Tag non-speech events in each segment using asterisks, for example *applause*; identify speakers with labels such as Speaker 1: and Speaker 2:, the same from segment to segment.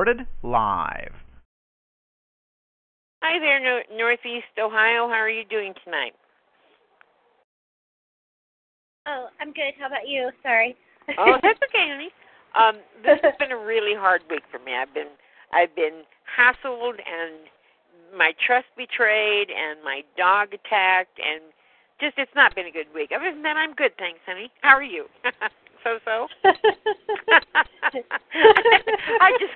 Speaker 1: Recorded live.
Speaker 2: Hi there, no- Northeast Ohio. How are you doing tonight?
Speaker 3: Oh, I'm good. How about you? Sorry.
Speaker 2: oh, that's okay, honey. Um, this has been a really hard week for me. I've been I've been hassled and my trust betrayed and my dog attacked and just it's not been a good week. Other than that, I'm good, thanks, honey. How are you? *laughs* so so. *laughs* *laughs* I just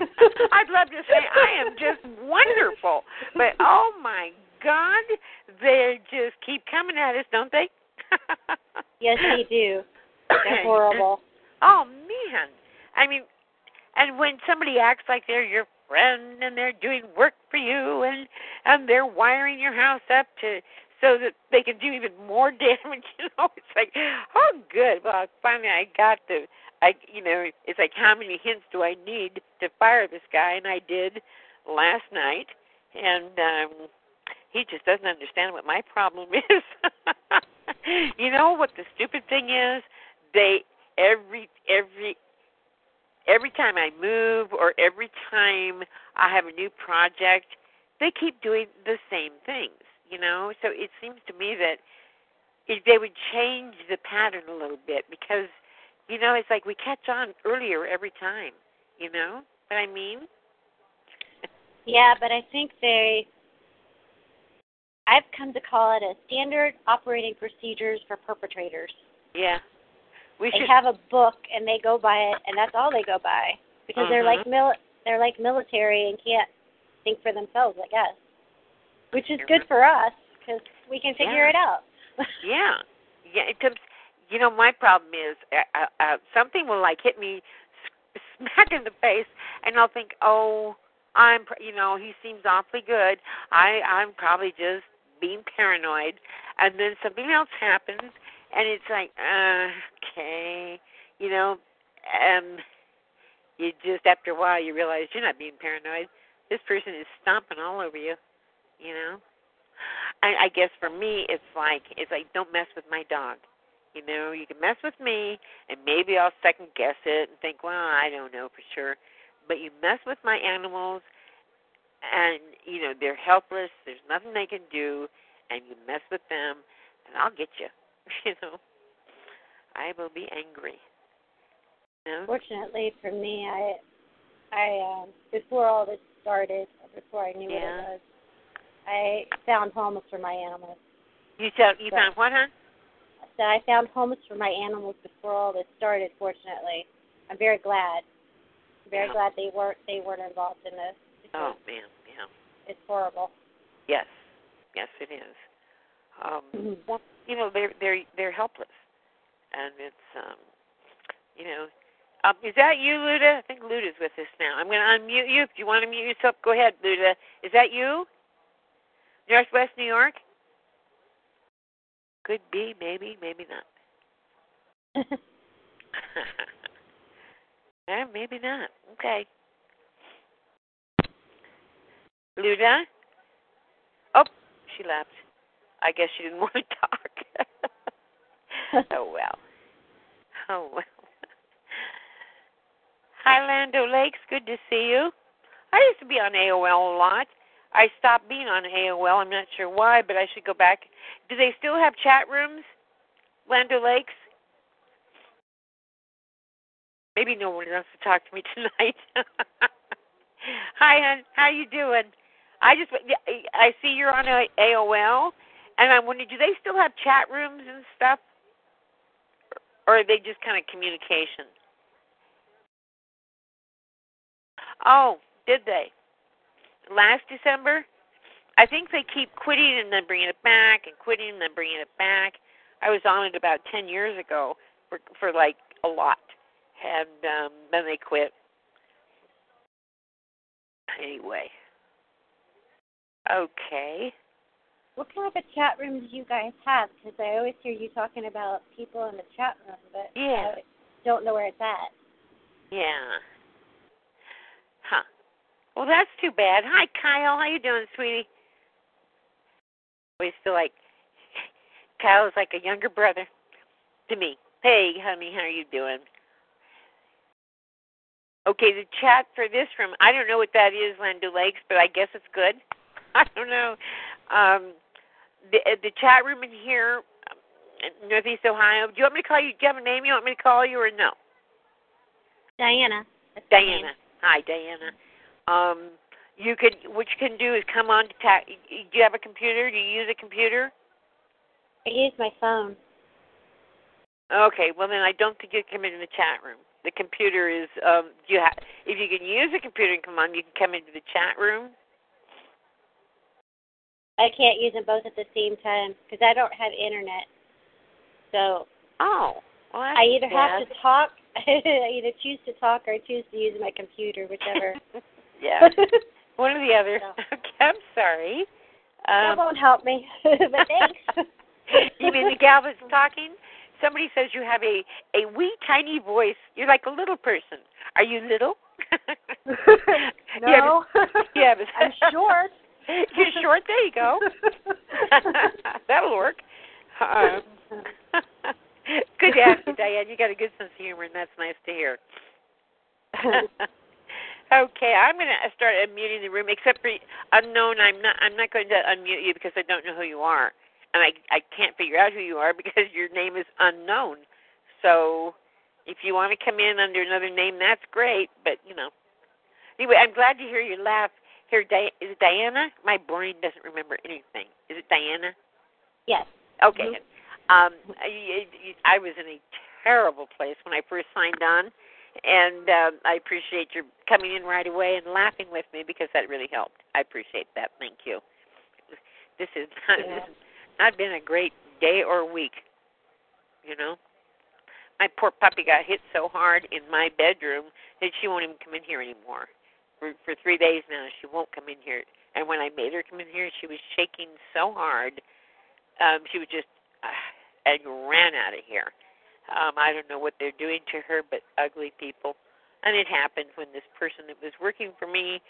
Speaker 2: *laughs* I'd love to say I am just wonderful, but oh my God, they just keep coming at us, don't they? *laughs*
Speaker 3: yes, they do. They're horrible.
Speaker 2: Oh man, I mean, and when somebody acts like they're your friend and they're doing work for you and and they're wiring your house up to so that they can do even more *laughs* damage, you know, it's like, oh good. Well, finally I got the I you know, it's like how many hints do I need to fire this guy and I did last night and um he just doesn't understand what my problem *laughs* is. you know what the stupid thing is? They every every every time I move or every time I have a new project, they keep doing the same things, you know? So it seems to me that if they would change the pattern a little bit because you know, it's like we catch on earlier every time, you know what I mean?
Speaker 3: yeah, but I think they I've come to call it a standard operating procedures for perpetrators.
Speaker 2: Yeah. We
Speaker 3: they
Speaker 2: should
Speaker 3: have a book and they go by it and that's all they go by because
Speaker 2: uh-huh.
Speaker 3: they're like mil they're like military and can't think for themselves, I guess. Which is good for us because we can figure
Speaker 2: yeah.
Speaker 3: it out. *laughs*
Speaker 2: yeah. Yeah, it comes you know my problem is uh, uh, uh something will like hit me *laughs* smack in the face and I'll think, "Oh, I'm you know, he seems awfully good. I I'm probably just being paranoid and then something else happens and it's like uh, okay you know um you just after a while you realize you're not being paranoid this person is stomping all over you you know I, I guess for me it's like it's like don't mess with my dog you know you can mess with me and maybe i'll second guess it and think well i don't know for sure but you mess with my animals and you know they're helpless. There's nothing they can do, and you mess with them, and I'll get you. *laughs* You know, I will be angry. You know?
Speaker 3: Fortunately for me, I, I um, before all this started, before I knew
Speaker 2: yeah.
Speaker 3: what it was, I found homes for my animals.
Speaker 2: You found you
Speaker 3: so,
Speaker 2: found what, hon?
Speaker 3: So I found homes for my animals before all this started. Fortunately, I'm very glad. I'm very
Speaker 2: yeah.
Speaker 3: glad they weren't they weren't involved in this.
Speaker 2: Oh man, yeah.
Speaker 3: It's horrible.
Speaker 2: Yes, yes, it is. Um,
Speaker 3: mm-hmm.
Speaker 2: well, you know, they're they're they're helpless, and it's um, you know, um, is that you, Luda? I think Luda's with us now. I'm going to unmute you. If you want to mute yourself, go ahead, Luda. Is that you? Northwest New York? Could be, maybe, maybe not. *laughs* yeah, maybe not. Okay. Luda? Oh, she left. I guess she didn't *laughs* want to talk. *laughs* oh well. Oh well. Hi, Lando Lakes. Good to see you. I used to be on AOL a lot. I stopped being on AOL. I'm not sure why, but I should go back. Do they still have chat rooms, Lando Lakes? Maybe no one wants to talk to me *laughs* tonight. *laughs* Hi, hon. How you doing? I just I see you're on AOL, and I'm wondering, do they still have chat rooms and stuff, or are they just kind of communication? Oh, did they? Last December, I think they keep quitting and then bringing it back, and quitting and then bringing it back. I was on it about ten years ago, for for like a lot, and um, then they quit. Anyway, okay.
Speaker 3: What kind of a chat room do you guys have? Because I always hear you talking about people in the chat room, but
Speaker 2: Yeah.
Speaker 3: I don't know where it's at.
Speaker 2: Yeah. Well, that's too bad. Hi, Kyle. How you doing, sweetie? We still like *laughs* Kyle's like a younger brother to me. Hey, honey, how are you doing? Okay, the chat for this room. I don't know what that is, Lando Lakes, but I guess it's good. *laughs* I don't know. Um, the the chat room in here, um, in Northeast Ohio. Do you want me to call you? Do you have a name you want me to call you or no?
Speaker 3: Diana.
Speaker 2: Diana. Hi, Diana. Um, you could what you can do is come on to ta- Do you have a computer? Do you use a computer?
Speaker 3: I use my phone.
Speaker 2: Okay, well then I don't think you can come into the chat room. The computer is um you ha- if you can use a computer and come on, you can come into the chat room.
Speaker 3: I can't use them both at the same time because I don't have internet. So
Speaker 2: Oh, well
Speaker 3: I either
Speaker 2: bad.
Speaker 3: have to talk, *laughs* I either choose to talk or I choose to use my computer, whichever. *laughs*
Speaker 2: yeah, *laughs* one or the other.
Speaker 3: So. *laughs*
Speaker 2: Okay, I'm sorry.
Speaker 3: that
Speaker 2: Um,
Speaker 3: won't help me, *laughs* but thanks.
Speaker 2: you mean the gal that's talking? Somebody says you have a a wee tiny voice. You're like a little person. Are you little?
Speaker 3: no.
Speaker 2: Yeah, but
Speaker 3: I'm short.
Speaker 2: You're short. There you go. That'll work. Um, good to have you, Diane. You got a good sense of humor, and that's nice to hear. Okay, I'm going to start unmuting the room. Except for unknown, I'm not. I'm not going to unmute you because I don't know who you are, and I I can't figure out who you are because your name is unknown. So, if you want to come in under another name, that's great. But you know, anyway, I'm glad to hear you laugh. Here, Di- is it Diana? My brain doesn't remember anything. Is it Diana?
Speaker 3: yes.
Speaker 2: Okay.
Speaker 3: Mhm.
Speaker 2: Um, I, I was in a terrible place when I first signed on, and um, I appreciate your coming in right away and laughing with me because that really helped. I appreciate that. Thank you. This is *laughs* not,
Speaker 3: Yeah.
Speaker 2: this has not been a great day or week. You know, my poor puppy got hit so hard in my bedroom that she won't even come in here anymore. For for three days now, she won't come in here. And when I made her come in here, she was shaking so hard um, she was just uh, and ran out of here. Um, I don't know what they're doing to her, but ugly people. And it happened when this person that was working for me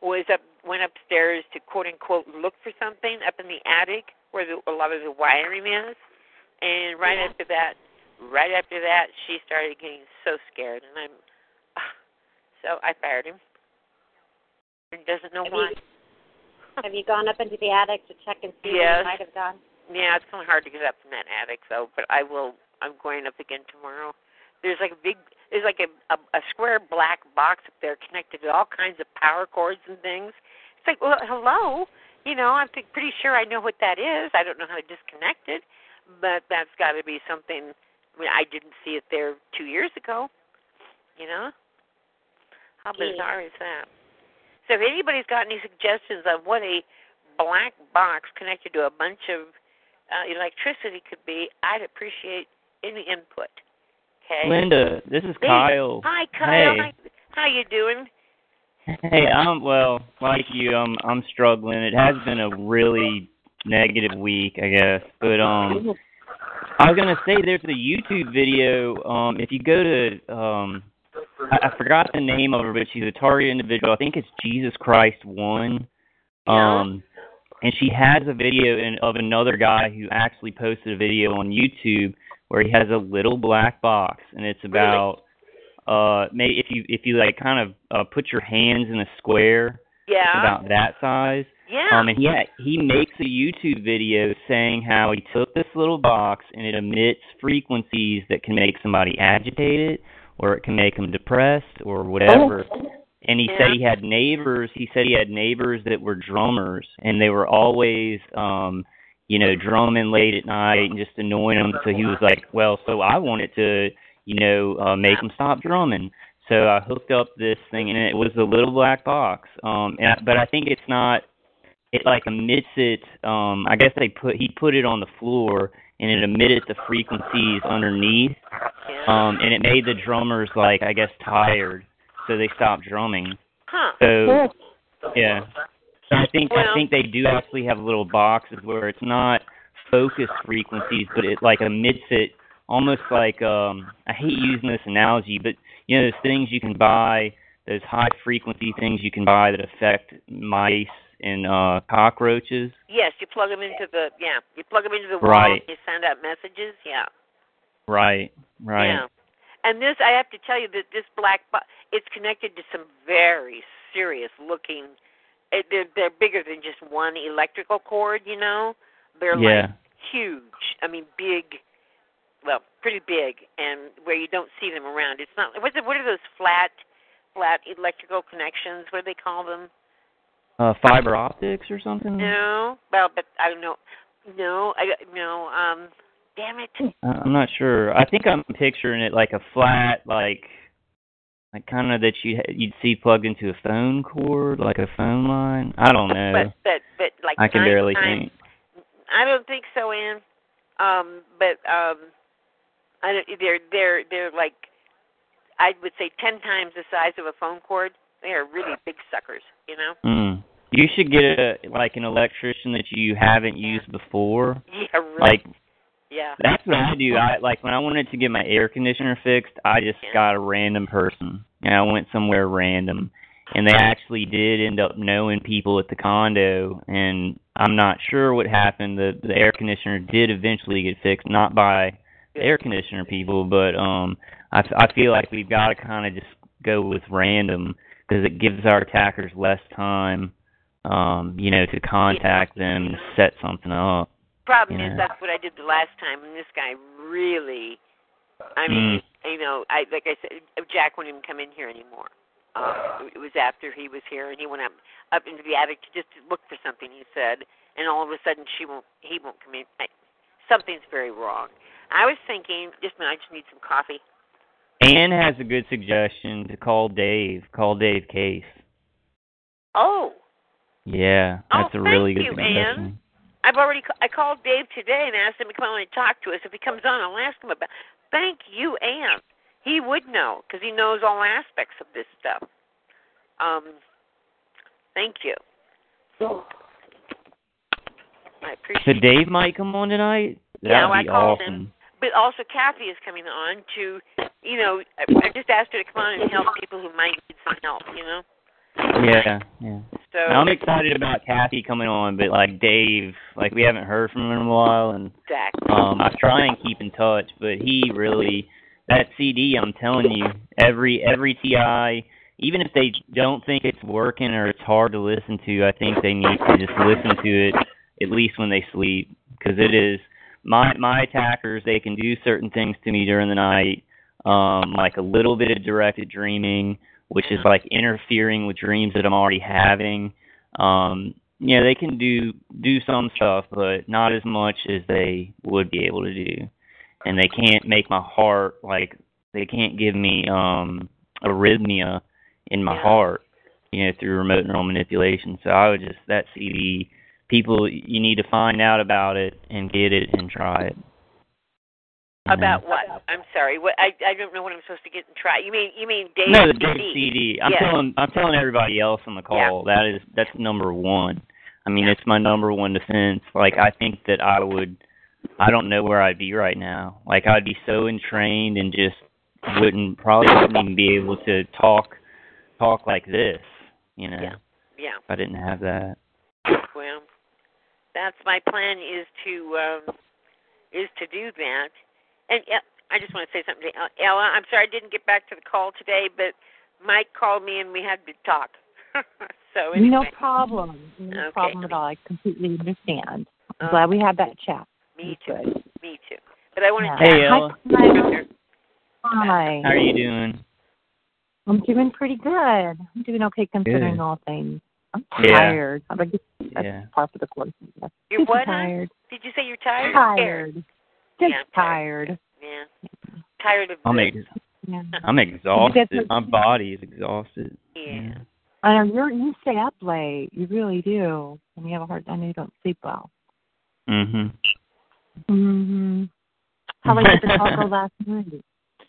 Speaker 2: was up went upstairs to quote unquote look for something up in the attic where the, a lot of the wiring is. And right
Speaker 3: Yeah.
Speaker 2: after that, right after that, she started getting so scared, and I'm uh, *sighs* so I fired him. And doesn't know
Speaker 3: Have
Speaker 2: why.
Speaker 3: you, *laughs* have you gone up into the attic to check and see where
Speaker 2: Yes.
Speaker 3: you might have gone?
Speaker 2: Yeah, it's kind of hard to get up from that attic though, but I will. I'm going up again tomorrow. There's like a big, there's like a, a a square black box up there connected to all kinds of power cords and things. It's like, well, hello, you know, I'm pretty sure I know what that is. I don't know how to disconnect it, but that's got to be something. I mean, I didn't see it there two years ago. You know, how bizarre is that? So if anybody's got any suggestions of what a black box connected to a bunch of uh, electricity could be, I'd appreciate any input. Okay.
Speaker 4: Linda, this is
Speaker 2: Hey.
Speaker 4: Kyle.
Speaker 2: Hi, Kyle.
Speaker 4: Hey.
Speaker 2: How you doing?
Speaker 4: Hey, I'm well, like you, I'm I'm struggling. It has been a really negative week, I guess. But um I was gonna say there's a YouTube video, um if you go to um I, I forgot the name of her, but she's a target individual. I think it's Jesus Christ one.
Speaker 2: Yeah.
Speaker 4: Um and she has a video in, of another guy who actually posted a video on YouTube where he has a little black box and it's about uh may if you if you like kind of uh put your hands in a square it's
Speaker 2: Yeah.
Speaker 4: about that size
Speaker 2: yeah.
Speaker 4: um and he ha- he makes a youtube video saying how he took this little box and it emits frequencies that can make somebody agitated or it can make them depressed or whatever and he
Speaker 2: Yeah.
Speaker 4: said he had neighbors he said he had neighbors that were drummers and they were always um you know drumming late at night and just annoying him. So he was like well so i wanted to you know uh make them stop drumming. So i hooked up this thing and it was a little black box. Um and, I- but i think it's not it like emits it um i guess they put he put it on the floor and it emitted the frequencies underneath um, and it made the drummers like I guess tired, so they stopped drumming.
Speaker 2: Huh.
Speaker 4: So yeah, so I think
Speaker 2: Well-
Speaker 4: I think they do actually have little boxes where it's not focused frequencies, but it like emits mid-fit, almost like um I hate using this analogy, but you know those things you can buy, those high frequency things you can buy that affect mice and uh cockroaches.
Speaker 2: Yes, you plug them into the yeah. You plug them into the wall.
Speaker 4: Right.
Speaker 2: And you send out messages. Yeah.
Speaker 4: Right, right.
Speaker 2: Yeah. And this, I have to tell you that this black box, it's connected to some very serious looking. It, they're they're bigger than just one electrical cord. You know, they're
Speaker 4: Yeah.
Speaker 2: like huge. I mean, big. Well, pretty big, and where you don't see them around. It's not. What's it, what are those flat, flat electrical connections? What do they call them?
Speaker 4: Uh fiber optics or something?
Speaker 2: No. Well, but I don't know. No, I no. Um, damn it.
Speaker 4: Uh, I'm not sure. I think I'm picturing it like a flat, like, like kind of that you you'd see plugged into a phone cord, like a phone line. I don't know.
Speaker 2: But but but like
Speaker 4: I can barely think.
Speaker 2: I don't think so, Ann. Um, but um, I don't, they're they're they're like I would say ten times the size of a phone cord. They are really big suckers, you know.
Speaker 4: Mm. You should get a like an electrician that you haven't used before.
Speaker 2: Yeah, really.
Speaker 4: Like
Speaker 2: yeah.
Speaker 4: that's what I do. I like when I wanted to get my air conditioner fixed, I just
Speaker 2: Yeah.
Speaker 4: got a random person. And I went somewhere random. And they actually did end up knowing people at the condo and I'm not sure what happened. The the air conditioner did eventually get fixed, not by the air conditioner people, but um I I feel like we've got to kind of just go with random because it gives our attackers less time um you know to contact them to set something up.
Speaker 2: Problem
Speaker 4: Yeah.
Speaker 2: is that's what I did the last time, and this guy really. I mean,
Speaker 4: Mm.
Speaker 2: you know, I like I said, Jack wouldn't even come in here anymore. Um, it was after he was here, and he went up up into the attic to just to look for something. He said, and all of a sudden she won't, he won't come in. I, something's very wrong. I was thinking, just I just need some coffee.
Speaker 4: Anne has a good suggestion to call Dave. Call Dave Case.
Speaker 2: Oh,
Speaker 4: Yeah,
Speaker 2: Oh,
Speaker 4: that's a really
Speaker 2: thank
Speaker 4: good
Speaker 2: you,
Speaker 4: suggestion.
Speaker 2: I've already I called Dave today and asked him to come on and talk to us. If he comes on, I'll ask him about. Thank you, Ann. He would know because he knows all aspects of this stuff. Um, thank you.
Speaker 4: So, I
Speaker 2: appreciate. So.
Speaker 4: Dave might come on tonight. That'd
Speaker 2: Yeah, I
Speaker 4: be
Speaker 2: called
Speaker 4: awesome.
Speaker 2: him. But also, Kathy is coming on to, you know, I I just asked her to come on and help people who might need some help. You know,
Speaker 4: Yeah, yeah.
Speaker 2: So
Speaker 4: I'm excited about Kathy coming on, but like Dave, like we haven't heard from him in a while, and
Speaker 2: exactly.
Speaker 4: um I try and keep in touch, but he really that CD. I'm telling you, every every TI, even if they don't think it's working or it's hard to listen to, I think they need to just listen to it at least when they sleep because it is my my attackers. They can do certain things to me during the night, um, like a little bit of directed dreaming, which is like interfering with dreams that I'm already having. Um, yeah, they can do do some stuff, but not as much as they would be able to do. And they can't make my heart like they can't give me um arrhythmia in my
Speaker 2: Yeah.
Speaker 4: heart, you know, through remote neural manipulation. So I would just that CD people you need to find out about it and get it and try it.
Speaker 2: About what? I'm sorry. What? I I don't know what I'm supposed to get and try. You mean you mean Dave?
Speaker 4: no, the
Speaker 2: CD?
Speaker 4: Dave CD. I'm
Speaker 2: Yeah.
Speaker 4: telling I'm telling everybody else on the call that is that's number one. I mean,
Speaker 2: Yeah.
Speaker 4: it's my number one defense. Like I think that I would, I don't know where I'd be right now. Like I'd be so entrained and just wouldn't probably wouldn't even be able to talk talk like this. You know,
Speaker 2: Yeah. Yeah.
Speaker 4: if I didn't have that.
Speaker 2: Well, that's my plan is to um is to do that. And yeah, I just want to say something to El- Ella. I'm sorry I didn't get back to the call today, but Mike called me and we had to talk. *laughs* so anyway,
Speaker 5: No problem. No
Speaker 2: Okay.
Speaker 5: problem at all. I completely understand. I'm
Speaker 2: Uh,
Speaker 5: glad we had that chat.
Speaker 2: me too.
Speaker 5: good.
Speaker 2: Me too. But I want
Speaker 5: Yeah.
Speaker 2: to
Speaker 4: Hey,
Speaker 5: Hi,
Speaker 4: Ella.
Speaker 5: Hi. Hi.
Speaker 4: How are you doing?
Speaker 5: I'm doing pretty good. I'm doing okay considering
Speaker 4: Good.
Speaker 5: all things. I'm
Speaker 4: Yeah.
Speaker 5: tired. I'm like, that's
Speaker 4: Yeah.
Speaker 5: part of the course.
Speaker 2: You're what?
Speaker 5: tired.
Speaker 2: Did you say you're tired? or
Speaker 5: Tired.
Speaker 2: Scared?
Speaker 5: Just
Speaker 2: Yeah, I'm
Speaker 5: tired.
Speaker 2: Yeah. Tired of
Speaker 4: I'm
Speaker 2: the-
Speaker 4: ex-
Speaker 5: Yeah. *laughs*
Speaker 4: I'm exhausted.
Speaker 5: That's-
Speaker 4: My body is exhausted.
Speaker 2: Yeah.
Speaker 5: I know you're you stay up late. You really do. And you have a hard I know you don't sleep well.
Speaker 4: Mhm.
Speaker 5: Mhm. How late did the call go last night?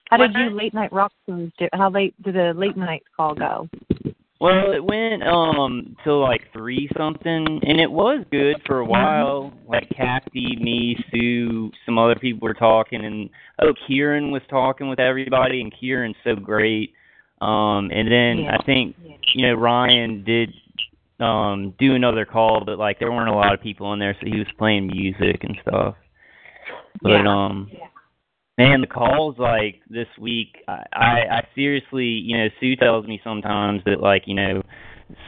Speaker 5: How *laughs* did
Speaker 2: What?
Speaker 5: you late night rock shows do? How late did the late night call go?
Speaker 4: Well, it went um to like three something, and it was good for a while. Like Kathy, me, Sue, some other people were talking, and oh, Kieran was talking with everybody, and Kieran's so great. Um, and then
Speaker 5: Yeah.
Speaker 4: I think you know Ryan did um do another call, but like there weren't a lot of people in there, so he was playing music and stuff. But
Speaker 5: Yeah.
Speaker 4: um man, the calls like this week, I, I I seriously, you know, Sue tells me sometimes that like, you know,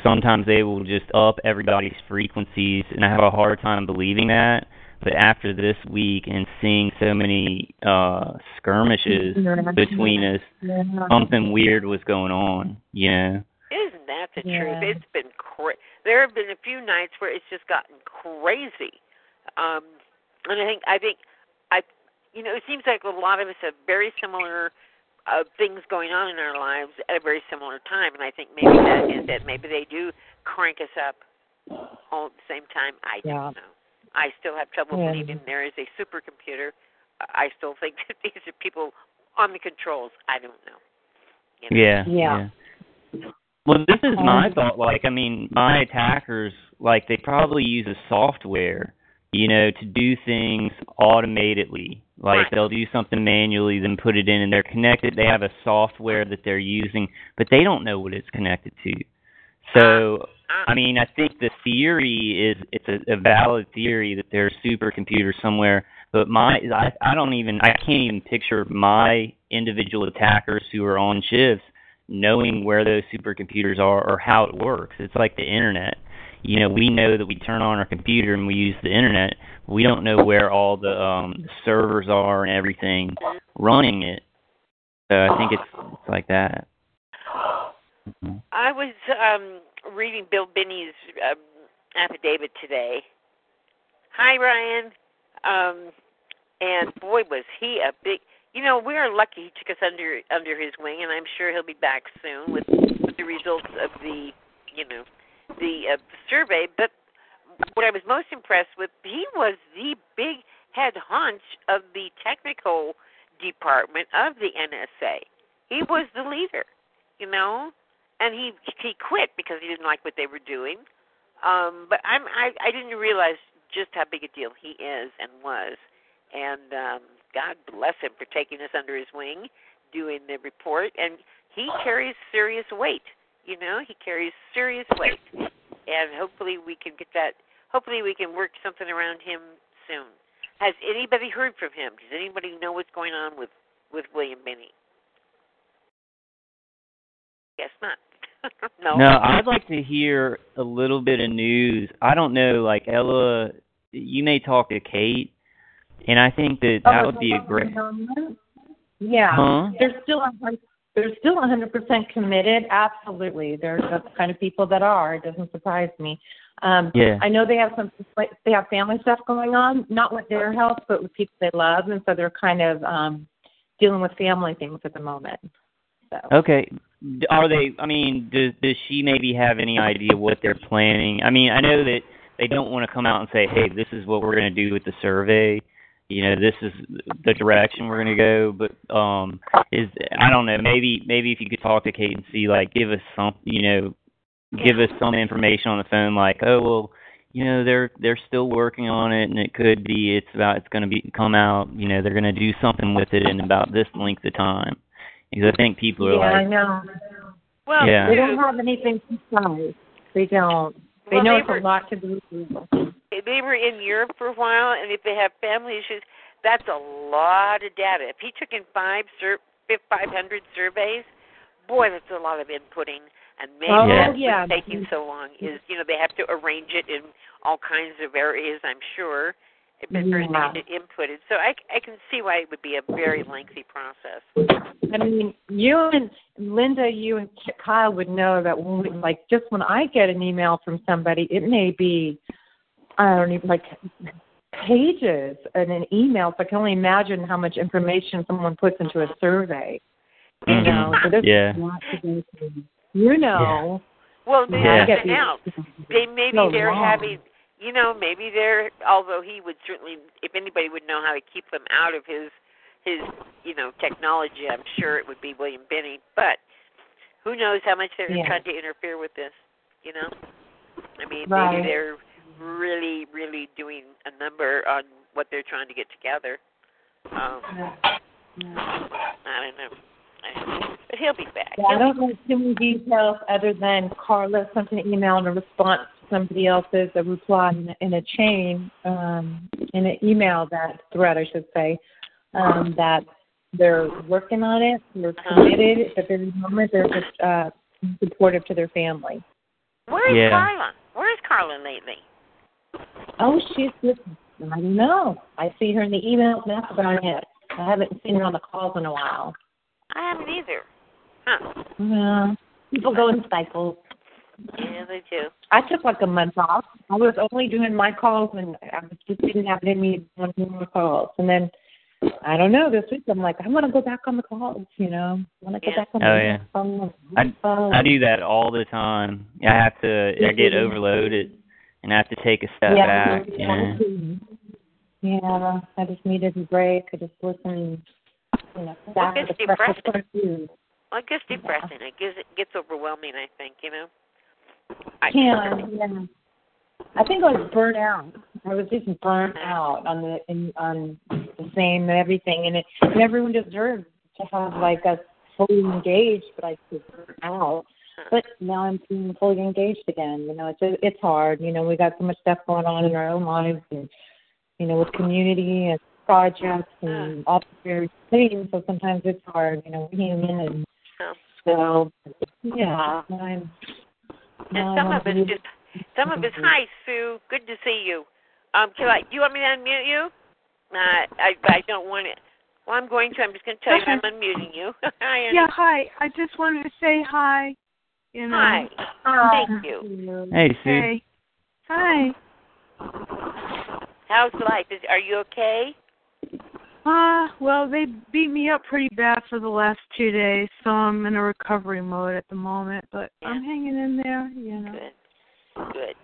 Speaker 4: sometimes they will just up everybody's frequencies and I have a hard time believing that. But after this week and seeing so many uh skirmishes between us,
Speaker 5: Yeah.
Speaker 4: something weird was going on, you know.
Speaker 2: Isn't that the
Speaker 5: Yeah.
Speaker 2: truth? It's been cra- there have been a few nights where it's just gotten crazy. Um and I think I think I you know, it seems like a lot of us have very similar uh things going on in our lives at a very similar time and I think maybe that is it. Maybe they do crank us up all at the same time. I
Speaker 5: Yeah.
Speaker 2: don't know. I still have trouble
Speaker 5: Yeah.
Speaker 2: believing there is a supercomputer. I still think *laughs* that these are people on the controls. I don't know. You know?
Speaker 4: Yeah.
Speaker 5: Yeah.
Speaker 4: Well, this is my
Speaker 5: Um,
Speaker 4: thought. Like, I mean, my attackers, like, they probably use a software, you know, to do things automatedly. Like,
Speaker 2: Right.
Speaker 4: they'll do something manually, then put it in, and they're connected. They have a software that they're using, but they don't know what it's connected to. So,
Speaker 2: Ah,
Speaker 4: I mean, I think the theory is it's a, a valid theory that there's supercomputers somewhere. But my, I, I don't even, I can't even picture my individual attackers who are on shifts knowing where those supercomputers are or how it works. It's like the internet. You know, we know that we turn on our computer and we use the internet. We don't know where all the um servers are and everything running it. So I think it's, it's like that.
Speaker 2: I was um reading Bill Binney's um, affidavit today. Hi, Ryan. Um, and boy, was he a big. You know, we are lucky he took us under under his wing, and I'm sure he'll be back soon with with the results of the, you know, the uh, survey. But what I was most impressed with, he was the big head hunch of the technical department of the NSA. He was the leader, you know, and he he quit because he didn't like what they were doing. Um, but I'm I I didn't realize just how big a deal he is and was, and um, God bless him for taking us under his wing, doing the report, and he carries serious weight. You know, he carries serious weight, and hopefully we can get that. Hopefully we can work something around him soon. Has anybody heard from him? Does anybody know what's going on with with William Binney? Guess not. *laughs* no.
Speaker 4: No, I'd like to hear a little bit of news. I don't know, like Ella, you may talk to Kate, and I think that that would be a great.
Speaker 5: Yeah,
Speaker 4: Huh?
Speaker 5: they're still a hun- they're still 100% committed. Absolutely, they're the kind of people that are. It doesn't surprise me. Um,
Speaker 4: Yeah.
Speaker 5: I know they have some they have family stuff going on, not with their health, but with people they love, and so they're kind of um, dealing with family things at the moment. So
Speaker 4: Okay. Are they? I mean, does does she maybe have any idea what they're planning? I mean, I know that they don't want to come out and say, "Hey, this is what we're going to do with the survey." You know, this is the direction we're going to go. But um, is I don't know. Maybe maybe if you could talk to Kate and see, like, give us some, you know, give us some information on the phone, like, oh well, you know, they're they're still working on it, and it could be it's about it's going to be come out. You know, they're going to do something with it in about this length of time. Because I think people are
Speaker 5: yeah, I know
Speaker 2: Well,
Speaker 4: Yeah.
Speaker 5: they don't have anything precise. They don't. They
Speaker 2: Well,
Speaker 5: know
Speaker 2: they
Speaker 5: it's
Speaker 2: were-
Speaker 5: a lot to do.
Speaker 2: They were in Europe for a while, and if they have family issues, that's a lot of data. If he took in five sur- 500 surveys, boy, that's a lot of inputting. And maybe
Speaker 5: Oh,
Speaker 2: that's
Speaker 5: yeah.
Speaker 2: what's taking so long. Is you know they have to arrange it in all kinds of areas. I'm sure. If it's
Speaker 5: Yeah.
Speaker 2: get inputted, so I I can see why it would be a very lengthy process.
Speaker 5: I mean, you and Linda, you and Kyle would know that when we, like, just when I get an email from somebody, it may be, I don't even like pages in an email. So I can only imagine how much information someone puts into a survey. You
Speaker 4: Mhm.
Speaker 5: know, so there's
Speaker 4: Yeah.
Speaker 5: a lot to go through. You know,
Speaker 2: Well, they
Speaker 4: Yeah.
Speaker 2: something else. They maybe
Speaker 5: So
Speaker 2: they're
Speaker 5: long.
Speaker 2: having you know maybe they're although he would certainly if anybody would know how to keep them out of his his you know technology, I'm sure it would be William Binney. But who knows how much they're
Speaker 5: Yeah.
Speaker 2: trying to interfere with this? You know, I mean,
Speaker 5: Right.
Speaker 2: maybe they're really, really doing a number on what they're trying to get together. Um, I don't know. I don't know. But he'll be back.
Speaker 5: Yeah, I don't know too many details other than Carla sent an email in a response to somebody else's, a reply in a, in a chain, um, in an email that thread, I should say, um, that they're working on it, they're committed. At the very moment, they're just uh, supportive to their family.
Speaker 2: Where is
Speaker 4: Yeah.
Speaker 2: Carla? Where is Carla lately?
Speaker 5: Oh, she's just, I don't know. I see her in the emails, and that's about it. I haven't seen her on the calls in a while.
Speaker 2: I haven't either. Huh?
Speaker 5: Yeah, people go in cycles.
Speaker 2: Yeah, they do.
Speaker 5: I took like a month off. I was only doing my calls and I just didn't have any more calls. And then I don't know, this week I'm like, I wanna go back on the calls, you know. I wanna go
Speaker 2: Yeah.
Speaker 5: back on
Speaker 4: Oh,
Speaker 5: the
Speaker 4: yeah.
Speaker 5: phone.
Speaker 4: I. I do that all the time. I have to. I get overloaded, and I have to take a step
Speaker 5: yeah,
Speaker 4: back. You
Speaker 5: yeah,
Speaker 4: know.
Speaker 5: yeah, I just needed a break. I just listen you know, back
Speaker 2: it's
Speaker 5: to the fresh
Speaker 2: depressing. Well, it gets depressing. It gets it gets overwhelming. I think you know. I
Speaker 5: Yeah, yeah. I think I was burnt out. I was just burnt out on the in, on the same everything, and it and everyone deserves to have like us fully engaged, but I was burnt out. But *laughs* now I'm feeling fully engaged again. You know, it's it's hard. You know, we got so much stuff going on in our own lives, and you know, with community and projects and all the various things. So sometimes it's hard. You know, we're human, and
Speaker 2: Yeah.
Speaker 5: so yeah, I'm.
Speaker 2: And some of us just some of us. Hi, Sue. Good to see you. Um, can I? Do you want me to unmute you? Uh, I I don't want it. Well, I'm going to. I'm just going to tell you I'm unmuting you. *laughs* hi, Annie.
Speaker 6: Yeah, hi. I just wanted to say hi. You know.
Speaker 2: Hi.
Speaker 5: Hi.
Speaker 2: Thank you.
Speaker 4: Hey, Sue.
Speaker 6: Hey. Hi.
Speaker 2: How's life? Is are you okay?
Speaker 6: Uh, well, they beat me up pretty bad for the last two days, so I'm in a recovery mode at the moment. But
Speaker 2: Yeah.
Speaker 6: I'm hanging in there. You know.
Speaker 2: Good. Good.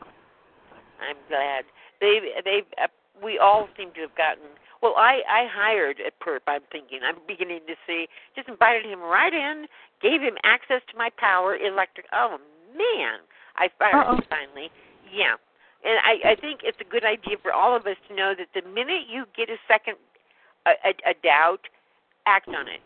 Speaker 2: I'm glad. They they uh, we all seem to have gotten. Well, I I hired at Perp. I'm thinking. I'm beginning to see. Just invited him right in. Gave him access to my power electric. Oh man, I fired
Speaker 6: Uh-oh.
Speaker 2: him finally. Yeah. And I, I think it's a good idea for all of us to know that the minute you get a second a, a, a doubt, act on it.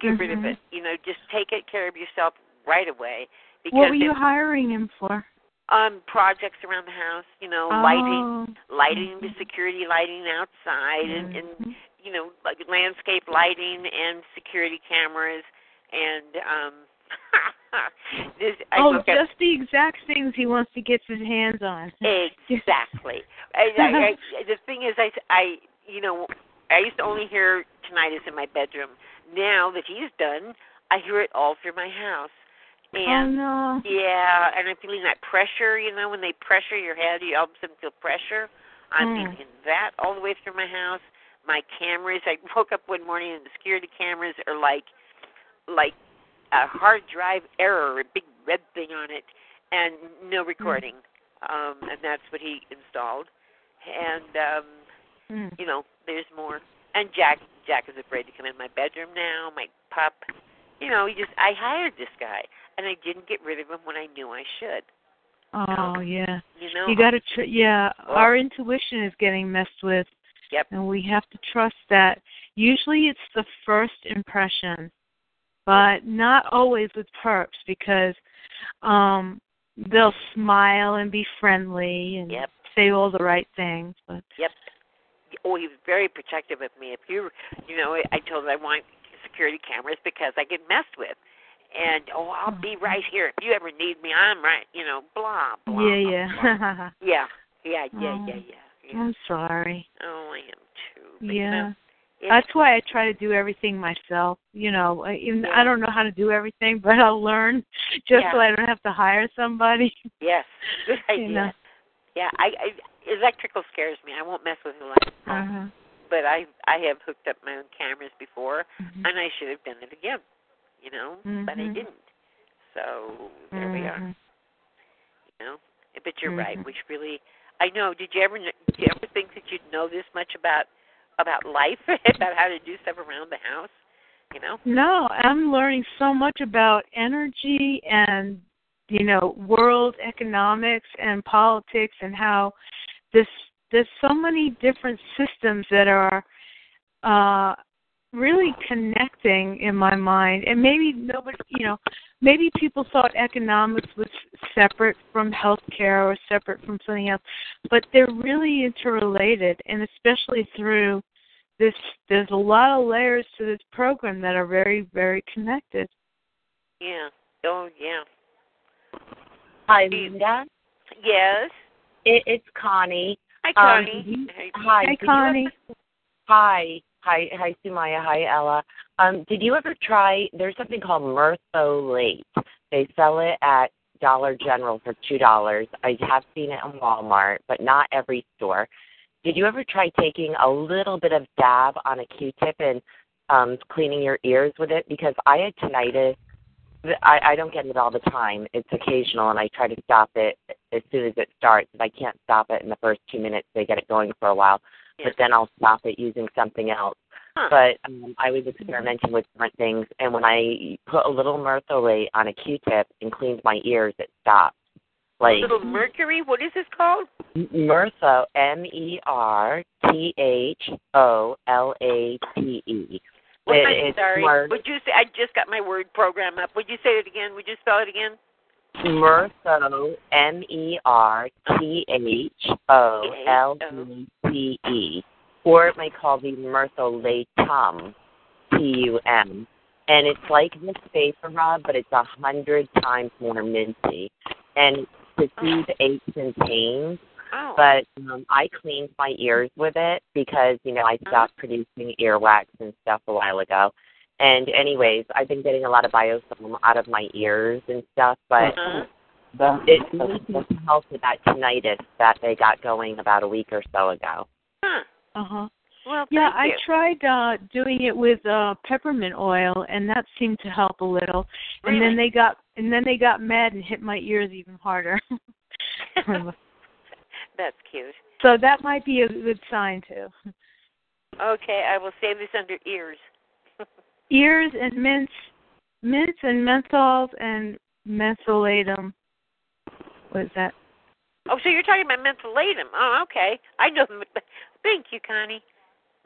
Speaker 2: Get rid of
Speaker 6: Mhm.
Speaker 2: it. You know, just take it care of yourself right away. Because
Speaker 6: What were you
Speaker 2: it-
Speaker 6: hiring him for?
Speaker 2: Um projects around the house, you know,
Speaker 6: oh.
Speaker 2: lighting lighting the security lighting outside and, and
Speaker 6: Mhm.
Speaker 2: you know, like landscape lighting and security cameras and um *laughs* this I
Speaker 6: Oh,
Speaker 2: look at
Speaker 6: just the exact things he wants to get his hands on.
Speaker 2: exactly. *laughs* I, I, I, the thing is, I, I, you know, I used to only hear tinnitus in my bedroom. Now that he's done, I hear it all through my house.
Speaker 6: Oh no.
Speaker 2: yeah, and I'm feeling that pressure. You know, when they pressure your head, you all of a sudden feel pressure. I'm
Speaker 6: Mm.
Speaker 2: feeling that all the way through my house. My cameras. I woke up one morning and the security cameras are like, like a hard drive error, a big red thing on it, and no recording. Um, and that's what he installed. And um,
Speaker 6: Mm.
Speaker 2: you know, there's more. And Jack, Jack is afraid to come in my bedroom now. My pup. You know, he just. I hired this guy, and I didn't get rid of him when I knew I should.
Speaker 6: Oh yeah.
Speaker 2: You know.
Speaker 6: You got to tr- yeah,
Speaker 2: Well-
Speaker 6: our intuition is getting messed with.
Speaker 2: Yep.
Speaker 6: And we have to trust that. Usually it's the first impression, but not always with perps because um they'll smile and be friendly and
Speaker 2: Yep.
Speaker 6: say all the right things, but
Speaker 2: Yep. Oh, he was very protective of me. If you, you know, I told him I want security cameras because I get messed with. And oh, I'll be right here if you ever need me. I'm right. You know, blah blah.
Speaker 6: yeah, yeah.
Speaker 2: blah. *laughs* yeah, yeah, yeah,
Speaker 6: Oh.
Speaker 2: yeah, yeah. yeah.
Speaker 6: I'm sorry.
Speaker 2: Oh, I am too. But, you
Speaker 6: Yeah.
Speaker 2: know,
Speaker 6: That's why I try to do everything myself. You know, I, even,
Speaker 2: Yeah.
Speaker 6: I don't know how to do everything, *laughs* but I'll learn just
Speaker 2: Yeah.
Speaker 6: so I don't have to hire somebody.
Speaker 2: Yes, *laughs* good idea.
Speaker 6: You know.
Speaker 2: Yeah, I, I electrical scares me. I won't mess with electrical.
Speaker 6: Uh-huh.
Speaker 2: But I I have hooked up my own cameras before,
Speaker 6: Mhm.
Speaker 2: and I should have done it again. You know, but I didn't. So there we are.
Speaker 6: Mhm.
Speaker 2: You know, but you're right.
Speaker 6: Mhm.
Speaker 2: We should really. I know. Did you ever did you ever think that you'd know this much about about life, *laughs* about how to do stuff around the house. You know.
Speaker 6: No, I'm learning so much about energy and you know world economics and politics and how this there's so many different systems that are uh really connecting in my mind and maybe nobody you know maybe people thought economics was separate from healthcare or separate from something else but they're really interrelated and especially through this there's a lot of layers to this program that are very very connected
Speaker 2: Yeah. Oh yeah.
Speaker 7: Hi,
Speaker 2: you-
Speaker 7: Linda.
Speaker 2: Yes.
Speaker 7: It, it's Connie.
Speaker 2: Hi,
Speaker 7: Um,
Speaker 2: Connie.
Speaker 7: you-
Speaker 2: Hey.
Speaker 7: Hi,
Speaker 6: hi connie
Speaker 7: hi, hi, hi, Sumaya. Hi, Ella. Um, did you ever try? There's something called Mertholate. They sell it at Dollar General for two dollars. I have seen it in Walmart, but not every store. Did you ever try taking a little bit of dab on a Q-tip and um, cleaning your ears with it? Because I had tinnitus. I, I don't get it all the time. It's occasional, and I try to stop it as soon as it starts. If I can't stop it in the first two minutes, they get it going for a while. But then I'll stop it using something else.
Speaker 2: Huh.
Speaker 7: But um, I was experimenting with different things, and when I put a little mertholate on a Q-tip and cleaned my ears, it stopped. Like
Speaker 2: Little Mercury. What is this called?
Speaker 7: Mirtho, M E R T H O L A T E.
Speaker 2: What,
Speaker 7: It-
Speaker 2: I'm sorry. Would you say? I just got my word program up. Would you say it again? Would you spell it again?
Speaker 7: Mirtho, M E R T H O L E T E, or it may call the Mirtholatum, T U M, and it's like this vapor rub, but it's a hundred times more minty, and to soothe aches and pains.
Speaker 2: Oh.
Speaker 7: But um, I cleaned my ears with it because you know I stopped producing earwax and stuff a while ago. And anyways, I've been getting a lot of biofilm out of my ears and stuff, but
Speaker 2: Uh-huh.
Speaker 7: it really seems to help with that tinnitus that they got going about a week or so ago.
Speaker 2: Huh.
Speaker 6: uh-huh
Speaker 2: Well,
Speaker 6: Yeah, I
Speaker 2: you.
Speaker 6: tried uh doing it with uh peppermint oil and that seemed to help a little. Really? And then they got and then they got mad and hit my ears even harder. *laughs* *laughs*
Speaker 2: That's cute.
Speaker 6: so that might be a good sign too.
Speaker 2: Okay, I will save this under ears.
Speaker 6: Ears and mints mints and menthols and mentholatum. What is that?
Speaker 2: Oh, so you're talking about mentholatum. Oh, okay. I know. them. *laughs* Thank you, Connie.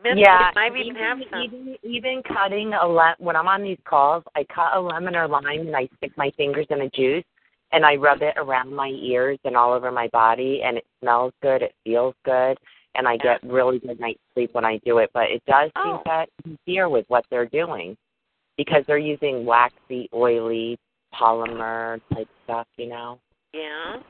Speaker 2: Mentholatum.
Speaker 7: yeah,
Speaker 2: I even have some.
Speaker 7: Even, even cutting a le- when I'm on these calls, I cut a lemon or lime and I stick my fingers in a juice and I rub it around my ears and all over my body, and it smells good. It feels good, and I get really good night's sleep when I do it. But it does seem
Speaker 2: Oh.
Speaker 7: to interfere with what they're doing because they're using waxy, oily polymer type stuff, you know.
Speaker 2: Yeah.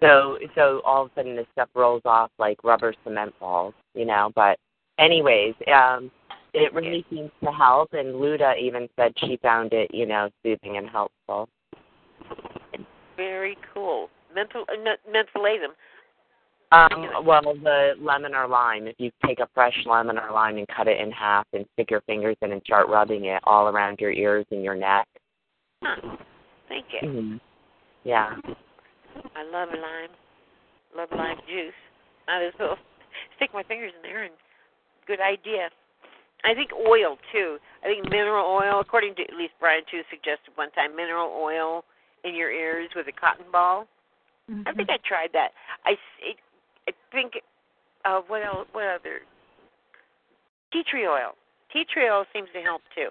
Speaker 7: So so all of a sudden this stuff rolls off like rubber cement balls, you know. But anyways, um it really seems to help and Luda even said she found it, you know, soothing and helpful.
Speaker 2: Very cool. Mental uh.
Speaker 7: Um well the lemon or lime, if you take a fresh lemon or lime and cut it in half and stick your fingers in and start rubbing it all around your ears and your neck.
Speaker 2: Huh. Thank you.
Speaker 7: hmm Yeah.
Speaker 2: I love lime. Love lime juice. Might as well *laughs* stick my fingers in there and good idea. I think oil too. I think mineral oil, according to at least Brian too suggested one time, mineral oil in your ears with a cotton ball. I think I tried that. I, s- it, I think uh what else what other tea tree oil. Tea tree oil seems to help too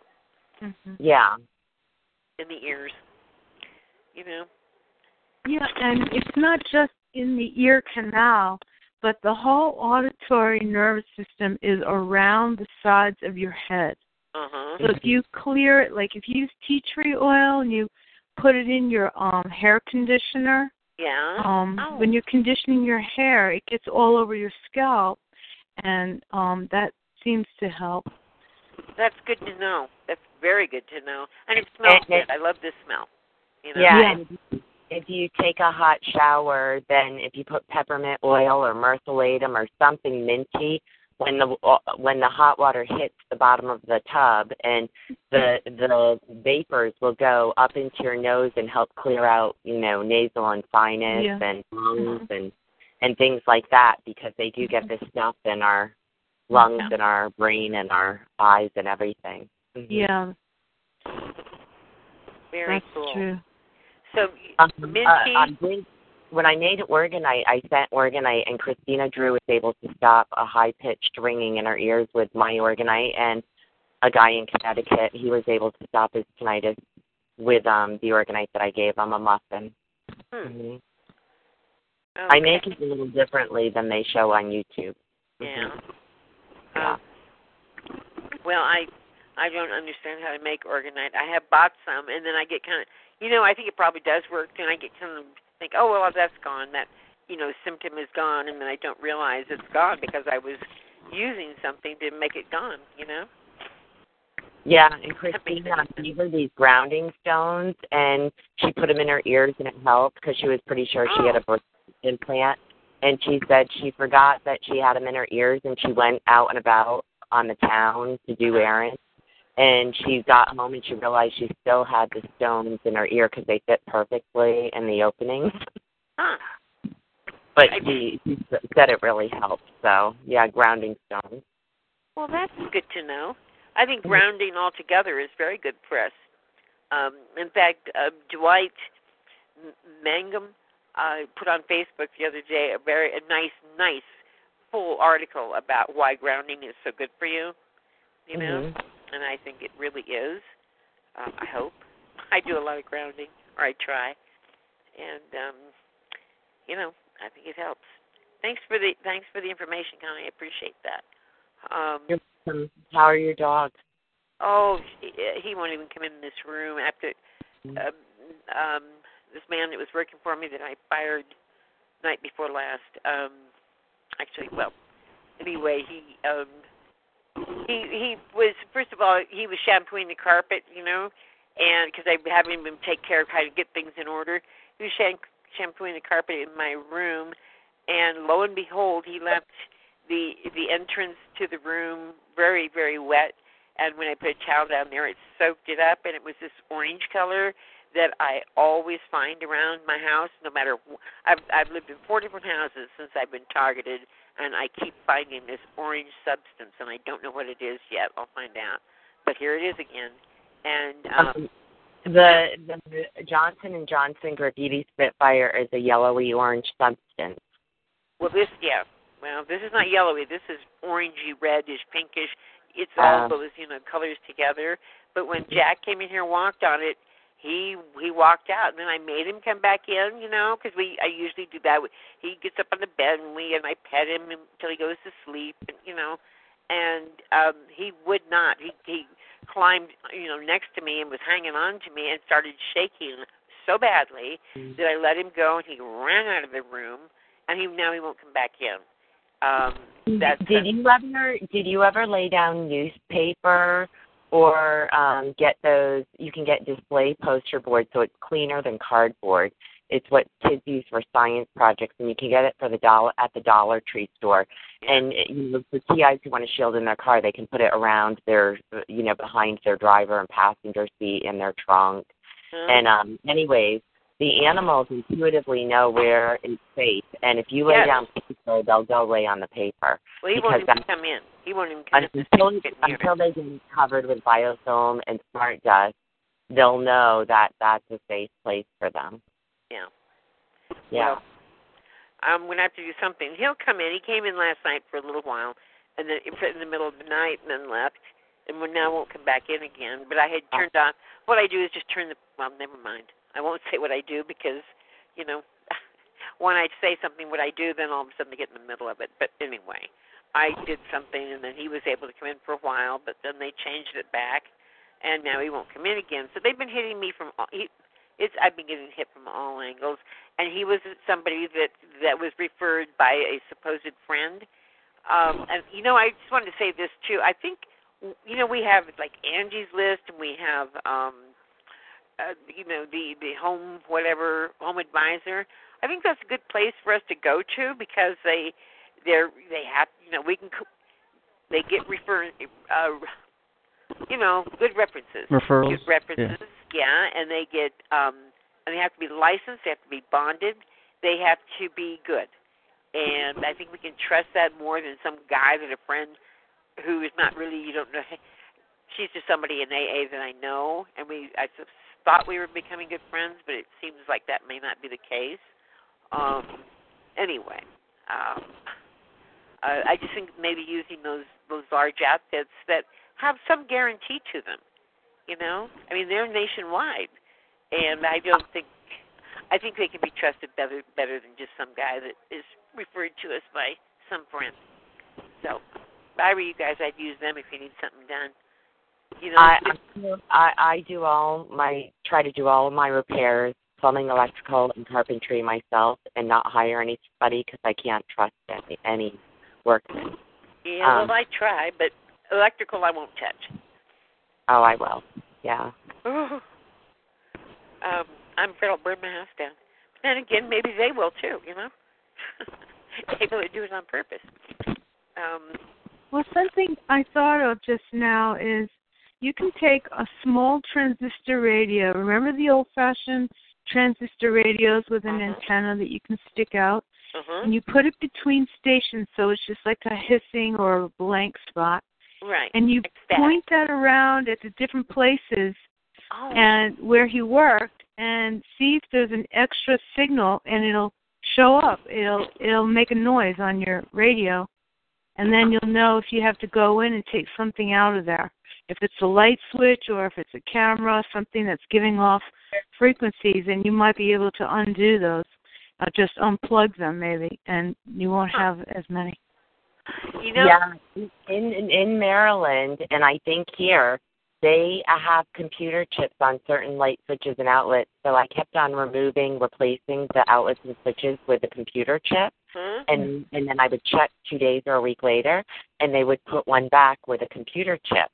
Speaker 6: hmm
Speaker 7: Yeah.
Speaker 2: in the ears. You know.
Speaker 6: Yeah, and it's not just in the ear canal, but the whole auditory nervous system is around the sides of your head.
Speaker 2: Uh huh.
Speaker 6: So if you clear it, like if you use tea tree oil and you put it in your um hair conditioner,
Speaker 2: Yeah.
Speaker 6: um
Speaker 2: Oh.
Speaker 6: when you're conditioning your hair, it gets all over your scalp, and um that seems to help.
Speaker 2: That's good to know. That's very good to know. And it smells
Speaker 7: And it-
Speaker 2: good. I love this smell. You know?
Speaker 7: Yeah.
Speaker 6: Yeah.
Speaker 7: If you take a hot shower, then if you put peppermint oil or mentholatum or something minty, when the when the hot water hits the bottom of the tub, and the the vapors will go up into your nose and help clear out, you know, nasal and sinus
Speaker 6: Yeah.
Speaker 7: and lungs and and things like that because they do get this stuff in our lungs
Speaker 6: Yeah.
Speaker 7: and our brain and our eyes and everything. Mhm.
Speaker 6: Yeah,
Speaker 2: Very
Speaker 6: that's
Speaker 2: cool.
Speaker 6: true.
Speaker 2: So
Speaker 7: Um,
Speaker 2: mint
Speaker 7: uh,
Speaker 2: tea.
Speaker 7: I did, when I made Orgonite, I sent Orgonite, and Christina Drew was able to stop a high pitched ringing in her ears with my Orgonite, and a guy in Connecticut, he was able to stop his tinnitus with um the Orgonite that I gave him, a muffin.
Speaker 2: Hmm.
Speaker 7: hmm
Speaker 2: Okay.
Speaker 7: I make it a little differently than they show on YouTube.
Speaker 2: Yeah.
Speaker 7: Mhm. Yeah.
Speaker 2: Um, well, I I don't understand how to make orgonite. I have bought some, and then I get kind of, you know, I think it probably does work, and I get kind of think, oh well, that's gone. That you know symptom is gone, and then I don't realize it's gone because I was using something to make it gone. You know.
Speaker 7: Yeah, and Christina gave her these grounding stones, and she put them in her ears, and it helped because she was pretty sure she had a oh. birth implant. And she said she forgot that she had them in her ears, and she went out and about on the town to do errands. And she got home and she realized she still had the stones in her ear because they fit perfectly in the openings.
Speaker 2: Huh.
Speaker 7: But she, she said it really helped. So yeah, grounding stones.
Speaker 2: Well, that's good to know. I think
Speaker 7: Mhm.
Speaker 2: grounding altogether is very good for us. Um, in fact, uh, Dwight Mangum uh, put on Facebook the other day a very a nice, nice full article about why grounding is so good for you. You know,
Speaker 7: Mhm.
Speaker 2: And I think it really is. Uh, I hope *laughs* I do a lot of grounding, or I try, and um, you know, I think it helps. Thanks for the thanks for the information, Connie. I appreciate that. Um,
Speaker 7: You're welcome. How are your dogs?
Speaker 2: Oh, he, he won't even come in this room after um, um, this man that was working for me that I fired night before last. Um, actually, well, anyway, he um, he he was first of all he was shampooing the carpet, you know, and because I haven't even take care of how to get things in order, he was sham- shampooing the carpet in my room, and lo and behold, he left the the entrance to the room very very wet and when I put a towel down there, it soaked it up, and it was this orange color that I always find around my house. No matter, I've I've lived in four different houses since I've been targeted, and I keep finding this orange substance, and I don't know what it is yet. I'll find out, but here it is again, and um,
Speaker 7: Um, the, the Johnson and Johnson graffiti Spitfire is a yellowy orange substance.
Speaker 2: well, this yeah, well, this is not yellowy. This is orangey, reddish, pinkish. It's all
Speaker 7: Uh.
Speaker 2: those you know colors together. But when Jack came in here and walked on it, he he walked out, and then I made him come back in, you know, because we I usually do that. He gets up on the bed and we and I pet him until he goes to sleep, and you know, and um he would not. He he climbed, you know, next to me and was hanging on to me and started shaking so badly that I let him go, and he ran out of the room, and he now he won't come back in. Um, that's
Speaker 7: did you ever did you ever lay down newspaper or um get those you can get display poster boards so it's cleaner than cardboard. It's what kids use for science projects and you can get it for the dollar at the Dollar Tree store. And it, you know, for TIs who want to shield in their car, they can put it around their you know, behind their driver and passenger seat in their trunk.
Speaker 2: um,
Speaker 7: And um anyways, the animals intuitively know where it's safe and if you lay
Speaker 2: Yes.
Speaker 7: down paper, they'll go lay on the paper
Speaker 2: well, he won't even come in. He won't even come in.
Speaker 7: until
Speaker 2: near
Speaker 7: until they get covered with biofilm and smart dust, they'll know that that's a safe place for them.
Speaker 2: Yeah.
Speaker 7: Yeah.
Speaker 2: Well, I'm gonna have to do something. He'll come in. He came in last night for a little while, and then in the middle of the night, and then left. And now won't come back in again. But I had oh. turned on. What I do is just turn the. Well, never mind. I won't *laughs* say what I do because, you know, *laughs* when I say something, what I do, then all of a sudden they get in the middle of it. But anyway, I did something, and then he was able to come in for a while, but then they changed it back, and now he won't come in again. So they've been hitting me from. all He, it's I've been getting hit from all angles, and he was somebody that that was referred by a supposed friend. Um, and you know, I just wanted to say this too. I think you know we have like Angie's List, and we have um, uh, you know the the home whatever home advisor. I think that's a good place for us to go to because they they're they have you know we can co- they get refer uh, you know good references
Speaker 4: Referrals.
Speaker 2: Good references yeah and they get um and they have to be licensed they have to be bonded they have to be good and i think we can trust that more than some guy that a friend who is not really you don't know. She's just somebody in AA that I know, and we I thought we were becoming good friends, but it seems like that may not be the case. Um, anyway, um, uh, I just think maybe using those those large outfits that have some guarantee to them. You know, I mean they're nationwide, and I don't think I think they can be trusted better better than just some guy that is referred to us by some friend. So, if I were you guys, I'd use them if you need something done. You know,
Speaker 7: I, I I do all my try to do all of my repairs, plumbing, electrical, and carpentry myself, and not hire anybody because I can't trust any any workmen.
Speaker 2: yeah,
Speaker 7: um,
Speaker 2: well, I try, but electrical I won't touch.
Speaker 7: Oh, I will. Yeah. Ooh. *laughs*
Speaker 2: um, I'm afraid I'll burn my house down. But then again, maybe they will too. You know, maybe *laughs* they do it on purpose. Um,
Speaker 6: Well, something I thought of just now is you can take a small transistor radio. Remember the old fashioned transistor radios with an
Speaker 2: Uh-huh.
Speaker 6: antenna that you can stick out?
Speaker 2: uh-huh.
Speaker 6: And you put it between stations so it's just like a hissing or a blank spot.
Speaker 2: right.
Speaker 6: And you
Speaker 2: Like that.
Speaker 6: point that around at the different places
Speaker 2: oh,
Speaker 6: and where he worked and see if there's an extra signal and it'll show up. It'll it'll make a noise on your radio and then you'll know if you have to go in and take something out of there. If it's a light switch or if it's a camera, something that's giving off frequencies and you might be able to undo those. Uh, just unplug them maybe and you won't have as many.
Speaker 2: you know,
Speaker 7: yeah. In, in in Maryland, and I think here, they have computer chips on certain light switches and outlets. So I kept on removing, replacing the outlets and switches with the computer chip,
Speaker 2: huh?
Speaker 7: and and then I would check two days or a week later, and they would put one back with a computer chip.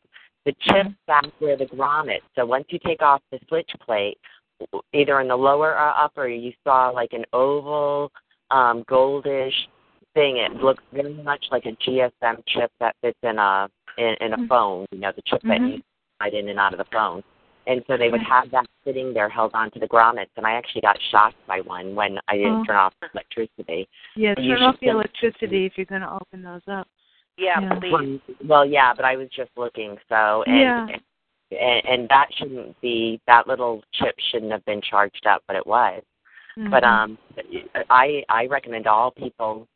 Speaker 7: The chip's back where the grommet. So once you take off the switch plate, either in the lower or upper, you saw like an oval, um, goldish thing. It looks very much like a GSM chip that fits in a in, in a
Speaker 6: Mhm.
Speaker 7: phone. You know, the chip that
Speaker 6: Mhm.
Speaker 7: you slide in and out of the phone. And so they would have that sitting there held onto the grommets, and I actually got shocked by one when I didn't
Speaker 6: Oh.
Speaker 7: turn off the electricity.
Speaker 6: Yeah,
Speaker 7: You
Speaker 6: turn off the electricity if you're going to open those up.
Speaker 2: Yeah,
Speaker 6: Yeah.
Speaker 2: please.
Speaker 7: Well, well, yeah, but I was just looking, so and,
Speaker 6: Yeah.
Speaker 7: and and that shouldn't be that little chip shouldn't have been charged up, but it was. But
Speaker 6: Mhm.
Speaker 7: um, I I recommend all people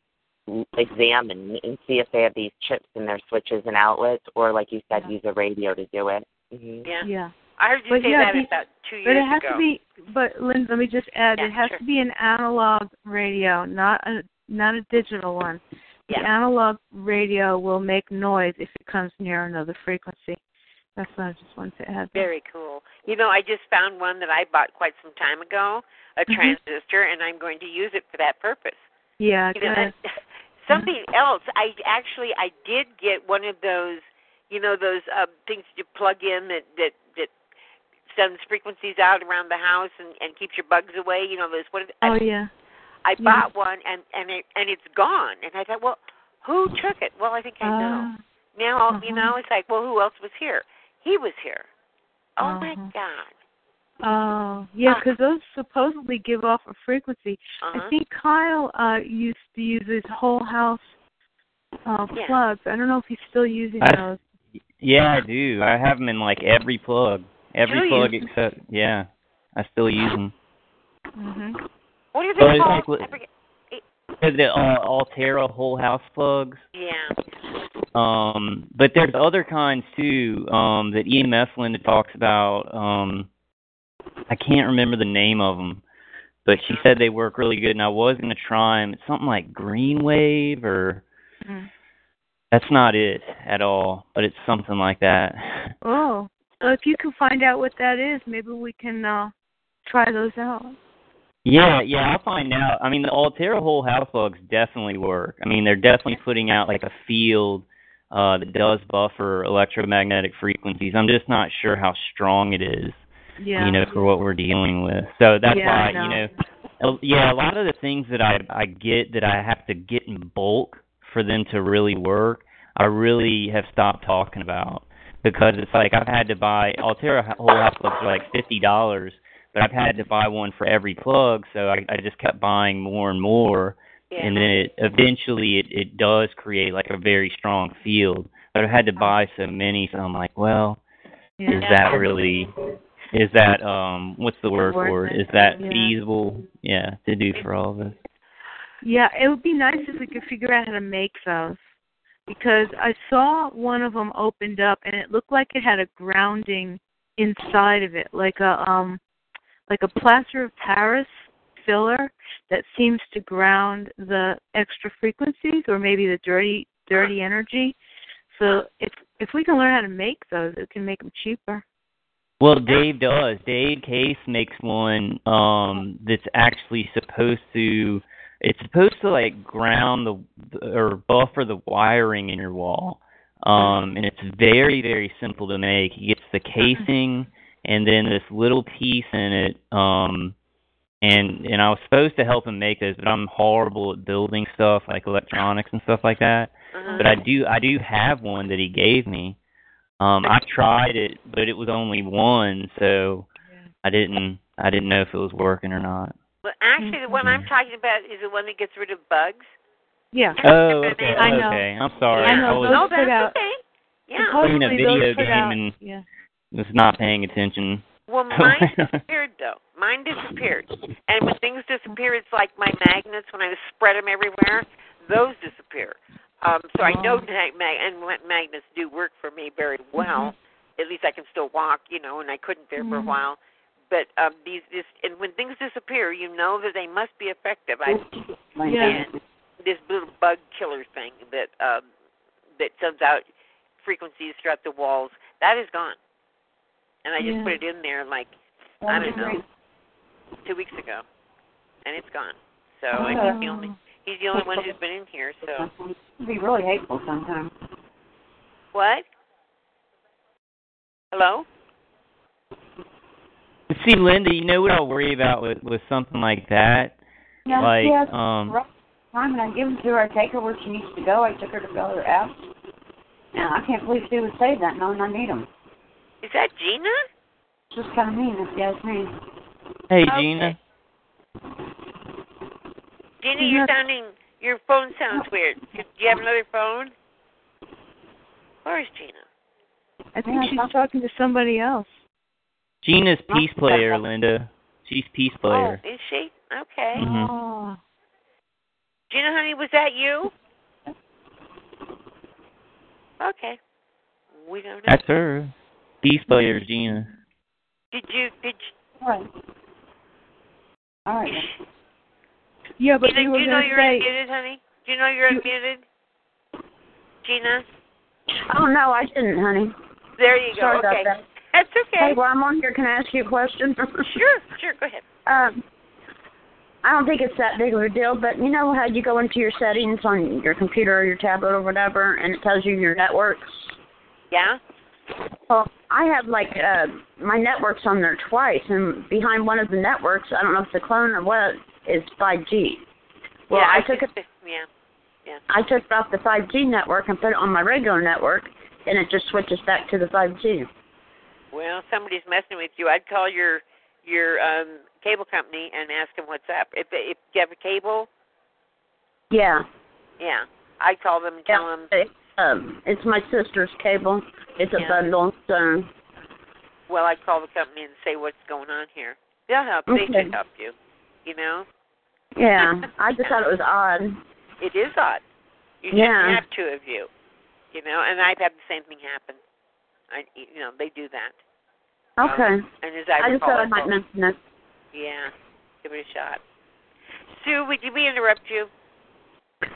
Speaker 7: examine and see if they have these chips in their switches and outlets, or like you said,
Speaker 6: Yeah.
Speaker 7: use a radio to do it. hmm
Speaker 2: Yeah.
Speaker 6: yeah.
Speaker 2: I heard you
Speaker 6: But
Speaker 2: say
Speaker 6: yeah,
Speaker 2: that
Speaker 6: these-
Speaker 2: about two years ago.
Speaker 6: But it has
Speaker 2: ago.
Speaker 6: to be. But Lynn, let me just add.
Speaker 2: Yeah,
Speaker 6: it has
Speaker 2: sure.
Speaker 6: to be an analog radio, not a not a digital one. The analog radio will make noise if it comes near another frequency. That's what I just wanted to add.
Speaker 2: Very cool. You know, I just found one that I bought quite some time ago, a
Speaker 6: Mhm.
Speaker 2: transistor, and I'm going to use it for that purpose.
Speaker 6: Yeah.
Speaker 2: You know,
Speaker 6: good. *laughs*
Speaker 2: something else. I actually I did get one of those, you know, those uh, things you plug in that that that sends frequencies out around the house and and keeps your bugs away. You know, those what?
Speaker 6: Oh
Speaker 2: I,
Speaker 6: yeah.
Speaker 2: I
Speaker 6: yeah.
Speaker 2: bought one and and it and it's gone. And I thought, well, who took it? Well, I think I know.
Speaker 6: Uh,
Speaker 2: Now you
Speaker 6: uh-huh.
Speaker 2: know, it's like, well, who else was here? He was here. Oh my
Speaker 6: Uh-huh.
Speaker 2: God.
Speaker 6: Oh, yeah, because those supposedly give off a frequency.
Speaker 2: Uh-huh.
Speaker 6: I think Kyle uh used to use his whole house uh
Speaker 2: Yeah.
Speaker 6: plugs. I don't know if he's still using
Speaker 4: I-
Speaker 6: those.
Speaker 4: Yeah, I do. I have them in like every plug, every
Speaker 2: Do you?
Speaker 4: plug except yeah. I still use them.
Speaker 6: Mhm.
Speaker 2: What are
Speaker 4: Oh,
Speaker 2: they
Speaker 4: it's
Speaker 2: called?
Speaker 4: like
Speaker 2: I.
Speaker 4: The uh, Aulterra whole house plugs.
Speaker 2: Yeah.
Speaker 4: Um, but there's other kinds too um, that EMF Linda talks about. Um, I can't remember the name of them, but she said they work really good, and I was gonna try them. It's something like Green Wave, or
Speaker 6: Mhm.
Speaker 4: that's not it at all, but it's something like that.
Speaker 6: Oh, well, if you can find out what that is, maybe we can uh try those out.
Speaker 4: Yeah, yeah, I'll find out. I mean, the Aulterra whole house bugs definitely work. I mean, they're definitely putting out like a field uh, that does buffer electromagnetic frequencies. I'm just not sure how strong it is.
Speaker 6: Yeah.
Speaker 4: you know, for what we're dealing with. So that's
Speaker 6: Yeah,
Speaker 4: why,
Speaker 6: know.
Speaker 4: you know, yeah, a lot of the things that I I get that I have to get in bulk for them to really work, I really have stopped talking about because it's like I've had to buy Aulterra whole house bugs are like fifty dollars, but I've had to buy one for every plug, so I I just kept buying more and more,
Speaker 2: Yeah.
Speaker 4: and then it eventually it it does create like a very strong field. But but I had to buy so many, so I'm like, well,
Speaker 6: Yeah.
Speaker 4: is that really is that um what's the word for it?
Speaker 6: it.
Speaker 4: Is that
Speaker 6: Yeah.
Speaker 4: feasible? Yeah, to do for all of us.
Speaker 6: Yeah, it would be nice if we could figure out how to make those. Because I saw one of them opened up and it looked like it had a grounding inside of it, like a um like a plaster of Paris filler that seems to ground the extra frequencies or maybe the dirty dirty energy. So if if we can learn how to make those, it can make them cheaper.
Speaker 4: Well, Dave does. Dave Case makes one um that's actually supposed to it's supposed to like ground the or buffer the wiring in your wall. Um and it's very very simple to make. He gets the casing and then this little piece in it um and and I was supposed to help him make this, but I'm horrible at building stuff like electronics and stuff like that.
Speaker 2: Uh-huh.
Speaker 4: But I do I do have one that he gave me. Um I tried it, but it was only one, so I didn't I didn't know if it was working or not.
Speaker 2: Well, actually, the one I'm talking about is the one that gets rid of bugs.
Speaker 6: Yeah.
Speaker 4: Oh, okay,
Speaker 6: I know.
Speaker 4: okay. I'm sorry.
Speaker 6: I know,
Speaker 4: I was
Speaker 6: those
Speaker 2: No,
Speaker 6: put
Speaker 2: that's
Speaker 6: out-
Speaker 2: okay. Yeah.
Speaker 4: playing a video
Speaker 6: those
Speaker 4: game
Speaker 6: out-
Speaker 4: and
Speaker 6: yeah.
Speaker 4: Was not paying attention.
Speaker 2: Well, *laughs* mine disappeared though. Mine disappeared, and when things disappear, it's like my magnets. When I spread them everywhere, those disappear. Um, so I know mag- mag- and magnets do work for me very well. At least I can still walk, you know, and I couldn't there for a while. But um, these, this, and when things disappear, you know that they must be effective. I
Speaker 6: Yeah.
Speaker 2: and this little bug killer thing that um, that sends out frequencies throughout the walls that is gone. And I just
Speaker 6: Yeah.
Speaker 2: put it in there like I don't know two weeks ago, and it's gone. So and he's the only he's the only one who's been in here. So
Speaker 8: It'd be really hateful sometimes.
Speaker 2: what? Hello?
Speaker 4: See, Linda, you know what I'll worry about with with something like that?
Speaker 8: Yeah,
Speaker 4: like,
Speaker 8: yes,
Speaker 4: um
Speaker 8: right time and I give them to her. I take her where she needs to go. I took her to fill her out. And I can't believe she would say that knowing I need them.
Speaker 2: Is that Gina?
Speaker 8: Just kind of mean if you me.
Speaker 4: Hey
Speaker 2: Okay.
Speaker 4: Gina.
Speaker 2: Gina, you're sounding your phone sounds weird. Do you have another phone? Where is Gina?
Speaker 6: I think she's talking to somebody else.
Speaker 4: Gina's peace player, Linda. She's peace player.
Speaker 2: Oh, is she? Okay.
Speaker 4: Mhm.
Speaker 6: Oh.
Speaker 2: Gina, honey, was that you? Okay. We don't know.
Speaker 4: That's her. Peace player is Gina.
Speaker 2: Did you? Did you?
Speaker 8: All right. All right.
Speaker 6: Yeah, but
Speaker 2: Gina,
Speaker 6: you
Speaker 2: do you know you're
Speaker 6: say
Speaker 2: unmuted, honey? Do you know you're
Speaker 6: You-
Speaker 2: unmuted? Gina?
Speaker 8: Oh no, I didn't, honey.
Speaker 2: There you go.
Speaker 8: Sorry about
Speaker 2: okay.
Speaker 8: that.
Speaker 2: That's okay.
Speaker 8: Hey, while I'm on here, can I ask you a question? *laughs*
Speaker 2: Sure, sure, go ahead.
Speaker 8: Um, I don't think it's that big of a deal, but you know how you go into your settings on your computer or your tablet or whatever, and it tells you your networks.
Speaker 2: Yeah?
Speaker 8: Well, I have like uh my networks on there twice, and behind one of the networks, I don't know if it's a clone or what, is 5G. Well,
Speaker 2: yeah,
Speaker 8: I took it.
Speaker 2: Yeah. Yeah.
Speaker 8: I took it off the 5G network and put it on my regular network, and it just switches back to the 5G.
Speaker 2: Well, somebody's messing with you. I'd call your your um cable company and ask them what's up. If they, if you have a cable,
Speaker 8: Yeah.
Speaker 2: yeah, I'd call them and tell them.
Speaker 8: Um, it's my sister's cable. It's a
Speaker 2: Yeah.
Speaker 8: bundle, so
Speaker 2: Well, I'd call the company and say what's going on here. They'll help. They
Speaker 8: Okay.
Speaker 2: should help you. You know,
Speaker 8: yeah. *laughs* I just thought it was odd.
Speaker 2: it is odd. You
Speaker 8: Yeah.
Speaker 2: have two of you. You know, and I've had the same thing happen. I, you know, they do that.
Speaker 8: Okay.
Speaker 2: Um, and as I,
Speaker 8: I just thought I
Speaker 2: I
Speaker 8: might mention it.
Speaker 2: Yeah, give it a shot. Sue, would you we interrupt you?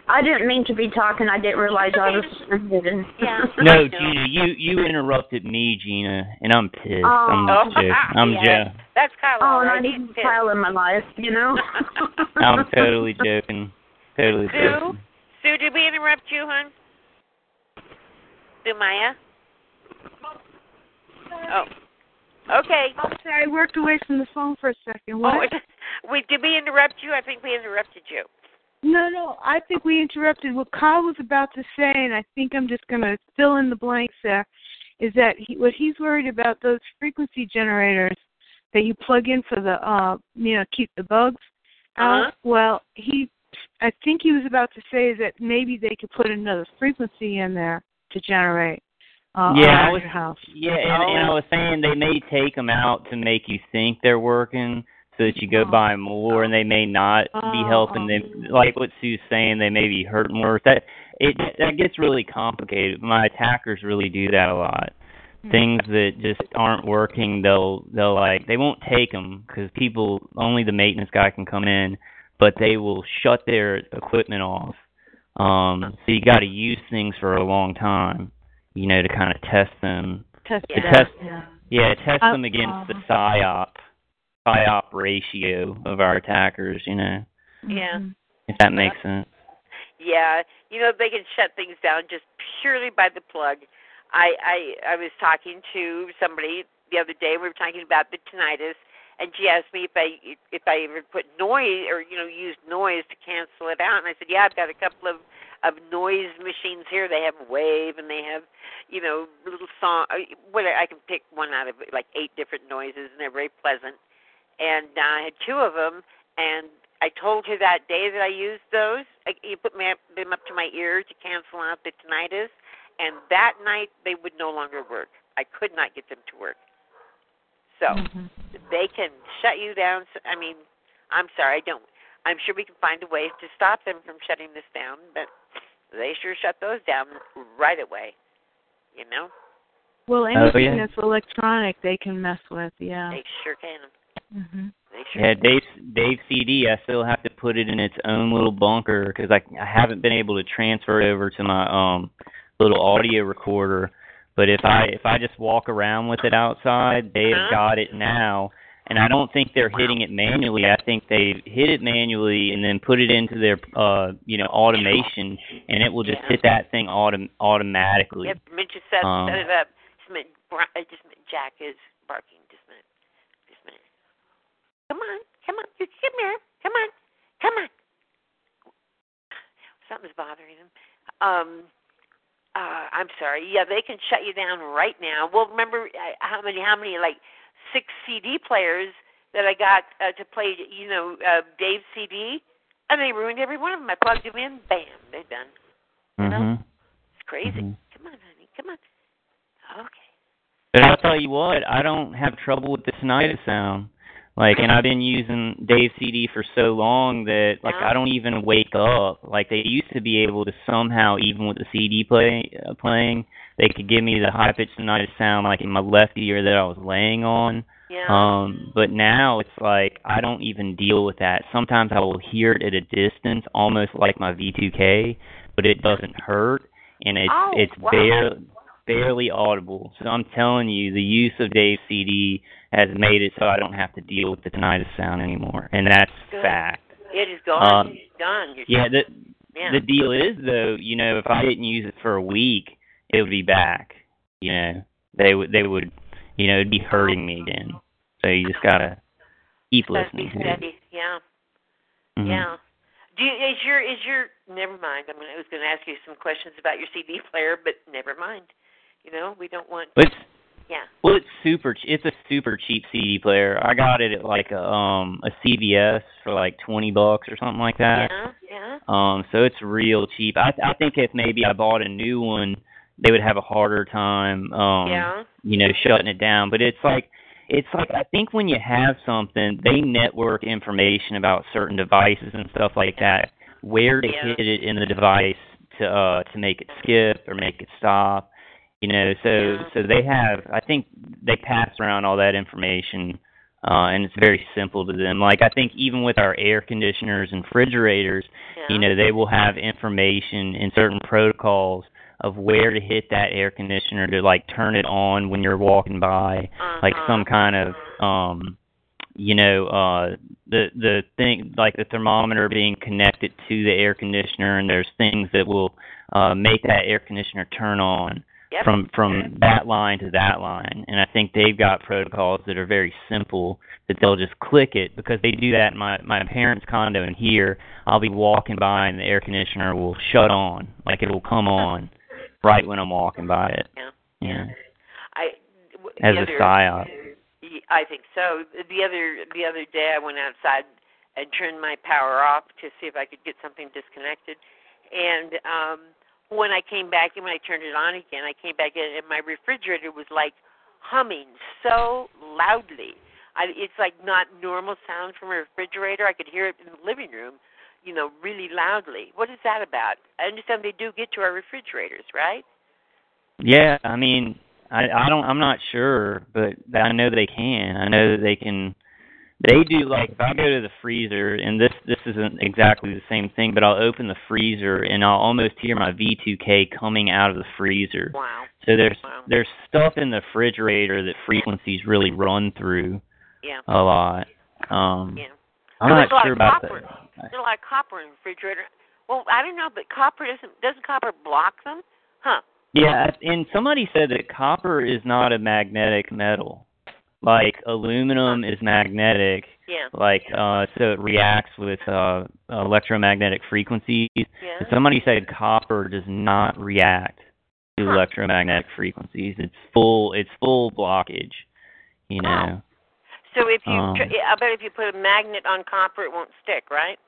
Speaker 8: I didn't mean to be talking. I didn't realize I was *laughs* hidden.
Speaker 2: Yeah.
Speaker 4: No, Gina, you you interrupted me, Gina, and I'm pissed.
Speaker 8: Oh.
Speaker 4: I'm
Speaker 2: Oh,
Speaker 4: joking. I'm *laughs*
Speaker 2: yeah.
Speaker 4: joking.
Speaker 2: That's Kyle.
Speaker 8: Oh, and I need
Speaker 2: He's
Speaker 8: to
Speaker 2: pissed.
Speaker 8: Kyle in my life, you know. *laughs*
Speaker 4: I'm totally joking. Totally
Speaker 2: Sue,
Speaker 4: joking.
Speaker 2: Sue, did we interrupt you, hon? Sue Maya. Oh, okay.
Speaker 6: Oh, sorry, I worked away from the phone for a second.
Speaker 2: Oh,
Speaker 6: What?
Speaker 2: we did we interrupt you? I think we interrupted you.
Speaker 6: No, no, I think we interrupted what Kyle was about to say, and I think I'm just going to fill in the blanks there. Is that he, what he's worried about those frequency generators that you plug in for the, uh, you know, keep the bugs out?
Speaker 2: Uh-huh.
Speaker 6: Well, he, I think he was about to say is that maybe they could put another frequency in there to generate uh,
Speaker 4: Yeah, I was-
Speaker 6: house.
Speaker 4: Yeah, and, and I was saying they may take them out to make you think they're working, so that you go buy more, and they may not be helping them. Like what Sue's saying, they may be hurting worse. That it that gets really complicated. My attackers really do that a lot. Things that just aren't working, they'll they'll like they won't take them because people only the maintenance guy can come in, but they will shut their equipment off. Um, so you got to use things for a long time, you know, to kind of test them.
Speaker 6: Test
Speaker 4: To test,
Speaker 6: yeah.
Speaker 4: yeah, test
Speaker 6: Uh,
Speaker 4: them against the
Speaker 6: uh-huh.
Speaker 4: Psyop, psyop ratio of our attackers. You know,
Speaker 2: Yeah.
Speaker 4: if that makes sense.
Speaker 2: Yeah, you know they can shut things down just purely by the plug. I I I was talking to somebody the other day. We were talking about the tinnitus, and she asked me if I if I ever put noise or you know used noise to cancel it out. And I said, yeah, I've got a couple of of noise machines here. They have wave and they have you know little song. uh, What I can pick one out of like eight different noises, and they're very pleasant. And uh, I had two of them, and I told her that day that I used those. I, you put me up, them up to my ear to cancel out the tinnitus, and that night they would no longer work. I could not get them to work. So
Speaker 6: Mhm.
Speaker 2: they can shut you down. So- I mean, I'm sorry, I don't. I'm sure we can find a way to stop them from shutting this down, but they sure shut those down right away. You know,
Speaker 6: Well,
Speaker 4: Oh,
Speaker 6: anything
Speaker 4: yeah.
Speaker 6: that's electronic, they can mess with. Yeah.
Speaker 2: they sure can.
Speaker 6: Hmm
Speaker 2: sure.
Speaker 4: Yeah, Dave Dave CD. I still have to put it in its own little bunker because I I haven't been able to transfer it over to my um little audio recorder. But if I if I just walk around with it outside, they have
Speaker 2: Uh-huh.
Speaker 4: got it now, and I don't think they're hitting it manually. I think they hit it manually and then put it into their uh you know automation, and it will just
Speaker 2: Yeah.
Speaker 4: hit that thing autom- automatically.
Speaker 2: Yep, Mitch just set,
Speaker 4: Um,
Speaker 2: set it up. Just a minute, Bri- just a. Jack is barking. Just a minute. Just a minute. Come on, come on. You come here. Come on, come on. Something's bothering him. Um, uh, I'm sorry. Yeah, they can shut you down right now. Well, remember uh, how many? How many? Like six CD players that I got uh, to play. You know, uh, Dave's CD, and they ruined every one of them. I plugged them in. Bam, they're done.
Speaker 4: Mhm.
Speaker 2: It's crazy.
Speaker 4: Mhm.
Speaker 2: Come on, honey. Come on. Okay.
Speaker 4: But I'll tell you what, I don't have trouble with the tinnitus sound. Like, and I've been using Dave CD for so long that like. I don't even wake up. Like they used to be able to somehow, even with the CD play uh, playing, they could give me the high pitched tinnitus sound like in my left ear that I was laying on.
Speaker 2: Yeah.
Speaker 4: Um, but now it's like I don't even deal with that. Sometimes I will hear it at a distance, almost like my V2K, but it doesn't hurt, and it's
Speaker 2: Oh,
Speaker 4: it's
Speaker 2: wow.
Speaker 4: bare, barely audible. So I'm telling you, the use of Dave CD has made it so I don't have to deal with the tinnitus sound anymore, and that's
Speaker 2: Good.
Speaker 4: fact.
Speaker 2: It is gone.
Speaker 4: Um,
Speaker 2: it's done. You're
Speaker 4: Yeah, the
Speaker 2: yeah.
Speaker 4: the deal is though, you know, if I didn't use it for a week, it would be back. You know, they would they would, you know, it'd be hurting me again. So you just gotta keep
Speaker 2: Gotta
Speaker 4: listening
Speaker 2: be steady. Yeah.
Speaker 4: Mhm.
Speaker 2: Yeah. Do you, is your is your never mind. I mean, I was going to ask you some questions about your CD player, but never mind. You know, we don't want.
Speaker 4: It's
Speaker 2: Yeah.
Speaker 4: well, it's super. It's a super cheap CD player. I got it at like a um a CVS for like twenty bucks or something like that.
Speaker 2: Yeah. Yeah.
Speaker 4: Um, so it's real cheap. I I think if maybe I bought a new one, they would have a harder time. Um,
Speaker 2: Yeah.
Speaker 4: you know, shutting it down. But it's like it's like I think when you have something, they network information about certain devices and stuff like that, where to
Speaker 2: Yeah.
Speaker 4: hit it in the device to uh to make it skip or make it stop. You know, so
Speaker 2: Yeah.
Speaker 4: so they have I think they pass around all that information uh and it's very simple to them. Like I think even with our air conditioners and refrigerators,
Speaker 2: Yeah.
Speaker 4: you know, they will have information in certain protocols of where to hit that air conditioner to like turn it on when you're walking by like
Speaker 2: Uh-huh.
Speaker 4: some kind of um you know uh the the thing like the thermometer being connected to the air conditioner and there's things that will uh make that air conditioner turn on
Speaker 2: Yep.
Speaker 4: from from that line to that line. And i think they've got protocols that are very simple that they'll just click it because they do that in my my parents condo in here. I'll be walking by and the air conditioner will shut on. Like it will come on right when i'm walking by it.
Speaker 2: Yeah.
Speaker 4: yeah.
Speaker 2: I w-
Speaker 4: as
Speaker 2: the
Speaker 4: a
Speaker 2: other,
Speaker 4: psyop.
Speaker 2: I think so. The other the other day, I went outside and turned my power off to see if I could get something disconnected, and um, when I came back and when I turned it on again, I came back in and my refrigerator was like humming so loudly. I, it's like not normal sound from a refrigerator. I could hear it in the living room, you know, really loudly. What is that about? I understand they do get to our refrigerators, right?
Speaker 4: Yeah, I mean, I I don't I'm not sure, but I know they can. I know that they can they do like if I go to the freezer and this this isn't exactly the same thing, but I'll open the freezer and I'll almost hear my V2K coming out of the freezer.
Speaker 2: Wow.
Speaker 4: So there's
Speaker 2: Wow.
Speaker 4: there's stuff in the refrigerator that frequencies really run through
Speaker 2: Yeah.
Speaker 4: a lot. Um
Speaker 2: Yeah.
Speaker 4: I'm not
Speaker 2: there's a lot
Speaker 4: sure
Speaker 2: of
Speaker 4: about
Speaker 2: copper.
Speaker 4: that.
Speaker 2: There's a lot of copper in the refrigerator. Well, I don't know, but copper doesn't doesn't copper block them? Huh.
Speaker 4: Yeah, and somebody said that copper is not a magnetic metal. Like aluminum is magnetic,
Speaker 2: Yeah.
Speaker 4: like uh so it reacts with uh electromagnetic frequencies.
Speaker 2: Yeah.
Speaker 4: And somebody said copper does not react to
Speaker 2: Huh.
Speaker 4: electromagnetic frequencies. It's full it's full blockage, you know.
Speaker 2: So if you,
Speaker 4: Um,
Speaker 2: tr- I bet if you put a magnet on copper, it won't stick, right?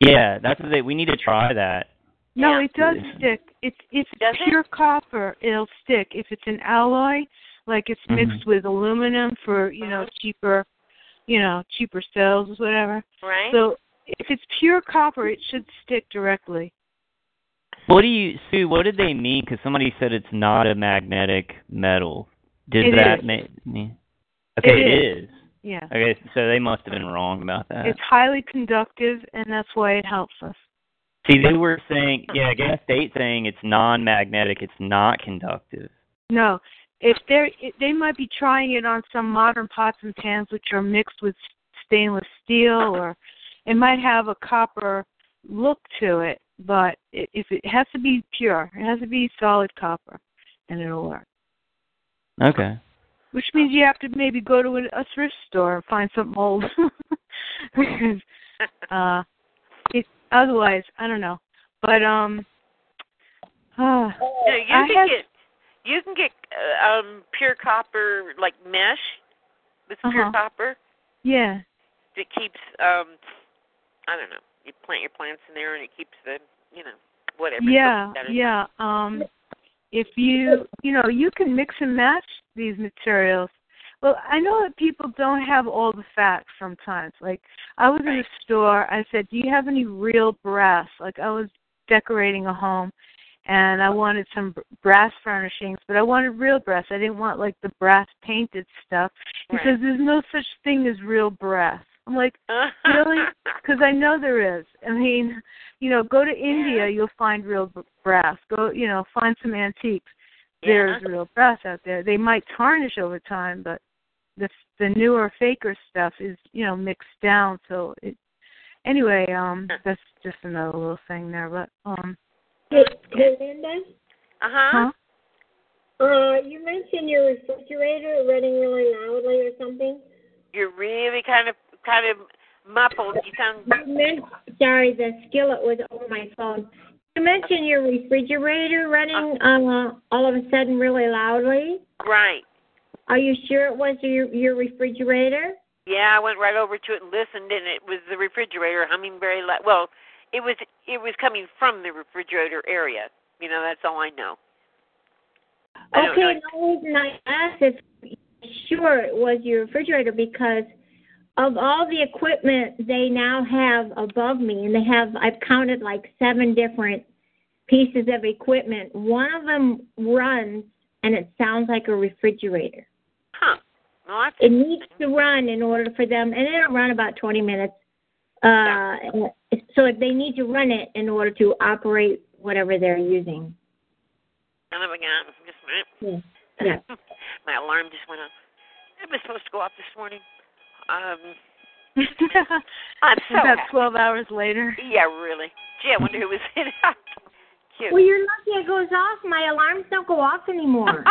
Speaker 4: Yeah, that's what they we need to try that.
Speaker 6: No,
Speaker 2: Yeah.
Speaker 6: it does stick. It's it's
Speaker 2: Does it?
Speaker 6: pure copper. It'll stick. If it's an alloy, like it's mixed
Speaker 4: Mhm.
Speaker 6: with aluminum for you know cheaper, you know cheaper cells, or whatever.
Speaker 2: Right.
Speaker 6: So if it's pure copper, it should stick directly.
Speaker 4: What do you Sue, what did they mean cuz somebody said it's not a magnetic metal. Did
Speaker 6: It
Speaker 4: that
Speaker 6: is.
Speaker 4: make me Okay,
Speaker 6: It
Speaker 4: it is.
Speaker 6: Yeah.
Speaker 4: Okay, so they must have been wrong about that.
Speaker 6: It's highly conductive, and that's why it helps us.
Speaker 4: See, they were saying, yeah, gas state saying it's non-magnetic, it's not conductive.
Speaker 6: No, if they're they might be trying it on some modern pots and pans which are mixed with stainless steel, or it might have a copper look to it. But it, if it has to be pure, it has to be solid copper, and it'll work.
Speaker 4: Okay.
Speaker 6: Which means you have to maybe go to a, a thrift store and find something old, because *laughs* uh, it otherwise I don't know. But um, uh,
Speaker 2: No, you
Speaker 6: I
Speaker 2: can
Speaker 6: have-
Speaker 2: get you can get uh, um pure copper like mesh with pure
Speaker 6: Uh-huh.
Speaker 2: copper
Speaker 6: yeah.
Speaker 2: that keeps um I don't know. You plant your plants in there and it keeps the you know whatever.
Speaker 6: Yeah, yeah. Um if you you know, you can mix and match these materials. Well, I know that people don't have all the facts sometimes. Like I was in a store, I said, Do you have any real brass? Like I was decorating a home and I wanted some brass furnishings, but I wanted real brass. I didn't want like the brass painted stuff. He
Speaker 2: Right.
Speaker 6: says there's no such thing as real brass. I'm like, *laughs* really? Because I know there is. I mean, you know, go to India, you'll find real brass. Go, you know, find some antiques. There's real brass out there. They might tarnish over time, but the the newer faker stuff is, you know, mixed down. So it. Anyway, um, that's just another little thing there. But um,
Speaker 9: Hey, hey, Linda.
Speaker 2: Uh huh.
Speaker 6: huh?
Speaker 9: Uh, you mentioned your refrigerator running really loudly or something.
Speaker 2: You're really kind of kind of muffled. You sound
Speaker 9: You men- sorry, the skillet was over my phone. You mentioned your refrigerator running uh, all of a sudden really loudly.
Speaker 2: right.
Speaker 9: Are you sure it was your your refrigerator?
Speaker 2: Yeah, I went right over to it and listened, and it was the refrigerator humming very loud. Well, it was it was coming from the refrigerator area. You know, that's all I know. I
Speaker 9: Okay, the reason I asked if sure it was your refrigerator because of all the equipment they now have above me, and they have I've counted like seven different pieces of equipment. One of them runs, and it sounds like a refrigerator.
Speaker 2: Huh. Well,
Speaker 9: It needs to run in order for them, and it'll run about 20 minutes. Uh, so if they need to run it in order to operate whatever they're using.
Speaker 2: Of a gun. Just.
Speaker 9: Yeah. *laughs* Yeah.
Speaker 2: My alarm just went off. It was supposed to go off this morning. Um, *laughs* I'm so
Speaker 6: about
Speaker 2: happy.
Speaker 6: twelve hours later.
Speaker 2: Yeah, really. Gee, I wonder who was in it. *laughs* Cute.
Speaker 9: Well, you're lucky it goes off. My alarms don't go off anymore.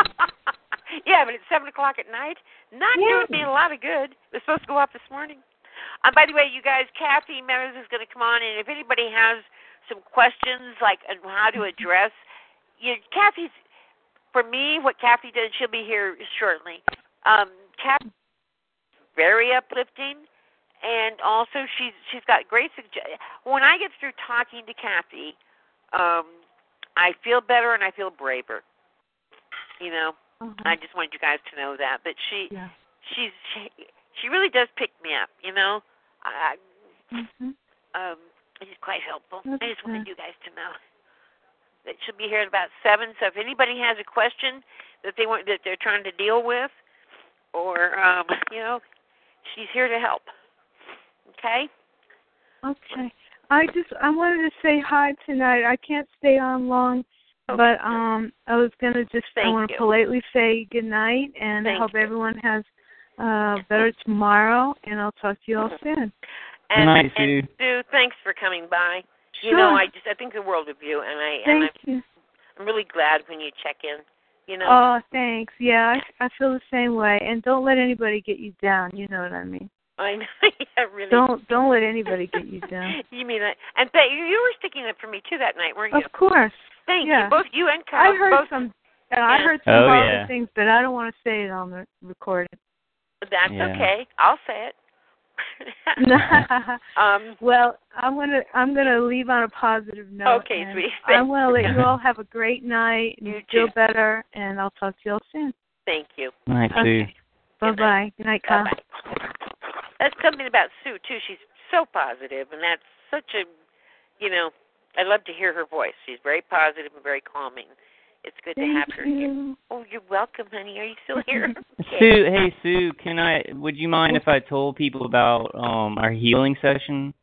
Speaker 2: yeah, but it's seven o'clock at night. Not
Speaker 9: Yeah.
Speaker 2: doing me a lot of good. It was supposed to go off this morning. Um, by the way, you guys, Kathy Meadows is going to come on, and if anybody has some questions like on how to address, you, know, Kathy's for me. What Kathy did, she'll be here shortly. Um, Kathy, very uplifting, and also she's she's got great suggestions. When I get through talking to Kathy, um, I feel better and I feel braver. You know,
Speaker 6: Uh-huh.
Speaker 2: I just wanted you guys to know that But she
Speaker 6: yeah.
Speaker 2: she's she, she really does pick me up. You know, I
Speaker 6: Mhm.
Speaker 2: um she's quite helpful. I just wanted you guys to know that she'll be here at about seven. So if anybody has a question that they want that they're trying to deal with, or um, you know, she's here to help. Okay.
Speaker 6: Okay. I just I wanted to say hi tonight. I can't stay on long, but um I was gonna just I want to
Speaker 2: you.
Speaker 6: politely say good night and I
Speaker 2: Thank
Speaker 6: hope
Speaker 2: you.
Speaker 6: everyone has uh better tomorrow and I'll talk to you all soon.
Speaker 2: And,
Speaker 4: night,
Speaker 2: and
Speaker 4: Sue.
Speaker 2: Sue, thanks for coming by.
Speaker 6: Sure.
Speaker 2: You know, I just I think the world of you, and I and
Speaker 6: Thank
Speaker 2: I'm,
Speaker 6: you.
Speaker 2: I'm really glad when you check in. You know.
Speaker 6: Oh, thanks. Yeah, I I feel the same way. And don't let anybody get you down, you know what I mean.
Speaker 2: I know. *laughs* yeah, really.
Speaker 6: Don't don't let anybody get you *laughs* down.
Speaker 2: You mean that? And th- you you were sticking up for me too that night, weren't you?
Speaker 6: Of course.
Speaker 2: Thank
Speaker 6: yeah.
Speaker 2: you, both you and Kyle.
Speaker 6: I heard
Speaker 2: both,
Speaker 6: some uh, I heard some
Speaker 4: Oh,
Speaker 6: horrible
Speaker 4: yeah.
Speaker 6: things, but I don't want to say it on the recording.
Speaker 2: That's
Speaker 4: Yeah.
Speaker 2: okay. I'll say it. *laughs* um.
Speaker 6: well, I'm gonna I'm gonna leave on a positive note.
Speaker 2: Okay,
Speaker 6: and
Speaker 2: sweetie.
Speaker 6: I'm gonna let you all have a great night and
Speaker 2: You
Speaker 6: feel better, and I'll talk to you all soon.
Speaker 2: Thank you.
Speaker 4: Night, Sue.
Speaker 6: Okay. Bye bye. Good night, Kyle.
Speaker 2: That's something about Sue too. She's so positive, and that's such a, you know, I love to hear her voice. She's very positive and very calming. It's good to have
Speaker 6: Thank
Speaker 2: her here.
Speaker 6: you.
Speaker 2: Oh, you're welcome, honey. Are you still *laughs* here? Okay.
Speaker 4: Sue, hey Sue, can I? Would you mind if I told people about um our healing session?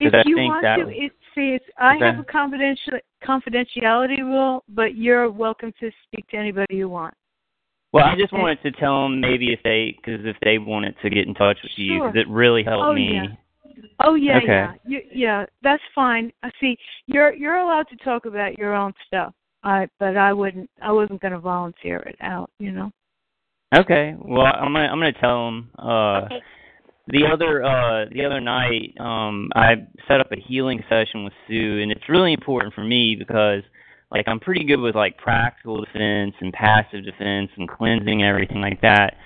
Speaker 6: If
Speaker 4: Because I
Speaker 6: you
Speaker 4: think
Speaker 6: want
Speaker 4: that
Speaker 6: to,
Speaker 4: was-
Speaker 6: it, see, it's, I
Speaker 4: Okay.
Speaker 6: have a confidential confidentiality rule, but you're welcome to speak to anybody you want.
Speaker 4: Well, I just wanted to tell them maybe if they, because if they wanted to get in touch with you,
Speaker 6: Sure.
Speaker 4: because it really helped
Speaker 6: Oh,
Speaker 4: me.
Speaker 6: yeah. Oh yeah,
Speaker 4: Okay.
Speaker 6: yeah, you, yeah. That's fine. I see. You're you're allowed to talk about your own stuff. I but I wouldn't. I wasn't going to volunteer it out. You know.
Speaker 4: Okay. Well, I'm gonna I'm gonna tell them. Uh,
Speaker 2: Okay.
Speaker 4: the other uh the other night, um, I set up a healing session with Sue, and it's really important for me because like I'm pretty good with like practical defense and passive defense and cleansing and everything like that.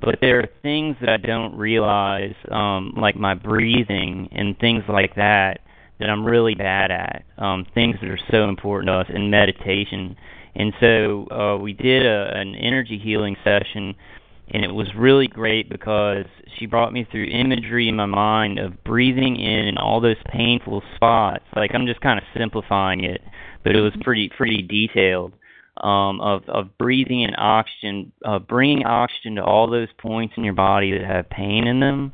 Speaker 4: But there are things that I don't realize, um, like my breathing and things like that, that I'm really bad at. Um, things that are so important to us in meditation. And so uh, we did a, an energy healing session, and it was really great because she brought me through imagery in my mind of breathing in and all those painful spots. Like I'm just kind of simplifying it, but it was pretty pretty detailed. Um, of of breathing in oxygen, uh, bringing oxygen to all those points in your body that have pain in them.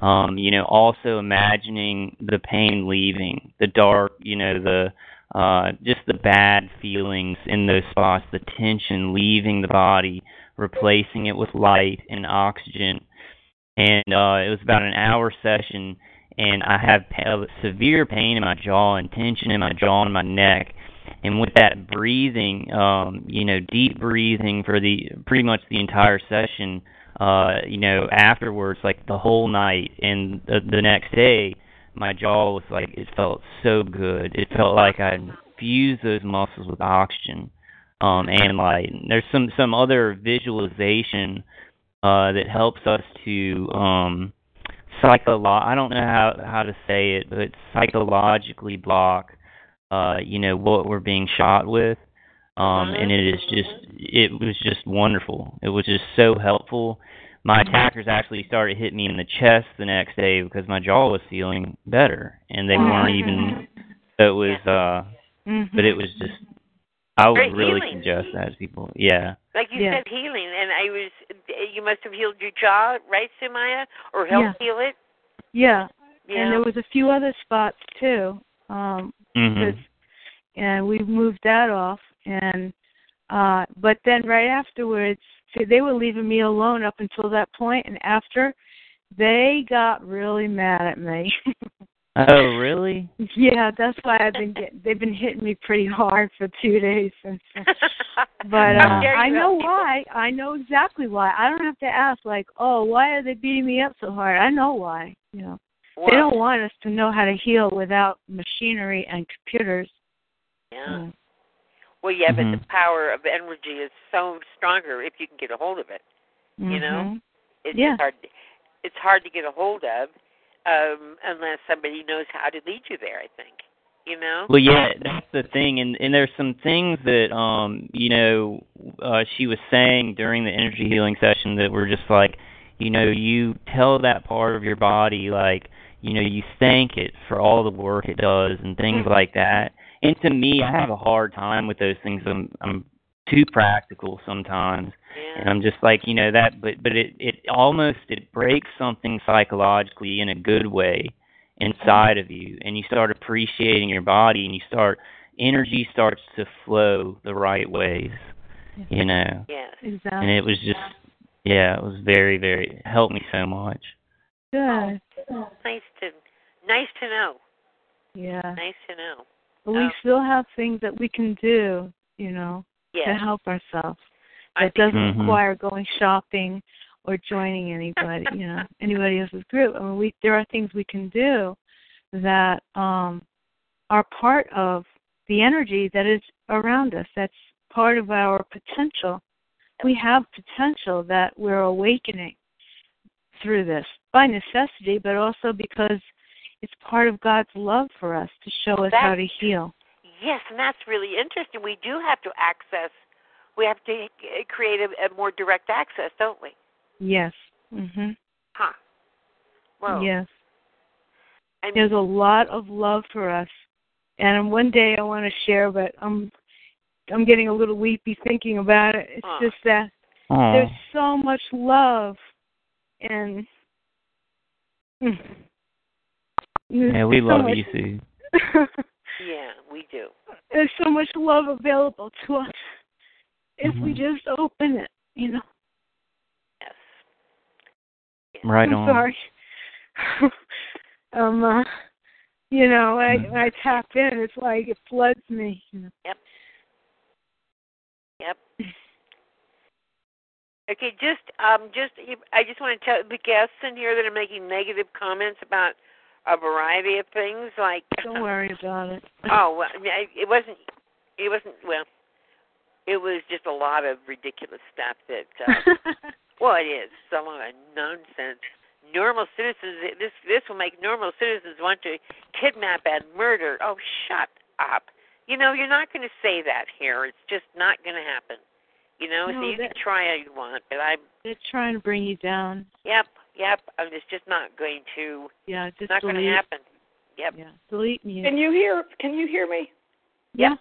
Speaker 4: Um, you know, also imagining the pain leaving, the dark, you know, the uh, just the bad feelings in those spots, the tension leaving the body, replacing it with light and oxygen. And uh, it was about an hour session, and I have severe pain in my jaw and tension in my jaw and my neck. And with that breathing, um, you know, deep breathing for the pretty much the entire session, uh, you know, afterwards, like the whole night and the, the next day, my jaw was like it felt so good. It felt like I infused those muscles with oxygen um, and light. And there's some some other visualization uh, that helps us to um, psycholo- I don't know how how to say it, but psychologically block, uh, you know, what we're being shot with. Um, and it is just it was just wonderful. It was just so helpful. My attackers actually started hitting me in the chest the next day because my jaw was feeling better, and they weren't even. So it was, uh,
Speaker 6: Mm-hmm.
Speaker 4: but it was just. I would
Speaker 2: Great
Speaker 4: really
Speaker 2: healing.
Speaker 4: suggest that to people. Yeah.
Speaker 2: Like you
Speaker 6: Yeah.
Speaker 2: said, healing, and I was. You must have healed your jaw, right, Sumaya, or helped heal it.
Speaker 6: Yeah.
Speaker 2: Yeah.
Speaker 6: And there was a few other spots too. Um,
Speaker 4: hmm
Speaker 6: because and we moved that off and uh but then right afterwards see, they were leaving me alone up until that point and after they got really mad at me *laughs*
Speaker 4: Oh, really?
Speaker 6: yeah that's why i've been getting they've been hitting me pretty hard for two days since *laughs* but uh, i know
Speaker 2: help
Speaker 6: why i know exactly why i don't have to ask like oh why are they beating me up so hard i know why you know
Speaker 2: Wow.
Speaker 6: they don't want us to know how to heal without machinery and computers
Speaker 2: Yeah.
Speaker 6: Mm.
Speaker 2: Well, yeah, but
Speaker 4: Mhm.
Speaker 2: the power of energy is so stronger if you can get a hold of it. You know,
Speaker 6: Mhm.
Speaker 2: it's
Speaker 6: Yeah.
Speaker 2: hard. It's hard to get a hold of um, unless somebody knows how to lead you there. I think. You know.
Speaker 4: Well, yeah, that's the thing, and and there's some things that um you know uh she was saying during the energy healing session that were just like, you know, you tell that part of your body like, you know, you thank it for all the work it does and things like that. And to me, I have a hard time with those things. I'm I'm too practical sometimes, and I'm just like, you know, that. But but it it almost it breaks something psychologically in a good way inside of you and you start appreciating your body and you start energy starts to flow the right ways you know
Speaker 2: Yes.
Speaker 6: Exactly.
Speaker 4: and it was just yeah it was very very helped me so much
Speaker 6: good.
Speaker 2: Oh, nice to nice to know.
Speaker 6: Yeah.
Speaker 2: Nice to know.
Speaker 6: But we
Speaker 2: Oh.
Speaker 6: still have things that we can do, you know, to help ourselves.
Speaker 2: I
Speaker 6: That doesn't
Speaker 4: Mhm.
Speaker 6: require going shopping or joining anybody, you know, *laughs* anybody else's group. I mean, we there are things we can do that um are part of the energy that is around us. That's part of our potential. We have potential that we're awakening through this by necessity, but also because it's part of God's love for us to show us how to heal.
Speaker 2: Yes, and that's really interesting. We do have to access. We have to uh, create a, a more direct access, don't we?
Speaker 6: Yes. Mhm.
Speaker 2: Huh. Well,
Speaker 6: Yes.
Speaker 2: I mean,
Speaker 6: There's a lot of love for us. And one day I want to share, but I'm I'm getting a little weepy thinking about it. It's
Speaker 2: Aw.
Speaker 6: just that
Speaker 4: Aw.
Speaker 6: there's so much love and mm.
Speaker 4: Yeah we
Speaker 6: so
Speaker 4: love
Speaker 6: much-
Speaker 4: you sue *laughs*
Speaker 2: yeah, we do.
Speaker 6: there's so much love available to us if we
Speaker 4: Mhm.
Speaker 6: just open it, you know.
Speaker 2: Yes.
Speaker 4: right
Speaker 6: I'm
Speaker 4: on
Speaker 6: sorry. *laughs* um uh you know, I
Speaker 4: Mhm.
Speaker 6: I tap in, it's like it floods me, you know.
Speaker 2: Yep. Yep. Okay, just um, just I just want to tell the guests in here that are making negative comments about a variety of things, like *laughs*
Speaker 6: Don't worry about it.
Speaker 2: oh, well, I mean, it wasn't, it wasn't well, it was just a lot of ridiculous stuff that. Uh, *laughs* well, it is It's a lot of nonsense. Normal citizens. This this will make normal citizens want to kidnap and murder. Oh, shut up. You know, you're not going to say that here. It's just not going to happen. You know, so
Speaker 6: No,
Speaker 2: you
Speaker 6: that-
Speaker 2: can try all you want, but I'm.
Speaker 6: They're trying to bring you down.
Speaker 2: Yep, yep. I'm just just not going to.
Speaker 6: Yeah, just
Speaker 2: It's not going to happen. Yep.
Speaker 6: Yeah, delete me.
Speaker 10: Can you hear? Can you hear me?
Speaker 6: Yeah.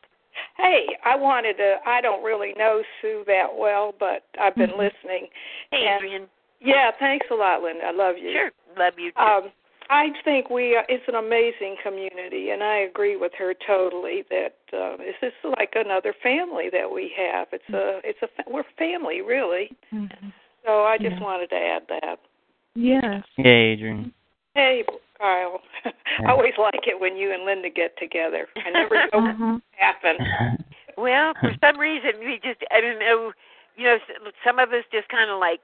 Speaker 10: Hey, I wanted to. I don't really know Sue that well, but I've been
Speaker 6: Mhm.
Speaker 10: listening.
Speaker 2: Hey,
Speaker 10: And-
Speaker 2: Adrian.
Speaker 10: Yeah, thanks a lot, Linda. I love you.
Speaker 2: Sure. Love you too.
Speaker 10: Um, I think we are, it's an amazing community, and I agree with her totally that uh, this is like another family that we have. It's a it's a fa- we're family really.
Speaker 6: Mhm.
Speaker 10: So I just
Speaker 6: Yeah.
Speaker 10: wanted to add that.
Speaker 6: Yes.
Speaker 4: Hey, adrian
Speaker 10: Hey, Kyle. *laughs* I always like it when you and Linda get together. I never *laughs* know what
Speaker 6: Uh-huh.
Speaker 10: happen. *laughs*
Speaker 2: Well, for some reason we just I don't know, you know, some of us just kind of like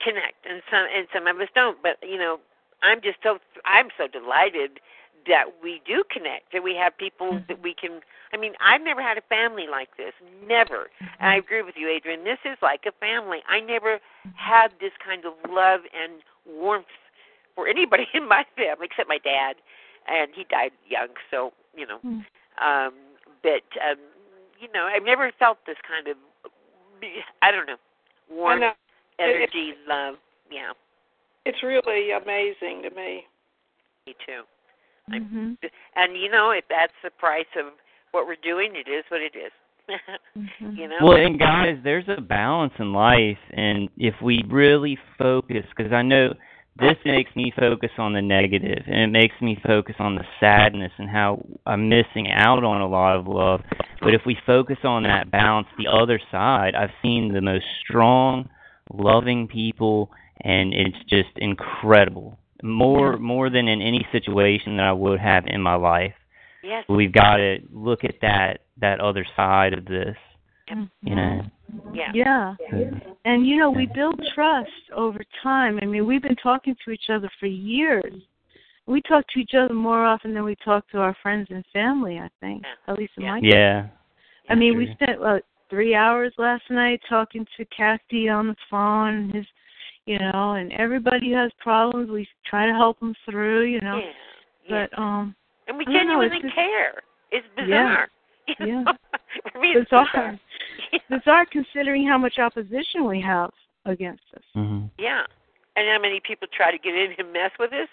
Speaker 2: connect and some and some of us don't, but you know, I'm just so I'm so delighted that we do connect that we have people that we can I mean, I've never had a family like this. Never. And I agree with you, Adrian. This is like a family. I never had this kind of love and warmth for anybody *laughs* in my family except my dad and he died young, so, you know,
Speaker 6: Mm.
Speaker 2: um but um you know i've never felt this kind of i don't know warmth
Speaker 10: know. It-
Speaker 2: energy love yeah
Speaker 10: It's really amazing to me.
Speaker 2: me too
Speaker 6: Mhm.
Speaker 2: and you know if that's the price of what we're doing it is what it is *laughs*
Speaker 6: Mhm.
Speaker 2: you know
Speaker 4: Well, and guys, there's a balance in life, and if we really focus, because I know this makes me focus on the negative, and it makes me focus on the sadness and how I'm missing out on a lot of love. But if we focus on that balance, the other side, I've seen the most strong, loving people, and it's just incredible. More, more than in any situation that I would have in my life.
Speaker 2: yes
Speaker 4: We've got to look at that that other side of this, you know.
Speaker 2: yeah
Speaker 6: Yeah. And you know, we build trust over time. I mean, we've been talking to each other for years. We talk to each other more often than we talk to our friends and family, I think. At least in
Speaker 2: Yeah.
Speaker 6: my case.
Speaker 4: Yeah.
Speaker 6: I mean, we spent what three hours last night talking to Kathy on the phone. His, you know, and everybody has problems. We try to help them through, you know.
Speaker 2: yeah yeah
Speaker 6: But um,
Speaker 2: and we
Speaker 6: I don't know,
Speaker 2: genuinely
Speaker 6: it's just-
Speaker 2: care. It's
Speaker 6: Yeah.
Speaker 2: bizarre. *laughs* You
Speaker 6: Yeah.
Speaker 2: know? For it's
Speaker 6: Bizarre.
Speaker 2: bizarre.
Speaker 6: Bizarre considering how much opposition we have against us.
Speaker 4: hmm
Speaker 2: Yeah. And how many people try to get in and mess with us.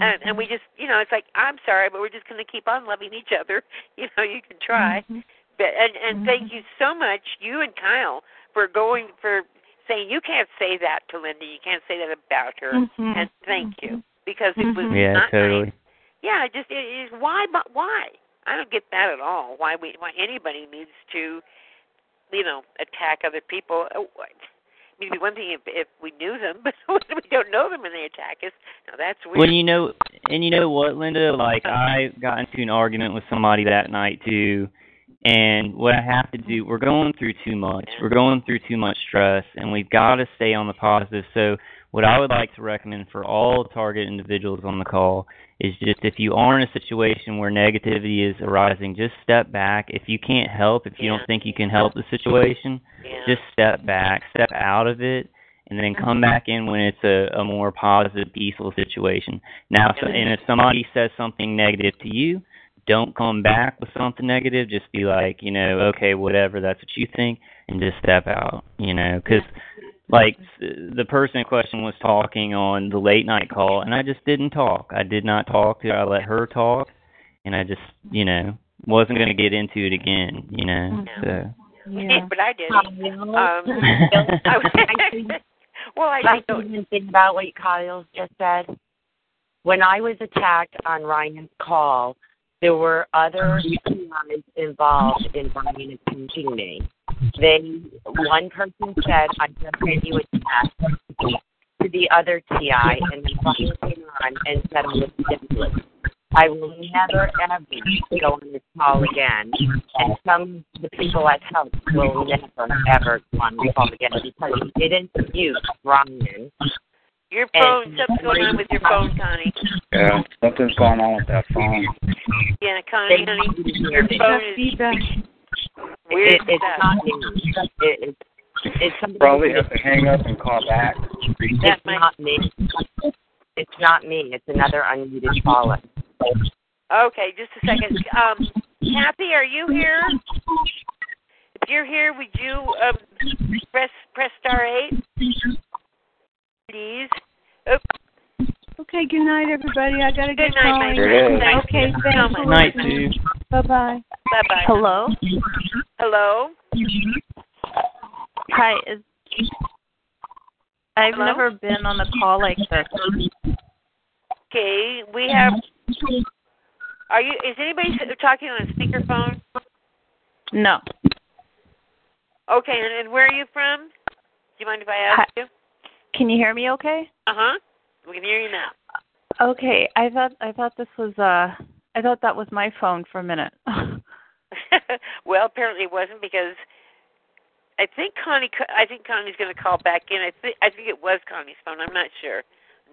Speaker 2: And and we just you know, it's like, I'm sorry, but we're just gonna keep on loving each other. *laughs* You know, you can try.
Speaker 6: mm-hmm.
Speaker 2: But and and thank you so much, you and Kyle, for going for saying you can't say that to Linda, you can't say that about her.
Speaker 6: Mhm.
Speaker 2: And thank you. Because it was
Speaker 6: Mhm.
Speaker 4: Yeah,
Speaker 2: not
Speaker 4: totally.
Speaker 2: nice. Yeah, it just it is why but why? I don't get that at all. Why we why anybody needs to, you know, attack other people. Uh, what? I mean, it'd be one thing if if we knew them, *laughs* but when we don't know them and they attack us, now that's weird.
Speaker 4: Well, you know, and you know what, Linda? Like, I got into an argument with somebody that night too, and what I have to do, we're going through too much. We're going through too much stress, and we've got to stay on the positive. So, what I would like to recommend for all target individuals on the call is just if you are in a situation where negativity is arising, just step back. If you can't help, if you
Speaker 2: Yeah.
Speaker 4: don't think you can help the situation,
Speaker 2: yeah.
Speaker 4: just step back, step out of it, and then come back in when it's a, a more positive, peaceful situation. Now, so, and if somebody says something negative to you, don't come back with something negative. Just be like, you know, okay, whatever, that's what you think, and just step out, you know, because like the person in question was talking on the late night call, and I just didn't talk. I did not talk to her. I let her talk, and I just, you know, wasn't going to get into it again, you know. So.
Speaker 6: Yeah.
Speaker 2: but I did. Um, I, *laughs* *laughs* well, I
Speaker 7: I
Speaker 2: just don't.
Speaker 7: didn't think about what Kyle just said. When I was attacked on Ryan's call, there were other TIs involved in Ryan attacking me. They, one person said, I just sent you a text to the other TI, and then Ryan came on and said I was ridiculous. I will never ever go on this call again. And some of the people at Help will never ever go on this call again because he didn't use Ryan.
Speaker 2: Your phone, something's going on with your phone, Connie.
Speaker 11: Yeah, something's going on with that phone.
Speaker 2: Yeah, Connie, honey, your phone is
Speaker 6: feedback.
Speaker 2: weird
Speaker 7: It, it's not me. It, it's it's
Speaker 11: Probably have to hang up and call back.
Speaker 2: That
Speaker 7: It's not me. It's not me. It's another unmuted caller.
Speaker 2: Okay, just a second. Um, Kathy, are you here? If you're here, would you um, press press star eight, please? Oh,
Speaker 6: Okay, good night, everybody. I gotta get
Speaker 2: Good night, my
Speaker 6: going.
Speaker 2: friend. Thank
Speaker 6: Okay,
Speaker 2: you so
Speaker 6: thanks.
Speaker 2: much.
Speaker 6: for
Speaker 4: Night,
Speaker 6: listening. Bye-bye.
Speaker 2: bye bye.
Speaker 12: Hello.
Speaker 2: Hello.
Speaker 12: Hi. Is I've
Speaker 2: Hello?
Speaker 12: never been on a call like this.
Speaker 2: Okay, we have. Are you? Is anybody talking on a speakerphone?
Speaker 12: No.
Speaker 2: Okay, and, and where are you from? Do you mind if I ask you?
Speaker 12: Can you hear me okay?
Speaker 2: Uh huh. We can hear you now.
Speaker 12: Okay. I thought I thought this was uh I thought that was my phone for a minute. *laughs*
Speaker 2: well, apparently it wasn't because I think Connie. I think Connie's going to call back in. I think I think it was Connie's phone. I'm not sure.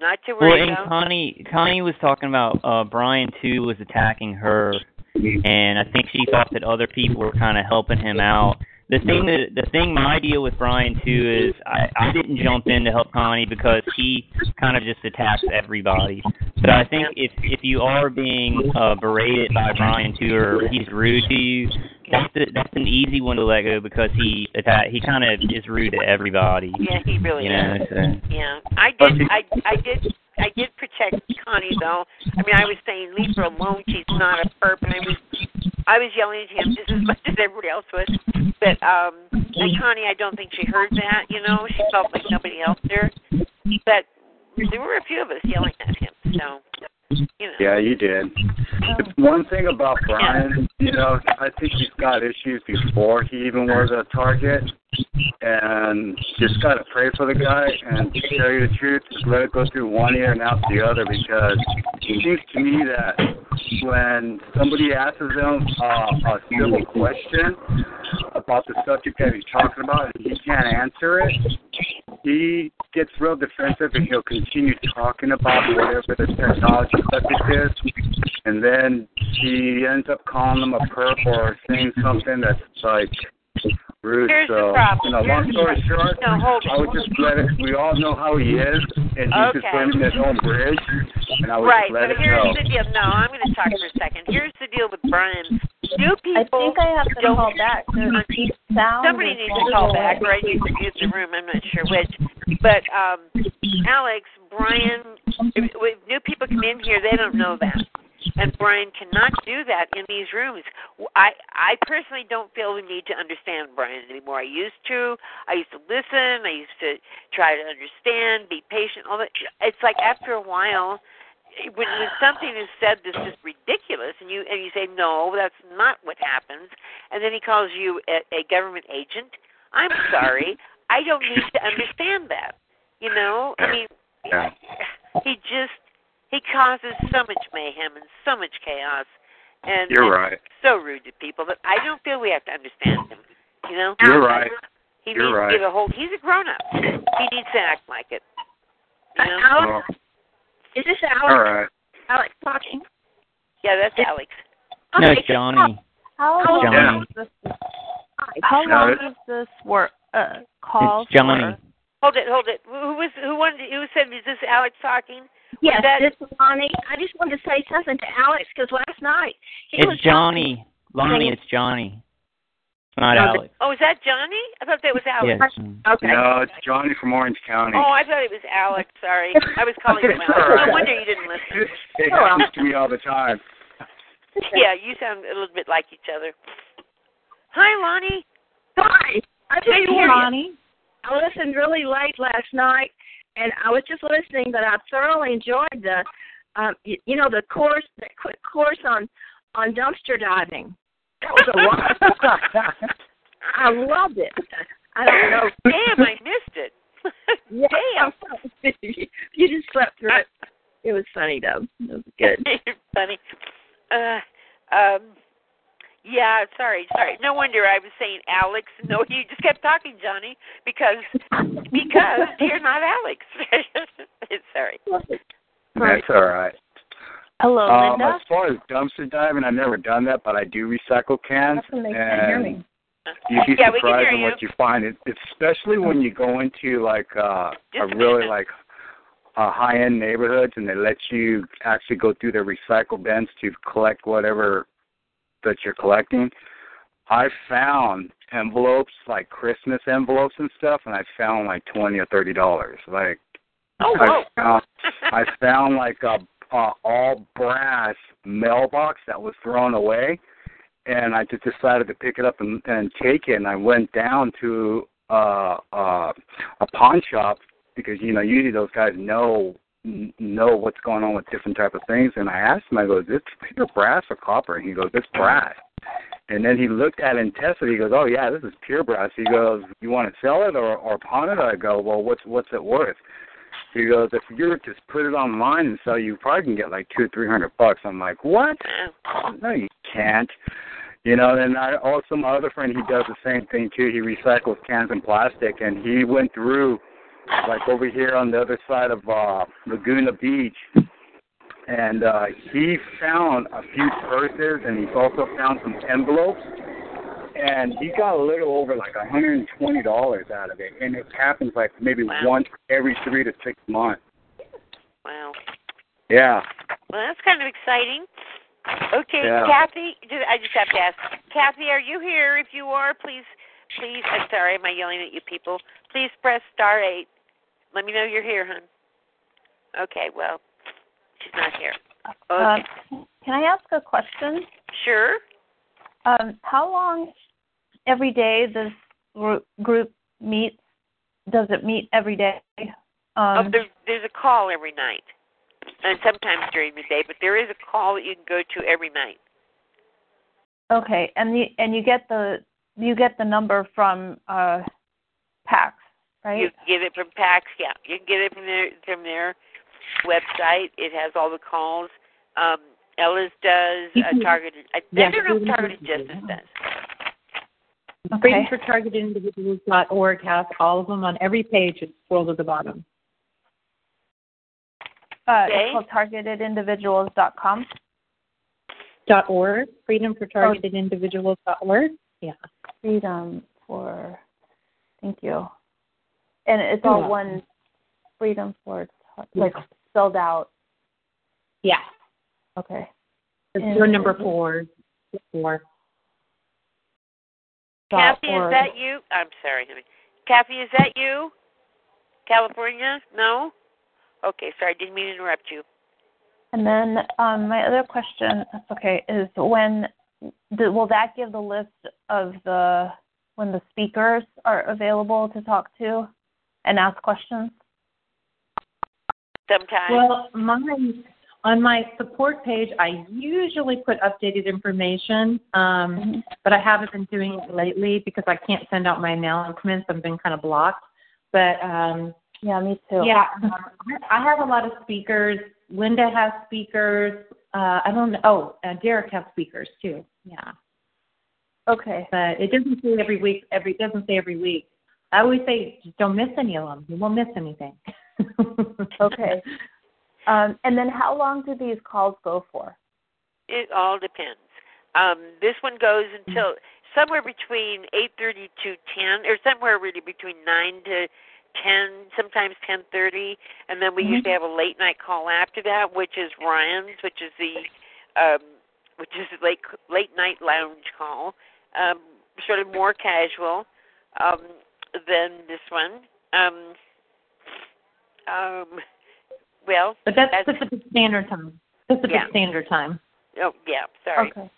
Speaker 2: Not to
Speaker 4: Well,
Speaker 2: worry
Speaker 4: and
Speaker 2: about.
Speaker 4: Connie, Connie was talking about uh Brian too was attacking her, and I think she thought that other people were kind of helping him out. The thing that the thing my deal with Brian too is I I didn't jump in to help Connie because he kind of just attacks everybody. But I think if if you are being uh berated by Brian too or he's rude to you, that's a, that's an easy one to let go because he attack he kind of is rude to everybody.
Speaker 2: Yeah, he really
Speaker 4: You know,
Speaker 2: is.
Speaker 4: so.
Speaker 2: Yeah, I did. I I did. I did protect Connie though. I mean, I was saying, leave her alone. She's not a perp, and I was, I was yelling at him just as *laughs* much as everybody else was. But um, and Connie, I don't think she heard that. You know, she felt like nobody else there. But there were a few of us yelling at him. So, you know.
Speaker 11: Yeah, you did. One thing about Brian, you know, I think he's got issues before he even was a target, and just got to pray for the guy. And to tell you the truth, just let it go through one ear and out the other, because it seems to me that when somebody asks him uh, a silly question about the subject that he's talking about, and he can't answer it, he gets real defensive and he'll continue talking about whatever the technology subject is, and then he ends up calling them a perp or saying something that's like rude.
Speaker 2: Here's
Speaker 11: so,
Speaker 2: the problem.
Speaker 11: you know, long
Speaker 2: Here's-
Speaker 11: story short,
Speaker 2: No, hold
Speaker 11: I would just let it. We all know how he is, and he's just
Speaker 2: Okay.
Speaker 11: burning his own bridge, and I would
Speaker 2: Right,
Speaker 11: just let
Speaker 2: but
Speaker 11: it
Speaker 2: here's
Speaker 11: go.
Speaker 2: the deal. No, I'm going to talk for a second. Here's the deal with Brian. New people.
Speaker 13: I think I have to
Speaker 2: don't-
Speaker 13: call back.
Speaker 2: Somebody needs to call back, or I need to use the room. I'm not sure which. But um, Alex, Brian, if, if new people come in here, they don't know that, and Brian cannot do that in these rooms. I I personally don't feel the need to understand Brian anymore. I used to. I used to listen. I used to try to understand, be patient. All that. It's like after a while. When, when something is said that's just ridiculous, and you and you say no, that's not what happens, and then he calls you a, a government agent. I'm sorry, I don't need to understand that. You know, I mean,
Speaker 11: Yeah.
Speaker 2: he just he causes so much mayhem and so much chaos, and
Speaker 11: You're right.
Speaker 2: so rude to people that I don't feel we have to understand him. You know,
Speaker 11: You're right.
Speaker 2: He
Speaker 11: You're
Speaker 2: needs
Speaker 11: right.
Speaker 2: to get a hold. He's a grown up. He needs to act like it. You know?
Speaker 11: Well,
Speaker 9: Is this Alex?
Speaker 11: all right.
Speaker 9: Alex talking?
Speaker 2: Yeah, that's Alex.
Speaker 4: No,
Speaker 9: Okay.
Speaker 4: Johnny.
Speaker 13: How
Speaker 9: How
Speaker 13: long
Speaker 4: Johnny.
Speaker 13: is this? How
Speaker 11: Got
Speaker 13: long
Speaker 11: it.
Speaker 13: is this work? Uh, call
Speaker 4: It's Johnny.
Speaker 13: for?
Speaker 2: Hold it, hold it. Who who was who wanted? Who said is this Alex talking?
Speaker 9: Yes,
Speaker 2: that-
Speaker 9: this is Lonnie. I just wanted to say something to Alex because last night he was
Speaker 4: It's Johnny. Lonnie, it's Johnny. It's not
Speaker 9: No,
Speaker 4: Alex.
Speaker 2: Oh, is that Johnny? I thought that was Alex.
Speaker 4: Yes.
Speaker 9: Okay.
Speaker 11: No, it's Johnny from Orange County.
Speaker 2: Oh, I thought it was Alex. Sorry, I was calling him
Speaker 11: It's *laughs*
Speaker 2: Alex.
Speaker 11: all right.
Speaker 2: No wonder you didn't listen.
Speaker 11: It happens to me all the time. *laughs*
Speaker 2: Yeah, you sound a little bit like each other. Hi, Lonnie.
Speaker 9: Hi. I tell you
Speaker 2: Good to
Speaker 9: what,
Speaker 2: you.
Speaker 5: Lonnie.
Speaker 9: I listened really late last night, and I was just listening, but I thoroughly enjoyed the, um, you, you know, the course, the quick course on on dumpster diving. That was a lot. *laughs* I loved it. I don't know.
Speaker 2: Damn, I missed it. *laughs*
Speaker 9: Yeah.
Speaker 2: Damn. *laughs*
Speaker 9: you just slept through it. It was funny though. It was good.
Speaker 2: Funny. Uh, um, yeah, sorry, sorry. No wonder I was saying Alex. *laughs* No, you just kept talking, Johnny, because because you're not Alex. *laughs* sorry.
Speaker 11: That's all right.
Speaker 13: Hello,
Speaker 11: Um,
Speaker 13: Linda.
Speaker 11: as far as dumpster diving, I've never done that, but I do recycle cans, and you'd be
Speaker 2: Yeah,
Speaker 11: surprised
Speaker 2: hear
Speaker 11: on what you find. It, especially when you go into like uh,
Speaker 2: Just
Speaker 11: a
Speaker 2: a
Speaker 11: really
Speaker 2: minute.
Speaker 11: like uh, high-end neighborhoods, and they let you actually go through their recycle bins to collect whatever that you're collecting. I found envelopes like Christmas envelopes and stuff, and I found like twenty or thirty dollars. Like
Speaker 2: Oh,
Speaker 11: I found, *laughs* I found like a, a all brass mailbox that was thrown away, and I just decided to pick it up and, and take it. And I went down to uh, uh, a pawn shop because you know usually those guys know know what's going on with different type of things. And I asked him, I go, "Is this pure brass or copper?" And he goes, "It's brass." And then he looked at it and tested it. He goes, "Oh yeah, this is pure brass." He goes, "You want to sell it or or pawn it?" I go, "Well, what's what's it worth?" He goes, "If you were to just put it online and sell, you probably can get like two or three hundred bucks." I'm like, "What? No, you can't." You know, and I also my other friend he does the same thing too. He recycles cans and plastic, and he went through like over here on the other side of uh Laguna Beach, and uh he found a few purses, and he's also found some envelopes, and he got a little over like a hundred and twenty dollars out of it, and it happens like maybe
Speaker 2: Wow.
Speaker 11: once every three to six months.
Speaker 2: Wow.
Speaker 11: Yeah.
Speaker 2: Well, that's kind of exciting. Okay,
Speaker 11: Yeah.
Speaker 2: Kathy. I just have to ask, Kathy, are you here? If you are, please, please. I'm sorry, am I yelling at you people? Please press star eight. Let me know you're here, hon. Okay. Well, she's not here.
Speaker 13: Uh,
Speaker 2: Okay.
Speaker 13: can I ask a question?
Speaker 2: sure.
Speaker 13: Um, how long every day this group, group meets? Does it meet every day?
Speaker 2: oh,
Speaker 13: Um,
Speaker 2: there, there's a call every night, and sometimes during the day, but there is a call that you can go to every night.
Speaker 13: okay, and the and you get the you get the number from uh, PACTS, right?
Speaker 2: You can get it from PACTS. Yeah, you can get it from their from their website. It has all the calls. Um, Ella's does. Uh, targeted. I, I
Speaker 5: Yes,
Speaker 2: don't know if Targeted
Speaker 5: for-
Speaker 2: Justice does.
Speaker 5: Freedom for Targeted Individuals.org has all of them on every page. It's scroll to the bottom.
Speaker 13: Uh,
Speaker 2: Okay.
Speaker 13: it's called targetedindividuals.com.
Speaker 5: Dot org. Freedom for Targeted Individuals. Dot org. Yeah.
Speaker 13: Freedom for. Thank you. And it's all
Speaker 5: welcome.
Speaker 13: one freedom for like spelled out.
Speaker 5: Yeah.
Speaker 13: Okay.
Speaker 5: It's your number four. Four.
Speaker 2: Kathy, is that you? I'm sorry, honey. Kathy, is that you? California? No? Okay, sorry, didn't mean to interrupt you.
Speaker 13: And then um, my other question, that's okay, is when do, will that give the list of the when the speakers are available to talk to and ask questions?
Speaker 2: Sometime.
Speaker 5: Well, my on my support page, I usually put updated information, um, but I haven't been doing it lately because I can't send out my announcements. I've been kind of blocked. But um,
Speaker 13: yeah, me too.
Speaker 5: Yeah, um, I I have a lot of speakers. Linda has speakers. Uh, I don't know. Oh, uh, Derek has speakers too. Yeah.
Speaker 13: Okay.
Speaker 5: But it doesn't say every week. Every it doesn't say every week. I always say just don't miss any of them. You won't miss anything. *laughs*
Speaker 13: Okay. Um, and then how long do these calls go for?
Speaker 2: It all depends. Um, this one goes until somewhere between 8:30 to 10, or somewhere really between 9 to 10, sometimes 10:30, and then we
Speaker 13: Mhm.
Speaker 2: usually have a late night call after that, which is Ryan's, which is the um, which is the late late night lounge call, um, sort of more casual um, than this one. Um, um, well,
Speaker 5: But that's Pacific Standard Time. Pacific
Speaker 2: Yeah.
Speaker 5: Standard Time.
Speaker 2: oh yeah, sorry.
Speaker 13: Okay.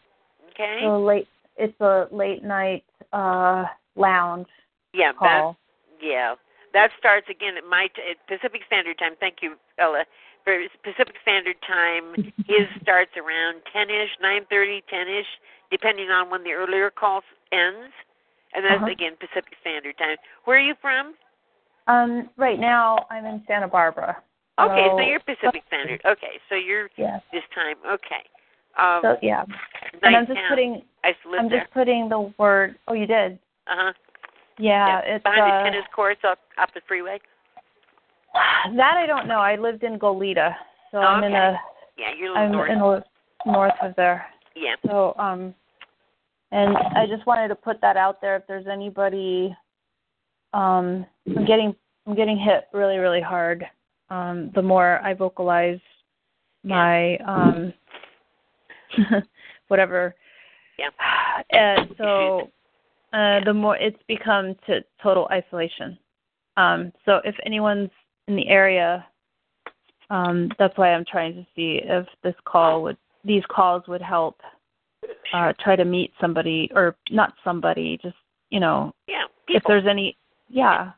Speaker 2: Okay.
Speaker 13: So late it's a late night uh lounge
Speaker 2: Yeah, that yeah. That starts again at my t- at Pacific Standard Time. Thank you, Ella. For Pacific Standard Time, *laughs* his starts around 10ish, 9:30, 10ish, depending on when the earlier call ends. And that's
Speaker 13: Uh-huh.
Speaker 2: again Pacific Standard Time. Where are you from?
Speaker 13: Um right now I'm in Santa Barbara.
Speaker 2: Okay, so
Speaker 13: So-
Speaker 2: you're Pacific Standard. Okay, so you're
Speaker 13: Yes.
Speaker 2: this time. Okay. Um,
Speaker 13: So yeah.
Speaker 2: nice
Speaker 13: and I'm just
Speaker 2: town.
Speaker 13: putting
Speaker 2: I used to live
Speaker 13: I'm
Speaker 2: there.
Speaker 13: just putting the word oh you did.
Speaker 2: Uh huh.
Speaker 13: Yeah, it's
Speaker 2: behind
Speaker 13: uh
Speaker 2: the tennis courts up up the freeway.
Speaker 13: that I don't know. I lived in Goleta. So I'm in a
Speaker 2: Yeah, you're a
Speaker 13: I'm
Speaker 2: north.
Speaker 13: in the north of there.
Speaker 2: Yeah.
Speaker 13: So um and I just wanted to put that out there if there's anybody um I'm getting I'm getting hit really, really hard. Um the more I vocalize my um *laughs* whatever
Speaker 2: Yeah. *sighs*
Speaker 13: and so uh the more it's become to total isolation. Um so if anyone's in the area um that's why I'm trying to see if this call would these calls would help uh try to meet somebody or not somebody just you know
Speaker 2: Yeah.
Speaker 13: if there's any yeah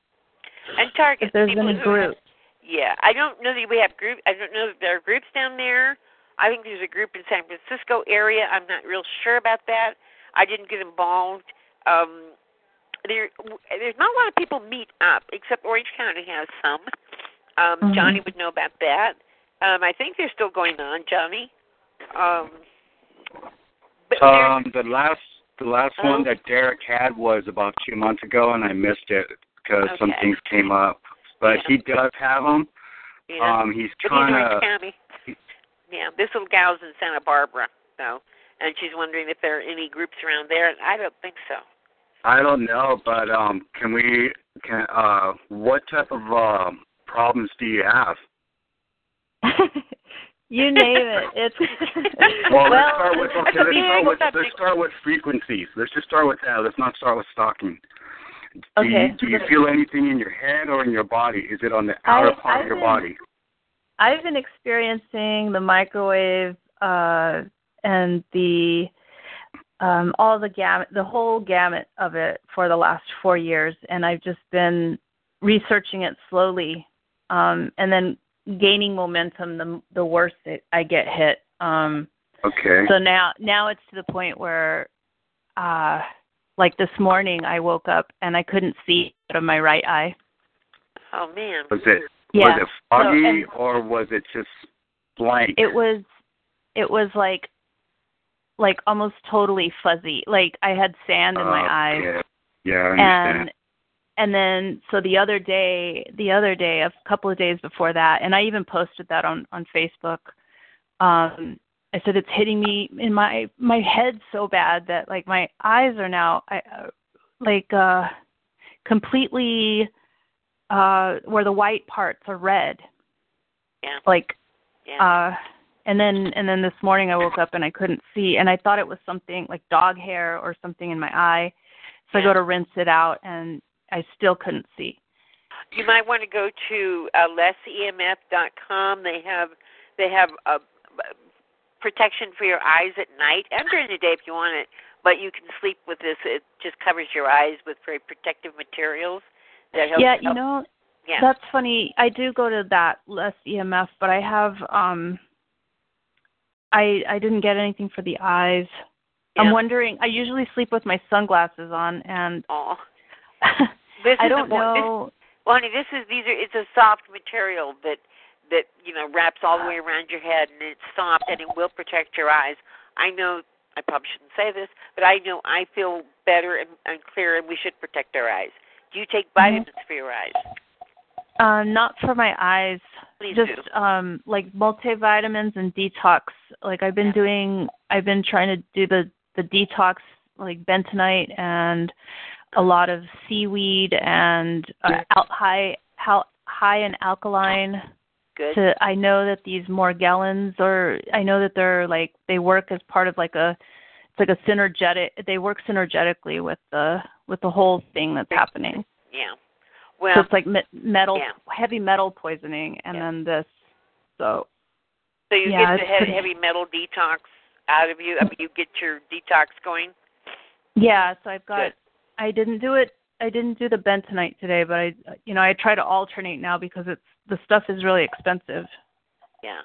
Speaker 2: and target
Speaker 13: if there's
Speaker 2: people
Speaker 13: any
Speaker 2: who
Speaker 13: group
Speaker 2: Yeah, I don't know that we have group. I don't know that there are groups down there. I think there's a group in San Francisco area. I'm not real sure about that. I didn't get involved. Um, there, there's not a lot of people meet up, except Orange County has some. Um,
Speaker 11: Mhm.
Speaker 2: Johnny would know about that. Um, I think they're still going on, Johnny. Um,
Speaker 11: Um, the last the last one that Derek had was about two months ago, and I missed it because some things came up. But he does have them.
Speaker 2: you know,
Speaker 11: Um, he's
Speaker 2: but he's
Speaker 11: kind
Speaker 2: Orange
Speaker 11: of
Speaker 2: County. Yeah, this little gal's in Santa Barbara, so, and she's wondering if there are any groups around there. And I don't think so.
Speaker 11: I don't know, but um, can we can uh, what type of um problems do you have? *laughs*
Speaker 13: you name it it's *laughs*
Speaker 11: Well, let's start with okay, let's start with let's start with frequencies. Let's just start with that. Let's not start with stalking. Do
Speaker 13: Okay.
Speaker 11: you, do you feel anything in your head or in your body? Is it on the outer
Speaker 13: I-
Speaker 11: part
Speaker 13: I've
Speaker 11: of your
Speaker 13: been-
Speaker 11: body?
Speaker 13: I've been experiencing the microwave uh and the um all the gamut the whole gamut of it for the last 4 years and I've just been researching it slowly um and then gaining momentum the the worse it, I get hit um
Speaker 11: Okay.
Speaker 13: so now now it's to the point where uh like this morning I woke up and I couldn't see out of my right eye
Speaker 2: Oh man.
Speaker 11: Was it
Speaker 13: Yeah.
Speaker 11: was it foggy
Speaker 13: So, and-
Speaker 11: or was it just blank?
Speaker 13: it was it was like like almost totally fuzzy like i had sand in my eyes
Speaker 11: Yeah, yeah I understand.
Speaker 13: and and then so the other day the other day a couple of days before that and i even posted that on on facebook um i said it's hitting me in my my head so bad that like my eyes are now i uh, like uh completely uh where the white parts are red.
Speaker 2: Yeah.
Speaker 13: Like
Speaker 2: Yeah.
Speaker 13: uh and then and then this morning I woke up and I couldn't see and I thought it was something like dog hair or something in my eye. So I go to rinse it out and I still couldn't see.
Speaker 2: You might want to go to uh, lessemf.com. They have they have a protection for your eyes at night and during the day if you want it. But you can sleep with this. It just covers your eyes with very protective materials. That help,
Speaker 13: yeah, you
Speaker 2: help-
Speaker 13: know,
Speaker 2: Yeah.
Speaker 13: that's funny. I do go to that less EMF, but I have um I I didn't get anything for the eyes. I'm wondering. I usually sleep with my sunglasses on, and
Speaker 2: Aw. *laughs* This
Speaker 13: I don't
Speaker 2: more- this-
Speaker 13: know.
Speaker 2: well, honey, this is these are. It's a soft material that that you know wraps all the way around your head, and it's soft, and it will protect your eyes. I know. I probably shouldn't say this, but I know I feel better and, and clearer, and we should protect our eyes. Do you take
Speaker 13: Mm-hmm.
Speaker 2: vitamins for your eyes?
Speaker 13: Uh, not for my eyes.
Speaker 2: Please
Speaker 13: just
Speaker 2: do.
Speaker 13: um like multivitamins and detox. Like I've been doing I've been trying to do the the detox like bentonite and a lot of seaweed and uh, al- high how high in alkaline
Speaker 2: Good.
Speaker 13: to I know that these Morgellons are. I know that they're like they work as part of like a it's like a synergetic they work synergetically with the with the whole thing that's happening.
Speaker 2: Yeah. Well, so
Speaker 13: it's like me- metal
Speaker 2: yeah.
Speaker 13: heavy metal poisoning and then this so
Speaker 2: so you
Speaker 13: yeah,
Speaker 2: get the heavy,
Speaker 13: pretty-
Speaker 2: heavy metal detox out of you. I mean, you get your detox going.
Speaker 13: Yeah, so I've got
Speaker 2: Good.
Speaker 13: I didn't do it I didn't do the bentonite today, but I you know, I try to alternate now because it's the stuff is really expensive.
Speaker 2: Yeah.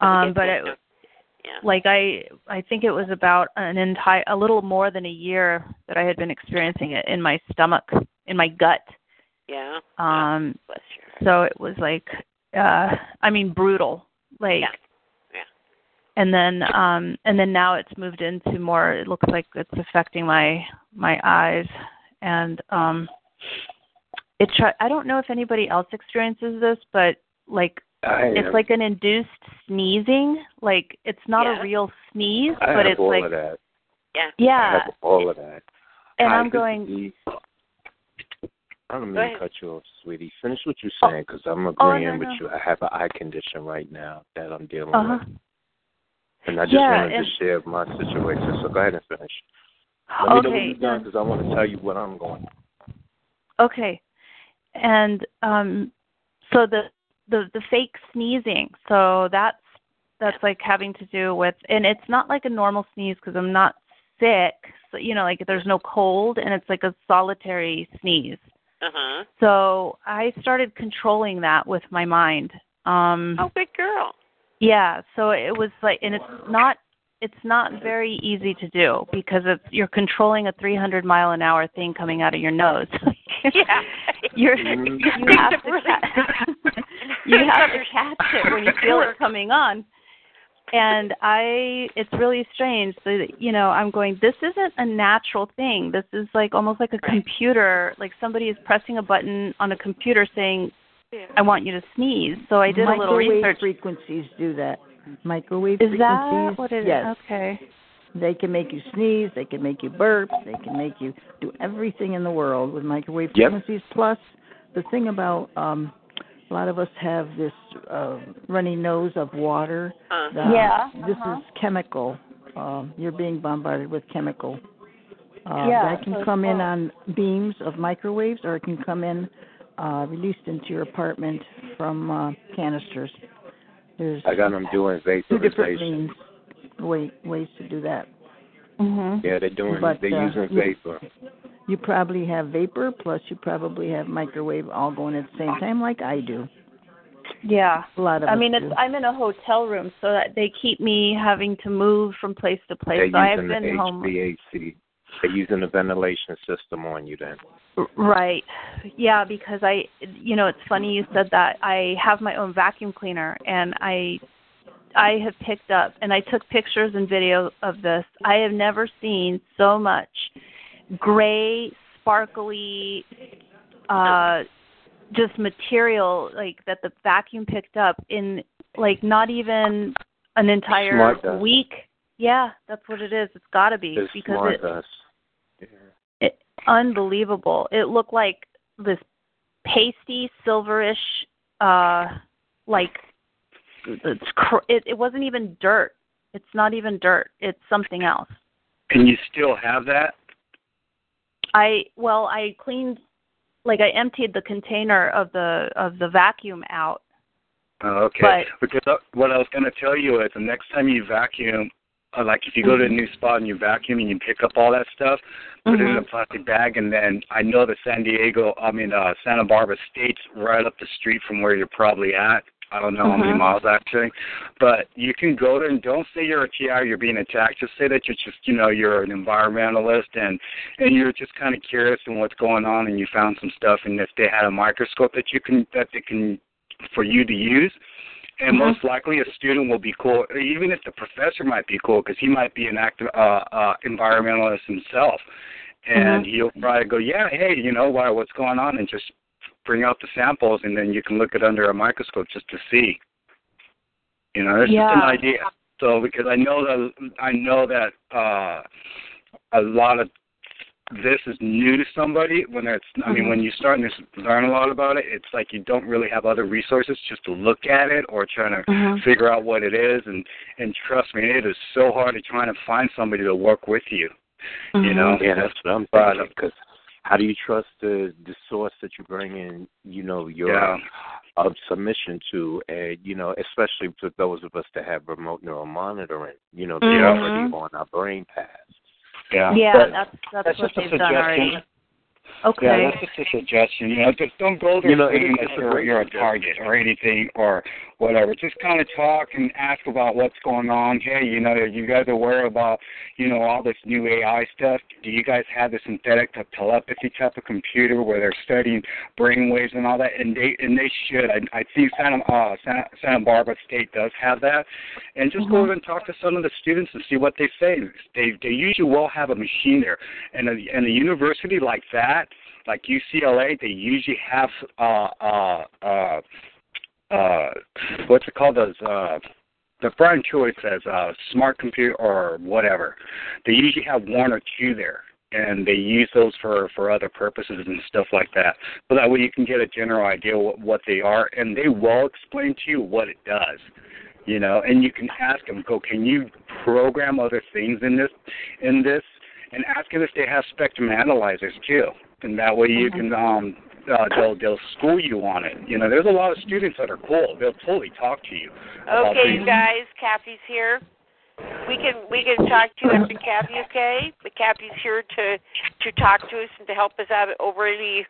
Speaker 13: Um but it
Speaker 2: Yeah.
Speaker 13: like I I think it was about an entire a little more than a year that I had been experiencing it in my stomach, in my gut.
Speaker 2: Yeah.
Speaker 13: Um
Speaker 2: Bless your heart.
Speaker 13: so it was like uh I mean brutal. Like.
Speaker 2: Yeah.
Speaker 13: And then um and then now it's moved into more it looks like it's affecting my my eyes and um it try I don't know if anybody else experiences this but like
Speaker 14: I
Speaker 13: it's like an induced sneezing like it's not
Speaker 2: Yeah.
Speaker 13: a real sneeze
Speaker 14: I
Speaker 13: but
Speaker 14: have
Speaker 13: it's
Speaker 14: all
Speaker 13: like
Speaker 14: of that.
Speaker 2: Yeah.
Speaker 14: I
Speaker 13: yeah
Speaker 14: have all of that.
Speaker 13: and
Speaker 14: Hi,
Speaker 13: I'm going
Speaker 14: I don't mean to cut you off, sweetie. Finish what you're
Speaker 13: Oh.
Speaker 14: saying because I'm
Speaker 13: Oh,
Speaker 14: agreeing
Speaker 13: no,
Speaker 14: with
Speaker 13: no.
Speaker 14: you. I have an eye condition right now that I'm dealing
Speaker 13: uh-huh
Speaker 14: with, and I just
Speaker 13: Yeah,
Speaker 14: wanted
Speaker 13: and-
Speaker 14: to share my situation. So go ahead and finish. Let me know when
Speaker 13: okay
Speaker 14: you're done because I want to tell you what I'm going.
Speaker 13: Okay. And um so the the the fake sneezing. So that's that's like having to do with and it's not like a normal sneeze because I'm not sick. So you know like there's no cold and it's like a solitary sneeze.
Speaker 2: Uh huh.
Speaker 13: So I started controlling that with my mind. Um
Speaker 2: Oh, good girl.
Speaker 13: Yeah, so it was like and it's not it's not very easy to do because it's you're controlling a 300 mile an hour thing coming out of your nose. *laughs*
Speaker 2: Yeah.
Speaker 13: you're *laughs* you have to catch, *laughs* you have to catch it when you feel it coming on and i it's really strange so you know i'm going this isn't a natural thing this is like almost like a computer like somebody is pressing a button on a computer saying i want you to sneeze so i did a little
Speaker 15: Microwave
Speaker 13: research
Speaker 15: frequencies do that. Microwave
Speaker 13: is that
Speaker 15: frequencies.
Speaker 13: what it is?
Speaker 15: yes.
Speaker 13: okay
Speaker 15: They can make you sneeze. They can make you burp. They can make you do everything in the world with microwave
Speaker 14: Yep.
Speaker 15: frequencies. Plus, the thing about um, a lot of us have this uh, runny nose of water.
Speaker 2: Uh,
Speaker 15: The-
Speaker 13: Yeah,
Speaker 15: This
Speaker 13: uh-huh.
Speaker 15: is chemical. Um, you're being bombarded with chemical. Uh,
Speaker 13: Yeah,
Speaker 15: that can
Speaker 13: so-
Speaker 15: come in on beams of microwaves, or it can come in uh, released into your apartment from uh, canisters. There's
Speaker 14: I got them doing
Speaker 15: two different
Speaker 14: vaporization.
Speaker 15: means, way, ways to do that.
Speaker 13: mhm
Speaker 14: Yeah, they're doing.
Speaker 15: But,
Speaker 14: they're
Speaker 15: uh,
Speaker 14: using
Speaker 15: you-
Speaker 14: vapor.
Speaker 15: You probably have vapor, plus you probably have microwave all going at the same time, like I do.
Speaker 13: yeah
Speaker 15: A lot of
Speaker 13: I
Speaker 15: us
Speaker 13: mean,
Speaker 15: do.
Speaker 13: it's I'm in a hotel room, so that they keep me having to move from place to place.
Speaker 14: They're
Speaker 13: so I've been
Speaker 14: the
Speaker 13: home.
Speaker 14: HVAC. They're using the ventilation system on you then.
Speaker 13: Right. Yeah, because I, you know, it's funny you said that. I have my own vacuum cleaner, and I, I have picked up, and I took pictures and video of this. I have never seen so much gray, sparkly, uh, just material like that the vacuum picked up in like not even an entire week. Yeah, that's what it is. It's got to be
Speaker 14: It's
Speaker 13: because
Speaker 14: smart
Speaker 13: it,
Speaker 14: dust.
Speaker 13: it unbelievable. It looked like this pasty silverish uh like it's cr- it, it wasn't even dirt. It's not even dirt. It's something else.
Speaker 11: And you still have that?
Speaker 13: I well, I cleaned like I emptied the container of the of the vacuum out.
Speaker 11: Oh, okay.
Speaker 13: But-
Speaker 11: because what I was going to tell you is the next time you vacuum, uh, like if you go to a
Speaker 13: Mm-hmm.
Speaker 11: new spot and you vacuum and you pick up all that stuff, put it in a plastic bag, and then I know that San Diego, I mean uh, Santa Barbara State's right up the street from where you're probably at. I don't know how many
Speaker 13: Mhm.
Speaker 11: miles actually, but you can go there and don't say you're a TI, you're being attacked. Just say that you're just, you know, you're an environmentalist and and you're just kind of curious in what's going on, and you found some stuff, and if they had a microscope that you can that they can for you to use. And
Speaker 13: Mhm.
Speaker 11: most likely, a student will be cool, even if the professor might be cool, because he might be an active uh, uh, environmentalist himself, and
Speaker 13: Mhm.
Speaker 11: he'll probably go, "Yeah, hey, you know what, what's going on?" and just bring out the samples, and then you can look it under a microscope just to see. You know, it's just an idea. So because I know that I know that uh, a lot of this is new to somebody when it's I mean
Speaker 13: Mhm.
Speaker 11: when you start to learn a lot about it, it's like you don't really have other resources just to look at it or trying to
Speaker 13: Mhm.
Speaker 11: figure out what it is and and trust me, it is so hard to try to find somebody to work with you. You know,
Speaker 14: Yeah, that's what I'm
Speaker 11: But,
Speaker 14: thinking. Because how do you trust the the source that you bring in? You know your
Speaker 11: Yeah.
Speaker 14: of submission to, and you know, especially for those of us that have remote neural monitoring. You know, they're already on our brain paths.
Speaker 11: Yeah.
Speaker 13: Yeah,
Speaker 11: But
Speaker 13: that's that's,
Speaker 11: that's
Speaker 13: what
Speaker 11: just a
Speaker 13: they've done already.
Speaker 11: suggestion.
Speaker 13: Okay.
Speaker 11: Yeah, that's just a suggestion. You know, just don't go there
Speaker 14: You know,
Speaker 11: thinking that you're, you're a target or anything or whatever. Just kind of talk and ask about what's going on. Hey, you know, are you guys aware about, you know, all this new AI stuff? Do you guys have the synthetic te- telepathy type of computer where they're studying brainwaves and all that? And they and they should. I, I think Santa, uh, Santa Santa Barbara State does have that. And just go over and talk to some of the students and see what they say. They they usually will have a machine there, and a, and a university like that like UCLA, they usually have uh uh uh uh what's it called those uh the Brian choice says uh smart computer or whatever. They usually have one or two there and they use those for for other purposes and stuff like that. So that way you can get a general idea what what they are and they will explain to you what it does. You know, and you can ask them, go, can you program other things in this in this and ask them if they have spectrum analyzers too, and that way you can um uh, they'll they'll school you on it. You know, there's a lot of students that are cool. They'll totally talk to you.
Speaker 2: Okay, you guys, Kathy's here. We can we can talk to you after Kathy, okay? But Kathy's here to to talk to us and to help us out over any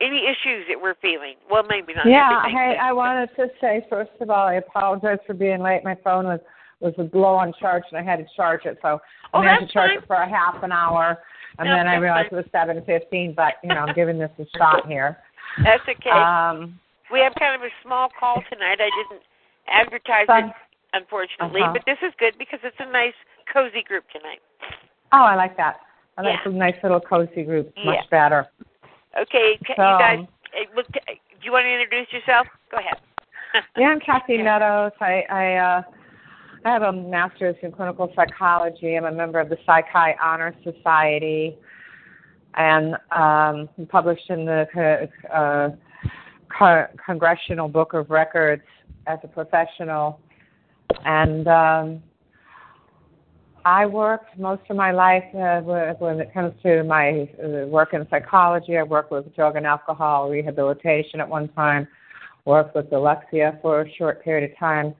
Speaker 2: any issues that we're feeling. Well, maybe not
Speaker 16: Yeah, hey, I wanted to say first of all, I apologize for being late. My phone was was low on charge, and I had to charge it, so
Speaker 2: Oh,
Speaker 16: I had to charge
Speaker 2: fine.
Speaker 16: it for a half an hour, and
Speaker 2: No,
Speaker 16: then I realized
Speaker 2: fine.
Speaker 16: it was seven fifteen. But you know, I'm giving this a shot here.
Speaker 2: That's okay.
Speaker 16: Um,
Speaker 2: we have kind of a small call tonight. I didn't advertise
Speaker 16: Fun.
Speaker 2: it, unfortunately,
Speaker 16: Uh-huh.
Speaker 2: but this is good because it's a nice, cozy group tonight.
Speaker 16: oh, I like that. I like
Speaker 2: Yeah.
Speaker 16: the nice little cozy group. Much
Speaker 2: Yeah.
Speaker 16: better.
Speaker 2: Okay,
Speaker 16: So-
Speaker 2: you guys, eh, do you want to introduce yourself? Go ahead.
Speaker 16: Yeah, I'm Kathy *laughs* Meadows. I I, uh, I have a master's in clinical psychology. I'm a member of the Psi Chi Honor Society, and um, published in the uh, co- Congressional Book of Records as a professional. And um, I worked most of my life uh, when it comes to my uh, work in psychology. I worked with drug and alcohol rehabilitation at one time worked with Alexia for a short period of time,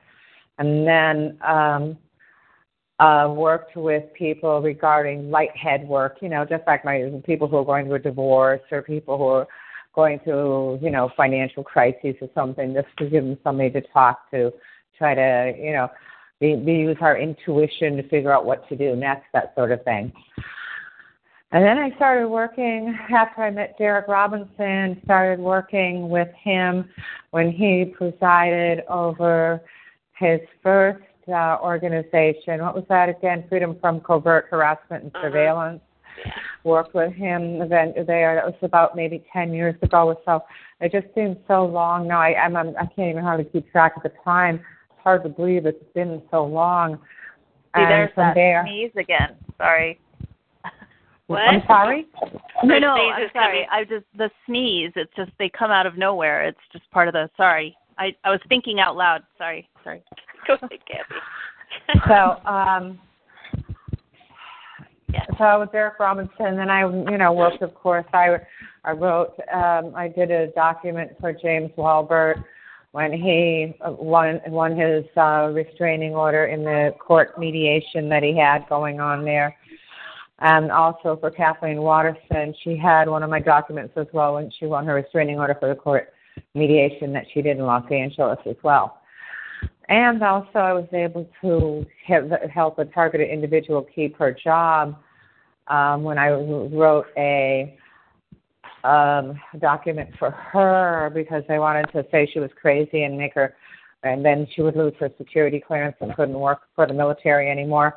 Speaker 16: and then um, uh, worked with people regarding light lighthead work. You know, just like my people who are going through a divorce or people who are going through, you know, financial crises or something, just to give them somebody to talk to, try to, you know, be use our intuition to figure out what to do next, that sort of thing. And then I started working after I met Derek Robinson, started working with him when he presided over his first uh, organization. What was that again? Freedom from Covert Harassment and Surveillance. Worked with him then there. That was about maybe 10 years ago or so. It just seems so long now. I, I'm, I'm, I can't even hardly keep track of the time. It's hard to believe it's been so long.
Speaker 13: See,
Speaker 16: and
Speaker 13: there's
Speaker 16: from
Speaker 13: that
Speaker 16: there,
Speaker 13: sneeze again. Sorry. *laughs*
Speaker 17: What?
Speaker 13: I'm sorry. No, no, I'm
Speaker 17: is
Speaker 13: sorry. I just the sneeze. It's just they come out of nowhere. It's just part of the. Sorry, I I was thinking out loud. Sorry, sorry. *laughs*
Speaker 2: Go ahead, Gabby. *laughs*
Speaker 16: so um so I was Eric Robinson and I you know worked of course I I wrote um I did a document for James Walbert when he won won his uh restraining order in the court mediation that he had going on there and also for Kathleen Watterson she had one of my documents as well when she won her restraining order for the court mediation that she did in Los Angeles as well and also, I was able to help a targeted individual keep her job um, when I wrote a um, document for her because they wanted to say she was crazy and make her, and then she would lose her security clearance and couldn't work for the military anymore.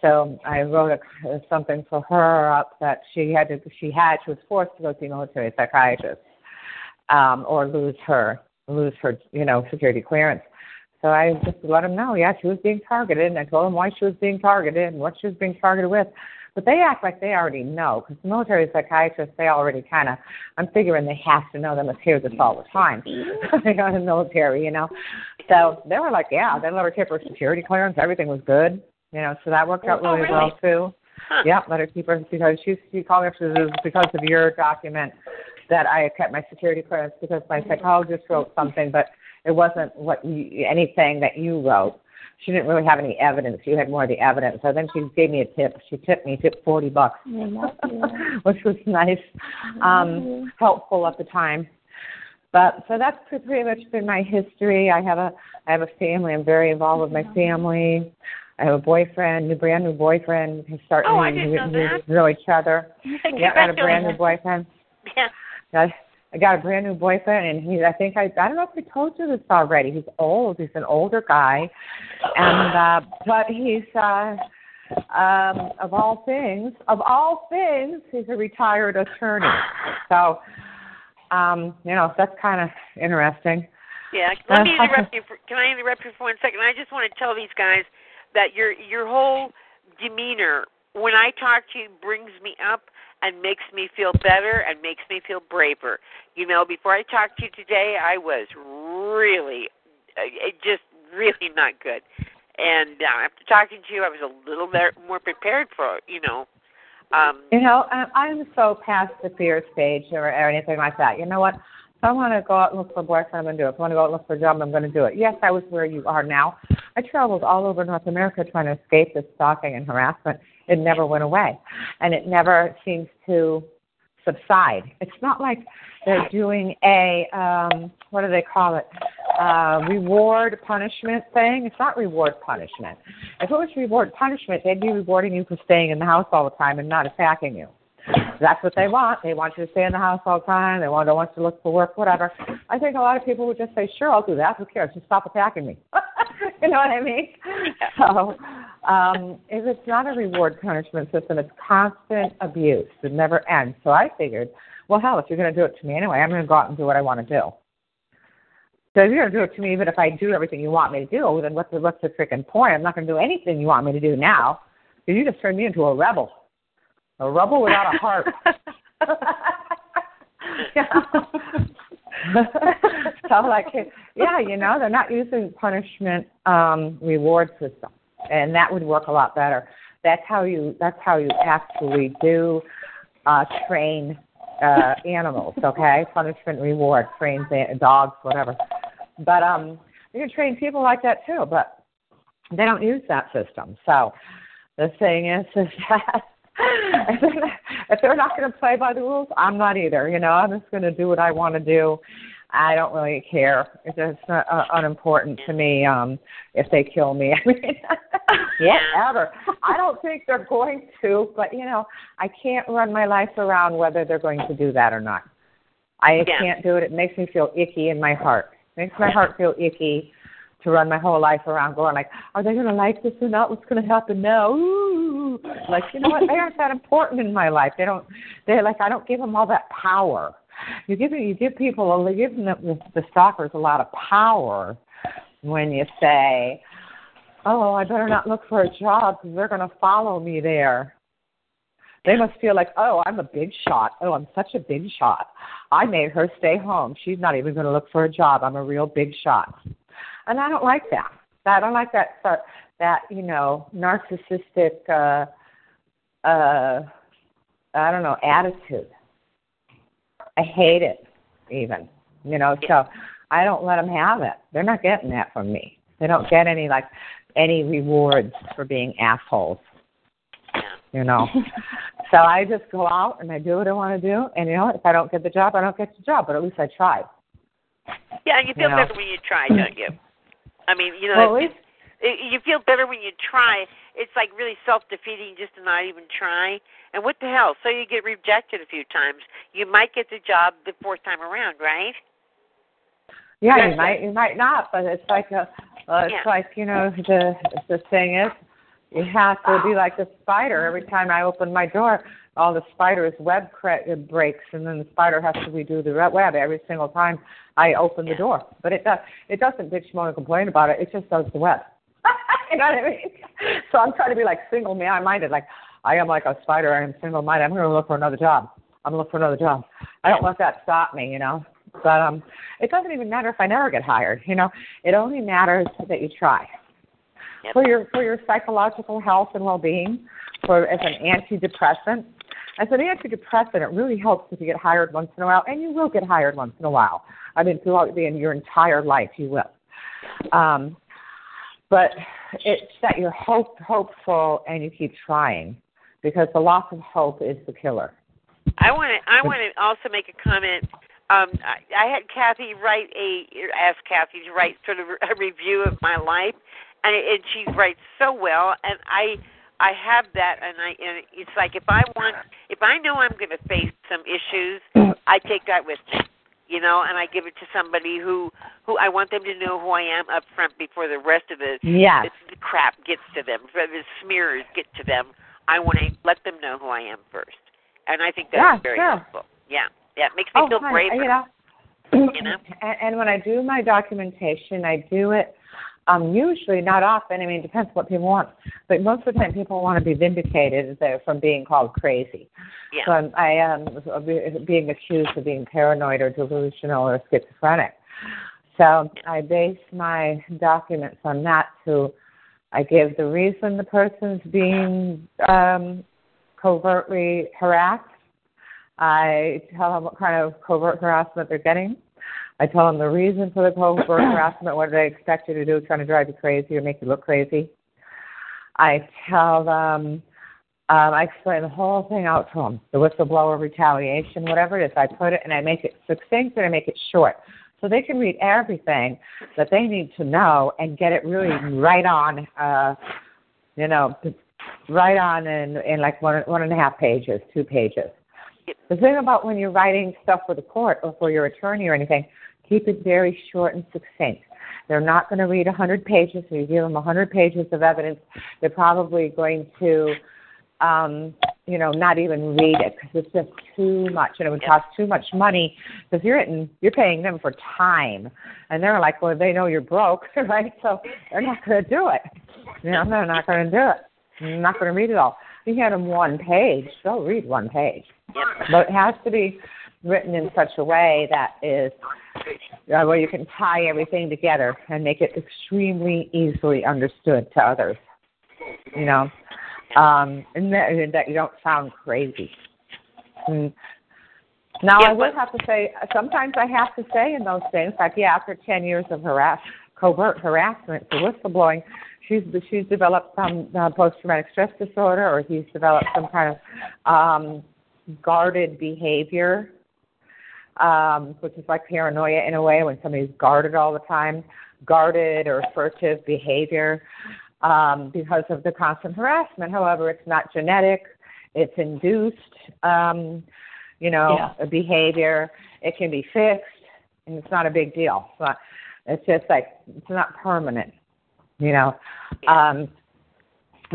Speaker 16: So I wrote a, something for her up that she had to, she had, she was forced to go see a military psychiatrist um, or lose her, lose her, you know, security clearance. So I just let them know, yeah, she was being targeted, and I told them why she was being targeted and what she was being targeted with. But they act like they already know, because the military psychiatrists, they already kind of, I'm figuring they have to know. They must hear this all the time. *laughs* they got in the military, you know. So they were like, yeah, they let her keep her security clearance. Everything was good, you know. So that worked out
Speaker 2: Oh,
Speaker 16: really,
Speaker 2: really?
Speaker 16: well too.
Speaker 2: Huh.
Speaker 16: Yeah, let her keep her because she she called me up. Said, because of your document that I kept my security clearance because my psychologist wrote something, but it wasn't what you, anything that you wrote. She didn't really have any evidence. You had more of the evidence. So then she gave me a tip. She tipped me, tipped forty bucks, *laughs* which was nice, um, helpful at the time. But so that's pretty much been my history. I have a I have a family. I'm very involved with my family. I have a boyfriend, new brand new boyfriend. He's starting
Speaker 2: Oh, I didn't know
Speaker 16: we-
Speaker 2: that.
Speaker 16: we know each other. *laughs* Yeah, I got a brand new boyfriend.
Speaker 2: Yeah.
Speaker 16: I, I got a brand new boyfriend, and he. I think I. I don't know if I told you this already. He's old. He's an older guy, and uh but he's uh um of all things, of all things, he's a retired attorney. So, um, you know, that's kind of interesting.
Speaker 2: Yeah. Let me interrupt you. For, can I interrupt you for one second? I just want to tell these guys that your your whole demeanor when I talk to you brings me up and makes me feel better and makes me feel braver. You know, before I talked to you today, I was really, uh, it just really not good. And uh, after talking to you, I was a little bit more prepared for, you know, um,
Speaker 16: You know, I'm so past the fear stage or, or anything like that. You know what? If I want to go out and look for a boyfriend, I'm going to do it. If I want to go out and look for a job, I'm going to do it. Yes, I was where you are now. I traveled all over North America trying to escape this stalking and harassment. It never went away, and it never seems to subside. It's not like they're doing a um, what do they call it? Uh, reward punishment thing. It's not reward punishment. If it was reward punishment, they'd be rewarding you for staying in the house all the time and not attacking you. That's what they want. They want you to stay in the house all the time. They want, don't want you to look for work, whatever. I think a lot of people would just say, sure, I'll do that. Who cares? Just stop attacking me. *laughs* *laughs* you know what I mean? So um, if it's not a reward punishment system, it's constant abuse. It never ends. So I figured, well, hell, if you're going to do it to me anyway, I'm going to go out and do what I want to do. So if you're going to do it to me, even if I do everything you want me to do, then what's the, what's the freaking point? I'm not going to do anything you want me to do now. Because you just turned me into a rebel. A rebel without a heart. *laughs* *laughs* *laughs* so like yeah, you know, they're not using punishment um reward system. And that would work a lot better. That's how you that's how you actually do uh train uh animals, okay? Punishment reward, trains dogs, whatever. But um you can train people like that too, but they don't use that system. So the thing is is that *laughs* if they're not, if they're not going to play by the rules, I'm not either. You know, I'm just going to do what I want to do. I don't really care. It's, it's not uh, unimportant to me um if they kill me. *laughs* I mean, whatever. I don't think they're going to, but you know, I can't run my life around whether they're going to do that or not. I
Speaker 2: Yeah.
Speaker 16: can't do it. It makes me feel icky in my heart. It makes my heart feel icky to run my whole life around going like, are they going to like this or not? What's going to happen now? Ooh. Like, you know what? They aren't that important in my life. They don't. They're like, I don't give them all that power. You give you give people you give them the, the stalkers a lot of power when you say, oh, I better not look for a job because they're going to follow me there. They must feel like, oh, I'm a big shot. Oh, I'm such a big shot. I made her stay home. She's not even going to look for a job. I'm a real big shot. And I don't like that. I don't like that that, that you know narcissistic uh uh I don't know attitude. I hate it even. You know, so I don't let them have it. They're not getting that from me. They don't get any like any rewards for being assholes. You know. *laughs* so I just go out and I do what I want to do and you know, if I don't get the job, I don't get the job, but at least I tried.
Speaker 2: Yeah, and you feel
Speaker 16: You know.
Speaker 2: better when you try, don't you? I mean, you know,
Speaker 16: Well,
Speaker 2: it's, it, you feel better when you try. It's like really self-defeating just to not even try. And what the hell? So you get rejected a few times. You might get the job the fourth time around, right?
Speaker 16: Yeah, you might you might not, but it's like a uh, it's
Speaker 2: Yeah.
Speaker 16: like, you know, the the thing is you have to be like a spider. Every time I open my door, all the spider's web cre- breaks, and then the spider has to redo the web every single time I open the door. But it does it doesn't bitch, moan, and complain about it. It just does the web. *laughs* you know what I mean? So I'm trying to be like single minded, like I am like a spider. I am single minded. I'm going to look for another job. I'm going to look for another job. I don't let that stop me, you know. But um, it doesn't even matter if I never get hired. You know, it only matters that you try for your for your psychological health and well-being. For as an antidepressant, as an antidepressant, it really helps if you get hired once in a while, and you will get hired once in a while. I mean, throughout the, in your entire life, you will. Um, but it's that you're hope, hopeful and you keep trying, because the loss of hope is the killer.
Speaker 2: I want to. I want to also make a comment. Um, I, I had Kathy write a ask Kathy to write sort of a review of my life, and, and she writes so well. And I I have that, and I and it's like if I want, if I know I'm going to face some issues, mm. I take that with me, you know, and I give it to somebody who who I want them to know who I am up front before the rest of the
Speaker 16: Yes.
Speaker 2: the crap gets to them, before the smears get to them. I want to let them know who I am first, and I think that's
Speaker 16: Yeah,
Speaker 2: very
Speaker 16: sure.
Speaker 2: helpful. Yeah, yeah, it makes me
Speaker 16: Oh,
Speaker 2: feel
Speaker 16: honey,
Speaker 2: braver.
Speaker 16: You know,
Speaker 2: you know? *clears throat*
Speaker 16: and, and when I do my documentation, I do it um, usually not often. I mean, it depends what people want, but most of the time, people want to be vindicated from being called crazy.
Speaker 2: Yeah.
Speaker 16: So I'm, I am being accused of being paranoid or delusional or schizophrenic. So I base my documents on that. To I give the reason the person's being um, covertly harassed. I tell them what kind of covert harassment they're getting. I tell them the reason for the covert *coughs* harassment, what do they expect you to do, trying to drive you crazy or make you look crazy. I tell them, um, I explain the whole thing out to them, the whistleblower retaliation, whatever it is. I put it and I make it succinct and I make it short. So they can read everything that they need to know and get it really right on, uh, you know, right on in, in like one, one and a half pages, two pages. The thing about when you're writing stuff for the court or for your attorney or anything, keep it very short and succinct. They're not going to read a 100 pages. So you give them a 100 pages of evidence, they're probably going to, um, you know, not even read it because it's just too much and it would cost too much money because you're in, you're paying them for time, and they're like, well, they know you're broke, *laughs* right? So they're not going to do it. You know, they're not going to do it. They're not going to read it all. You hand them one page, they'll read one page. But it has to be written in such a way that is uh, where you can tie everything together and make it extremely easily understood to others. You know, um, and that, and that you don't sound crazy. Mm. Now, I would have to say, sometimes I have to say in those things, like, yeah, after 10 years of harass, covert harassment for whistleblowing, she's she's developed some uh, post-traumatic stress disorder, or he's developed some kind of um, guarded behavior, um, which is like paranoia in a way when somebody's guarded all the time, guarded or furtive behavior um, because of the constant harassment. However, it's not genetic; it's induced. Um, you know,
Speaker 18: Yeah.
Speaker 16: behavior. It can be fixed, and it's not a big deal. It's, not, it's just like it's not permanent. You know. Um,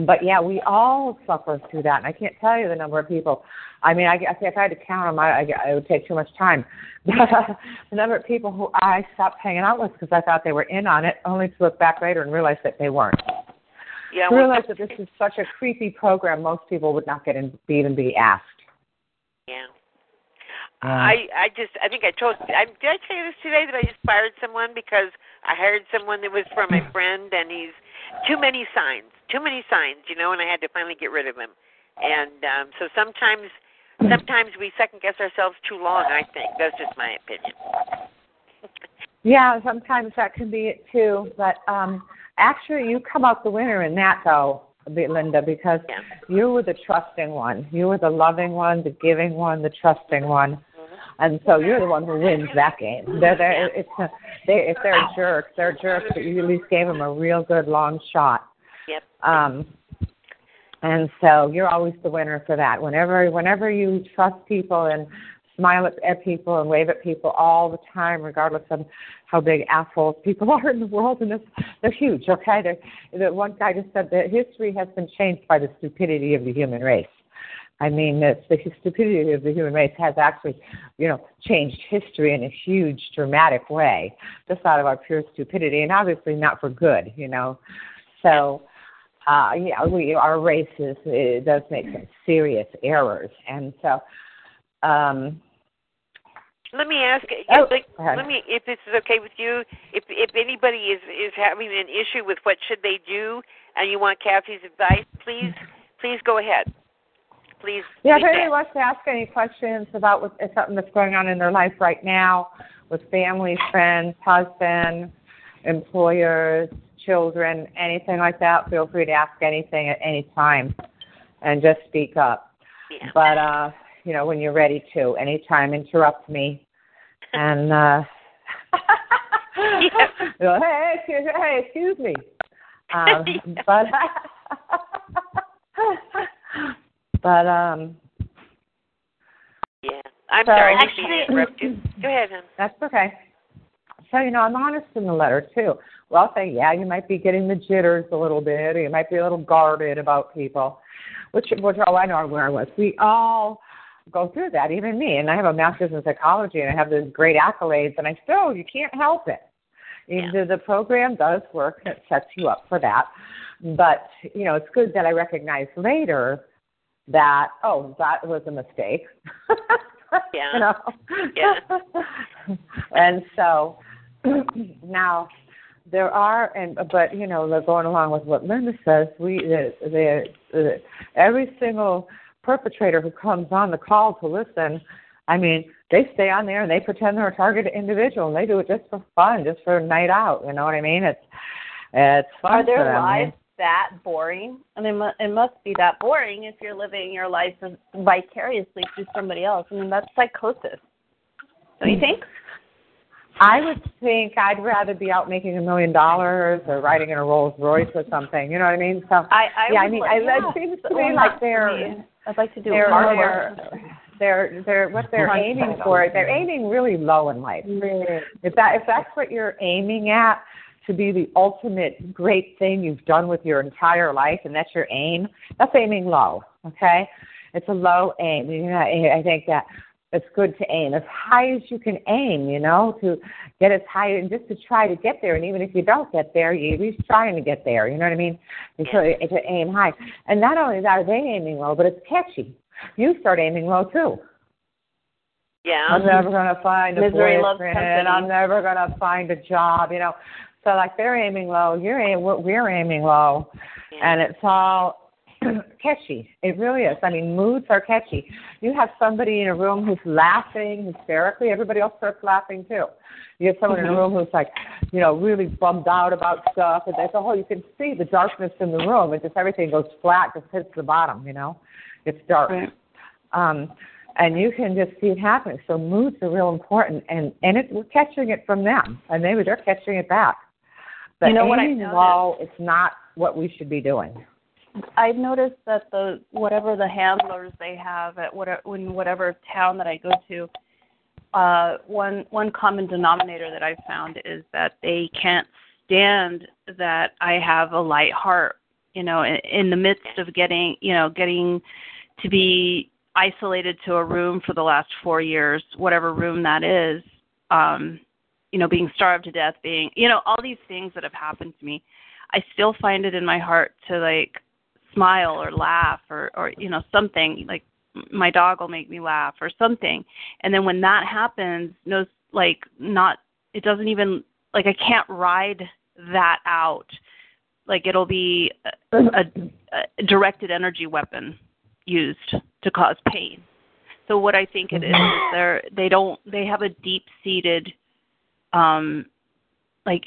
Speaker 16: but yeah, we all suffer through that, and I can't tell you the number of people. I mean, I, if I had to count them, I, I, it would take too much time. *laughs* But the number of people who I stopped hanging out with because I thought they were in on it, only to look back later and realize that they weren't.
Speaker 2: Yeah,
Speaker 16: I
Speaker 2: well,
Speaker 16: realize that this is such a creepy program. Most people would not get in, be even be asked.
Speaker 2: Yeah.
Speaker 16: Yeah.
Speaker 2: I I just I think I told I did I tell you this today that I just fired someone because I hired someone that was from a friend and he's too many signs too many signs you know and I had to finally get rid of him and um so sometimes sometimes we second guess ourselves too long I think that's just my opinion. *laughs*
Speaker 16: Yeah, sometimes that can be it too. But um actually, you come out the winner in that though, Linda, because
Speaker 2: Yeah.
Speaker 16: you were the trusting one. You were the loving one, the giving one, the trusting one. And so you're the one who wins that game. They're, they're, it's a, they, if they're jerks, they're jerks, but you at least gave them a real good long shot.
Speaker 2: Yep.
Speaker 16: Um, and so you're always the winner for that. Whenever whenever you trust people and smile at, at people and wave at people all the time, regardless of how big assholes people *laughs* are in the world, and this, they're huge. Okay, they're, the one guy just said that history has been changed by the stupidity of the human race. I mean, it's the stupidity of the human race has actually, you know, changed history in a huge, dramatic way, just out of our pure stupidity, and obviously not for good, you know. So, uh, yeah, we our race is it does make some serious errors, and so, um,
Speaker 2: Let me ask
Speaker 16: Oh,
Speaker 2: like, let me if this is okay with you if if anybody is is having an issue with what should they do and you want Kathy's advice please please go ahead. Please.
Speaker 16: Yeah, if anybody wants to ask any questions about what, something that's going on in their life right now with family, friends, husband, employers, children, anything like that, feel free to ask anything at any time and just speak up.
Speaker 2: Yeah.
Speaker 16: But uh, you know, when you're ready to, anytime interrupt me and uh *laughs* know, *laughs* hey, excuse, hey, excuse me. Um, *laughs* but but um
Speaker 2: Yeah. I'm
Speaker 16: So-
Speaker 2: sorry,
Speaker 16: Actually-
Speaker 2: mean interrupt you. *clears throat* Go ahead.
Speaker 16: That's okay. So, you know, I'm honest in the letter too. Well, I'll say, yeah, you might be getting the jitters a little bit, or you might be a little guarded about people, which, which oh, I know where I was. We all go through that, even me. And I have a master's in psychology, and I have these great accolades, and I still, you can't help it. Either the program does work, and it sets you up for that. But, you know, it's good that I recognize later that, oh, that was a mistake. *laughs*
Speaker 2: Yeah.
Speaker 16: you know?
Speaker 2: Yeah. *laughs*
Speaker 16: and so *clears throat* now there are and but you know they're going along with what linda says we the, the, the every single perpetrator who comes on the call to listen i mean they stay on there and they pretend they're a targeted individual and they do it just for fun just for a night out you know what i mean it's it's fun
Speaker 13: Are their
Speaker 16: them. Eh?
Speaker 13: lives that boring? I mean, it must be that boring if you're living your life vicariously through somebody else. I mean, that's psychosis. Don't you hmm. think?
Speaker 16: I would think I'd rather be out making a million dollars or riding in a Rolls Royce or something. You know what I mean? So
Speaker 13: I, I
Speaker 16: yeah, I mean,
Speaker 13: like-
Speaker 16: I,
Speaker 13: yeah.
Speaker 16: it seems to me like they're
Speaker 13: me. I'd like to do
Speaker 16: they're, they're, they're they're what they're aiming for. They're aiming really low in life. If that if that's what you're aiming at to be the ultimate great thing you've done with your entire life, and that's your aim, that's aiming low. Okay, it's a low aim. I think that it's good to aim as high as you can aim. You know, to get as high and just to try to get there. And even if you don't get there, you at least trying to get there. You know what I mean? So to aim high. And not only are they aiming low, but it's catchy. You start aiming low too.
Speaker 2: Yeah.
Speaker 16: I'm never gonna find a
Speaker 13: Misery
Speaker 16: boyfriend. I'm never gonna find a job. You know, so like they're aiming low. You're aim, we're, we're aiming low, and it's all *clears throat* catchy. It really is. I mean, moods are catchy. You have somebody in a room who's laughing hysterically. Everybody else starts laughing too. You have someone in a
Speaker 13: Mhm.
Speaker 16: room who's like, you know, really bummed out about stuff, and they say, "Oh, you can see the darkness in the room. It just everything goes flat, just hits the bottom. You know, it's dark." um, and you can just see it happening. So moods are real important, and and it, we're catching it from them, and maybe they're catching it back. But
Speaker 13: You know what I
Speaker 16: low, it's not what we should be doing.
Speaker 13: I've noticed that the whatever the handlers they have at whatever in whatever town that I go to, uh, one one common denominator that I've found is that they can't stand that I have a light heart. You know, in, in the midst of getting you know getting to be isolated to a room for the last four years, whatever room that is. Um, you know, being starved to death, being you know all these things that have happened to me. I still find it in my heart to like smile or laugh or or you know something like my dog will make me laugh or something. And then when that happens no like not it doesn't even like I can't ride that out. Like it'll be a, a, a directed energy weapon used to cause pain. So what I think it is is they're they don't they have a deep seated um like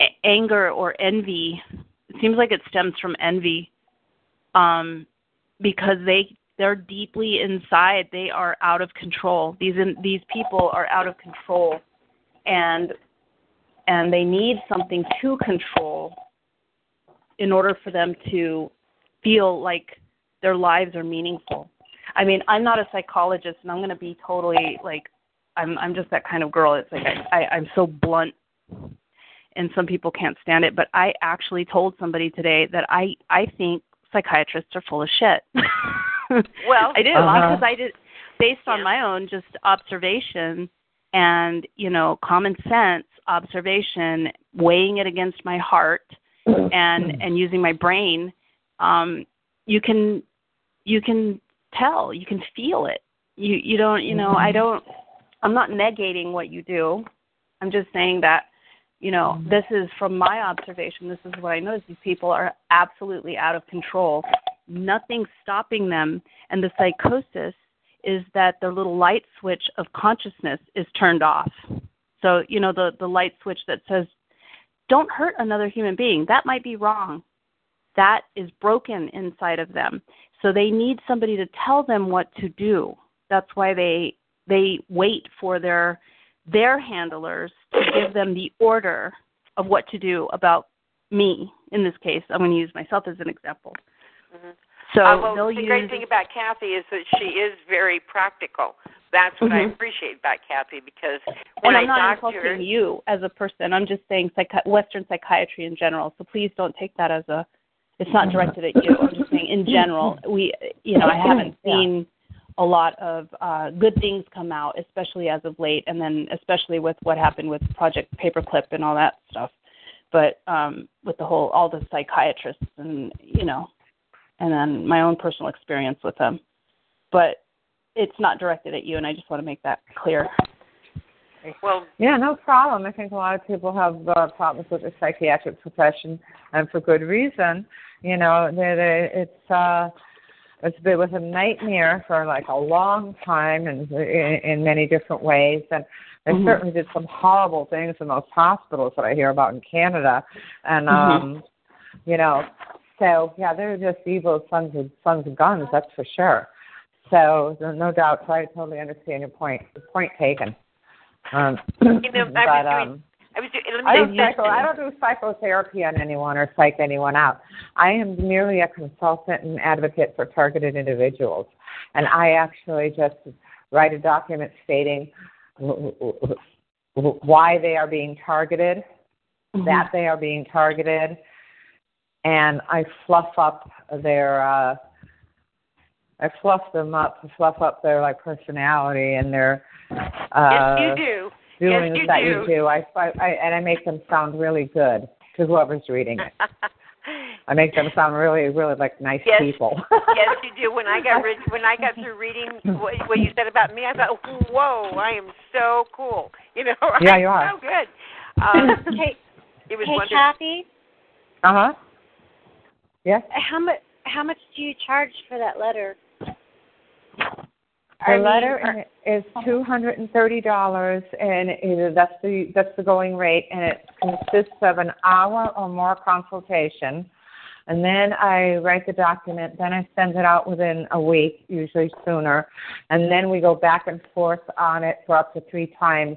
Speaker 13: a- anger or envy. It seems like it stems from envy um because they they're deeply inside. They are out of control. These these people are out of control. And and they need something to control in order for them to feel like their lives are meaningful. I mean i'm not a psychologist and i'm going to be totally like i'm i'm just that kind of girl. It's like i, I i'm so blunt and some people can't stand it. But i actually told somebody today that i i think psychiatrists are full of shit *laughs*
Speaker 2: Well,
Speaker 13: I did
Speaker 2: Uh-huh.
Speaker 13: because I did based on my own just observation and you know common sense observation, weighing it against my heart and and using my brain. Um, you can you can tell, you can feel it. You you don't you know I don't I'm not negating what you do. I'm just saying that you know mm-hmm. this is from my observation. This is what I notice. These people are absolutely out of control. Nothing stopping them and the psychosis is that the little light switch of consciousness is turned off. So you know the the light switch that says don't hurt another human being. That might be wrong. That is broken inside of them. So they need somebody to tell them what to do. That's why they they wait for their their handlers to give them the order of what to do about me in this case i'm going to use myself as an example
Speaker 2: Mhm.
Speaker 13: so
Speaker 2: uh, well, the
Speaker 13: use
Speaker 2: great thing about Kathy is that she is very practical. That's what I
Speaker 13: Mhm.
Speaker 2: appreciate about Kathy because when
Speaker 13: and I'm
Speaker 2: I
Speaker 13: not
Speaker 2: to
Speaker 13: insulting you as a person. I'm just saying psychi- Western psychiatry in general. So please don't take that as a. It's not directed at you. I'm just saying in general. We, you know, I haven't
Speaker 16: Yeah.
Speaker 13: Seen a lot of uh, good things come out, especially as of late, and then especially with what happened with Project Paperclip and all that stuff. But um, with the whole, all the psychiatrists and you know, and then my own personal experience with them. But it's not directed at you, and I just want to make that clear.
Speaker 2: well,
Speaker 16: Yeah, no problem. I think a lot of people have uh, problems with the psychiatric profession, and for good reason. You know, that it- it's uh, it's been was a nightmare for like a long time, and in, in many different ways. And they
Speaker 13: Mhm.
Speaker 16: certainly did some horrible things in those hospitals that I hear about in Canada. And um, you know, so yeah, they're just evil sons of sons of guns. That's for sure. So no no doubt. So I totally understand your point. Point taken. Um,
Speaker 2: you know,
Speaker 16: but,
Speaker 2: I was doing.
Speaker 16: um,
Speaker 2: I was. Let me
Speaker 16: I don't, psycho, I don't do psychotherapy on anyone or psych anyone out. I am merely a consultant and advocate for targeted individuals. And I actually just write a document stating why they are being targeted, that they are being targeted, and I fluff up their uh I fluff them up, fluff up their like personality and their uh
Speaker 2: yes, you do.
Speaker 16: Doings
Speaker 2: yes, you
Speaker 16: that
Speaker 2: do.
Speaker 16: you do. I, I, I and I make them sound really good to whoever's reading it. *laughs* I make them sound really, really like nice
Speaker 2: Yes.
Speaker 16: people. *laughs*
Speaker 2: yes, you do. When I got *laughs* re- when I got through reading what, what you said about me, I thought, "Whoa, I am so cool." You know,
Speaker 16: Yeah,
Speaker 2: I'm
Speaker 16: you are.
Speaker 2: So good. Um,
Speaker 3: Hey,
Speaker 2: it was
Speaker 3: hey
Speaker 2: wonderful.
Speaker 3: Kathy,
Speaker 16: Uh huh. Yes.
Speaker 3: how much how much do you charge for that letter?
Speaker 16: The
Speaker 3: I mean,
Speaker 16: letter
Speaker 3: or-
Speaker 16: is uh-huh. two hundred and thirty dollars, and it, that's the that's the going rate, and it consists of an hour or more consultation. And then I write the document. Then I send it out within a week, usually sooner. And then we go back and forth on it for up to three times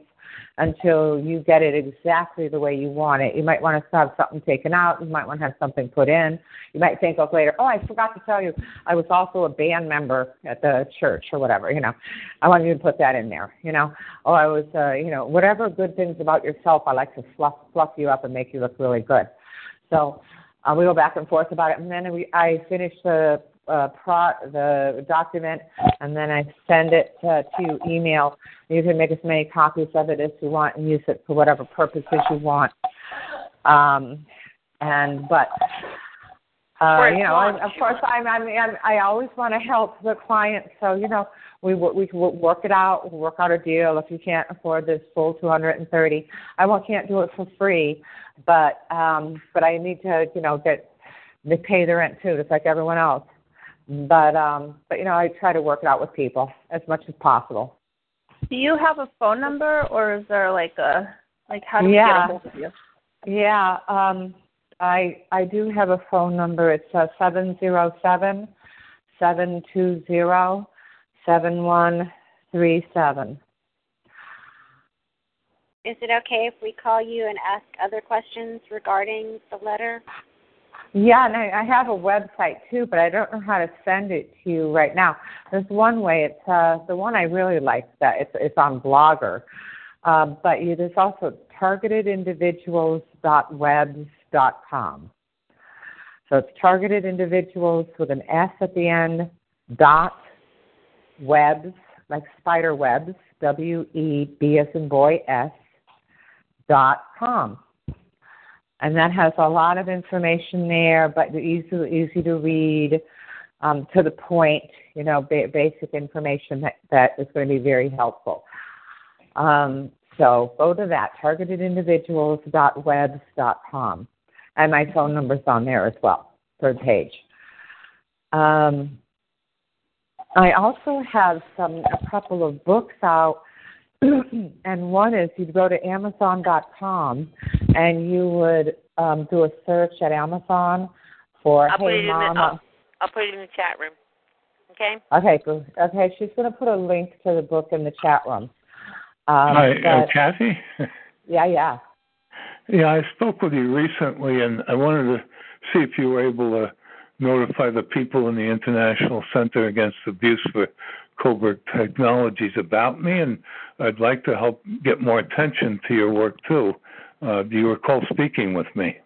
Speaker 16: until you get it exactly the way you want it. You might want to have something taken out. You might want to have something put in. You might think of later, oh, I forgot to tell you, I was also a band member at the church or whatever. You know, I want you to put that in there. You know, oh, I was, uh, you know, whatever good things about yourself, I like to fluff fluff you up and make you look really good. So uh, we go back and forth about it, and then we I finish the uh, pro the document, and then I send it uh, to email. You can make as many copies of it as you want and use it for whatever purposes you want. Um, And but uh, you know, I, of course, I'm, I'm, I'm I always want to help the client. So you know, we we can work it out, we work out a deal. If you can't afford this full 230, I won't can't do it for free, but um, but I need to you know get they pay the rent too, just like everyone else. But um, but you know, I try to work it out with people as much as possible.
Speaker 13: Do you have a phone number, or is there like a like how do you
Speaker 16: yeah.
Speaker 13: get a hold of you?
Speaker 16: Yeah, um, I I do have a phone number. It's uh, seven zero seven seven two zero seven one three seven.
Speaker 3: Is it okay if we call you and ask other questions regarding the letter?
Speaker 16: Yeah, and I, I have a website too, but I don't know how to send it to you right now. There's one way. It's uh, the one I really like. That it's it's on Blogger, uh, but you, there's also targetedindividuals.webs.com. So it's targeted individuals with an S at the end. Dot webs like spider webs. W E B as in boy S. Dot com and that has a lot of information there, but easy easy to read, um, to the point. You know, ba- basic information that that is going to be very helpful. Um, so go to that targetedindividuals.webs.com, and my phone number's on there as well, third page. Um, I also have some a couple of books out *clears throat* and one is you'd go to Amazon.com and you would um, do a search at Amazon for
Speaker 2: I'll put
Speaker 16: Hey
Speaker 2: it in the,
Speaker 16: Mom.
Speaker 2: I'll, I'll put it in the chat room. Okay.
Speaker 16: Okay, good. Okay, she's going to put a link to the book in the chat room. Um,
Speaker 19: Hi, uh,
Speaker 16: but-
Speaker 19: Kathy.
Speaker 16: yeah, yeah.
Speaker 19: Yeah, I spoke with you recently, and I wanted to see if you were able to notify the people in the International Center Against Abuse for Covert Technologies about me, and I'd like to help get more attention to your work too. Uh, do you recall speaking with me?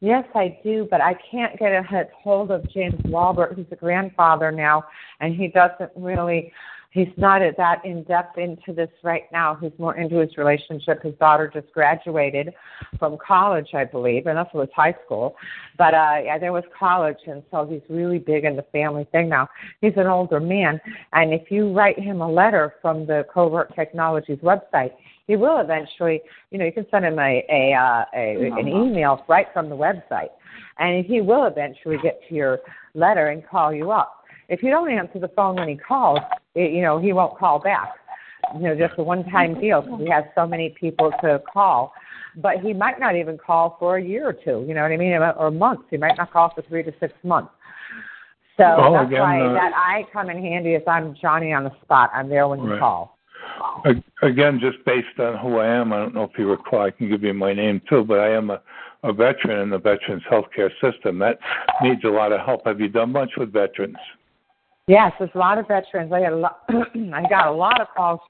Speaker 16: Yes, I do, but I can't get a hold of James Walbert, who's a grandfather now, and he doesn't really he's not that in depth into this right now. He's more into his relationship. His daughter just graduated from college, I believe, and that's was high school. But uh yeah, there was college and so he's really big in the family thing now. He's an older man and if you write him a letter from the Covert Technologies website, he will eventually you know, you can send him a, a uh a an email right from the website. And he will eventually get to your letter and call you up. If you don't answer the phone when he calls, it, you know, he won't call back. You know, just a one-time deal because he has so many people to call. But he might not even call for a year or two. You know what I mean? Or months. He might not call for three to six months. So
Speaker 19: Well,
Speaker 16: that's
Speaker 19: again,
Speaker 16: why
Speaker 19: uh,
Speaker 16: that I come in handy. if I'm Johnny on the spot. I'm there when you
Speaker 19: Right.
Speaker 16: call.
Speaker 19: Again, just based on who I am, I don't know if you recall, I can give you my name too, but I am a, a veteran in the veterans healthcare system. That needs a lot of help. Have you done much with veterans?
Speaker 16: Yes, there's a lot of veterans. I got a lot. *clears throat* I got a lot of calls,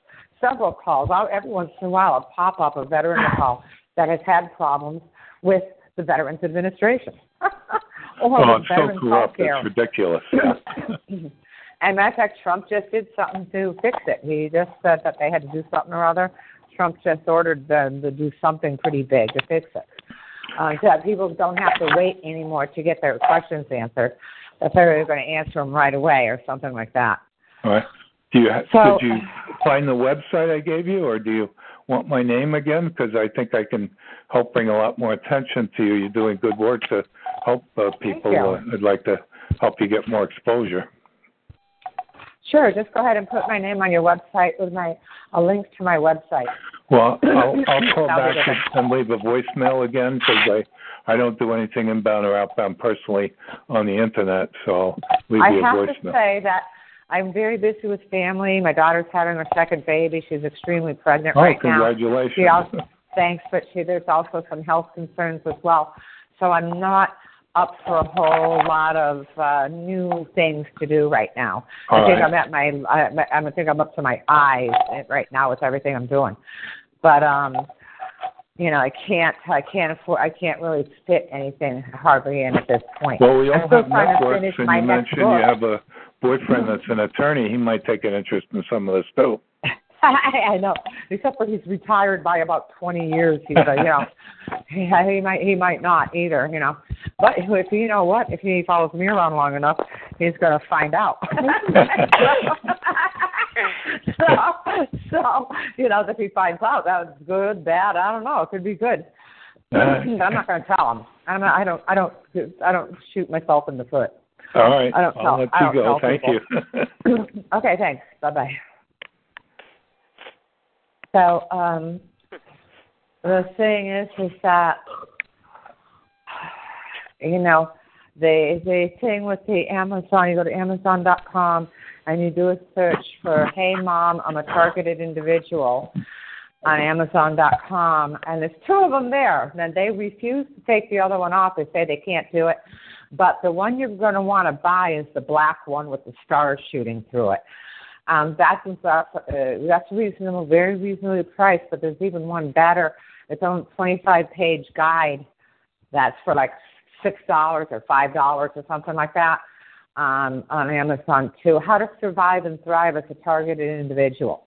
Speaker 16: several calls. I'll, every once in a while, I'll pop up a veteran *laughs* call that has had problems with the Veterans Administration *laughs* or
Speaker 19: oh, it's so corrupt. It's ridiculous. *clears throat*
Speaker 16: And matter of fact, Trump just did something to fix it. He just said that they had to do something or other. Trump just ordered them to do something pretty big to fix it. Uh, so that people don't have to wait anymore to get their questions answered. That they were going to answer them right away or something like that.
Speaker 19: All right. Do you
Speaker 16: So-
Speaker 19: did you find the website I gave you, or do you want my name again? Because I think I can help bring a lot more attention to you. You're doing good work to help uh, people. Uh, I'd like to help you get more exposure.
Speaker 16: Sure, just go ahead and put my name on your website with my a link to my website.
Speaker 19: Well, *clears throat* I'll, I'll call back and leave a voicemail again because I I don't do anything inbound or outbound personally on the internet, so I'll leave
Speaker 16: I
Speaker 19: you a
Speaker 16: have to say that I'm very busy with family. My daughter's having her second baby. She's extremely pregnant
Speaker 19: oh,
Speaker 16: right now.
Speaker 19: congratulations!
Speaker 16: She also thanks, but she there's also some health concerns as well. So I'm not up for a whole lot of uh, new things to do right now.
Speaker 19: All
Speaker 16: I think
Speaker 19: right.
Speaker 16: I'm at my I, I think I'm up to my eyes right now with everything I'm doing. But um you know, I can't I can't afford I can't really fit anything hardly in at this point.
Speaker 19: Well, we
Speaker 16: I'm
Speaker 19: all
Speaker 16: still
Speaker 19: have networks, and you mentioned
Speaker 16: book.
Speaker 19: you have a boyfriend that's an attorney. He might take an interest in some of this too. *laughs*
Speaker 16: I know. Except for he's retired by about twenty years. He's a, you know, *laughs* he, he might he might not either. You know, but if you know what, if he follows me around long enough, he's going to find out. *laughs* *laughs* so, so you know, if he finds out that was good, bad, I don't know. It could be good.
Speaker 19: Uh,
Speaker 16: I'm not going to tell him. I'm not, I don't. I don't. I don't shoot myself in the foot.
Speaker 19: All right.
Speaker 16: I don't
Speaker 19: I'll
Speaker 16: tell.
Speaker 19: let
Speaker 16: I
Speaker 19: you
Speaker 16: don't
Speaker 19: go.
Speaker 16: tell
Speaker 19: Thank
Speaker 16: people.
Speaker 19: you. *laughs*
Speaker 16: okay. Thanks. Bye bye. So um, the thing is, is that you know the the thing with the Amazon. You go to Amazon.com and you do a search for "Hey Mom, I'm a targeted individual." on Amazon.com, and there's two of them there. And they refuse to take the other one off. They say they can't do it. But the one you're going to want to buy is the black one with the stars shooting through it. Um, that's uh, that's reasonable, very reasonably priced. But there's even one better. It's on 25 page guide that's for like six dollars or five dollars or something like that um, on Amazon too. How to survive and thrive as a targeted individual.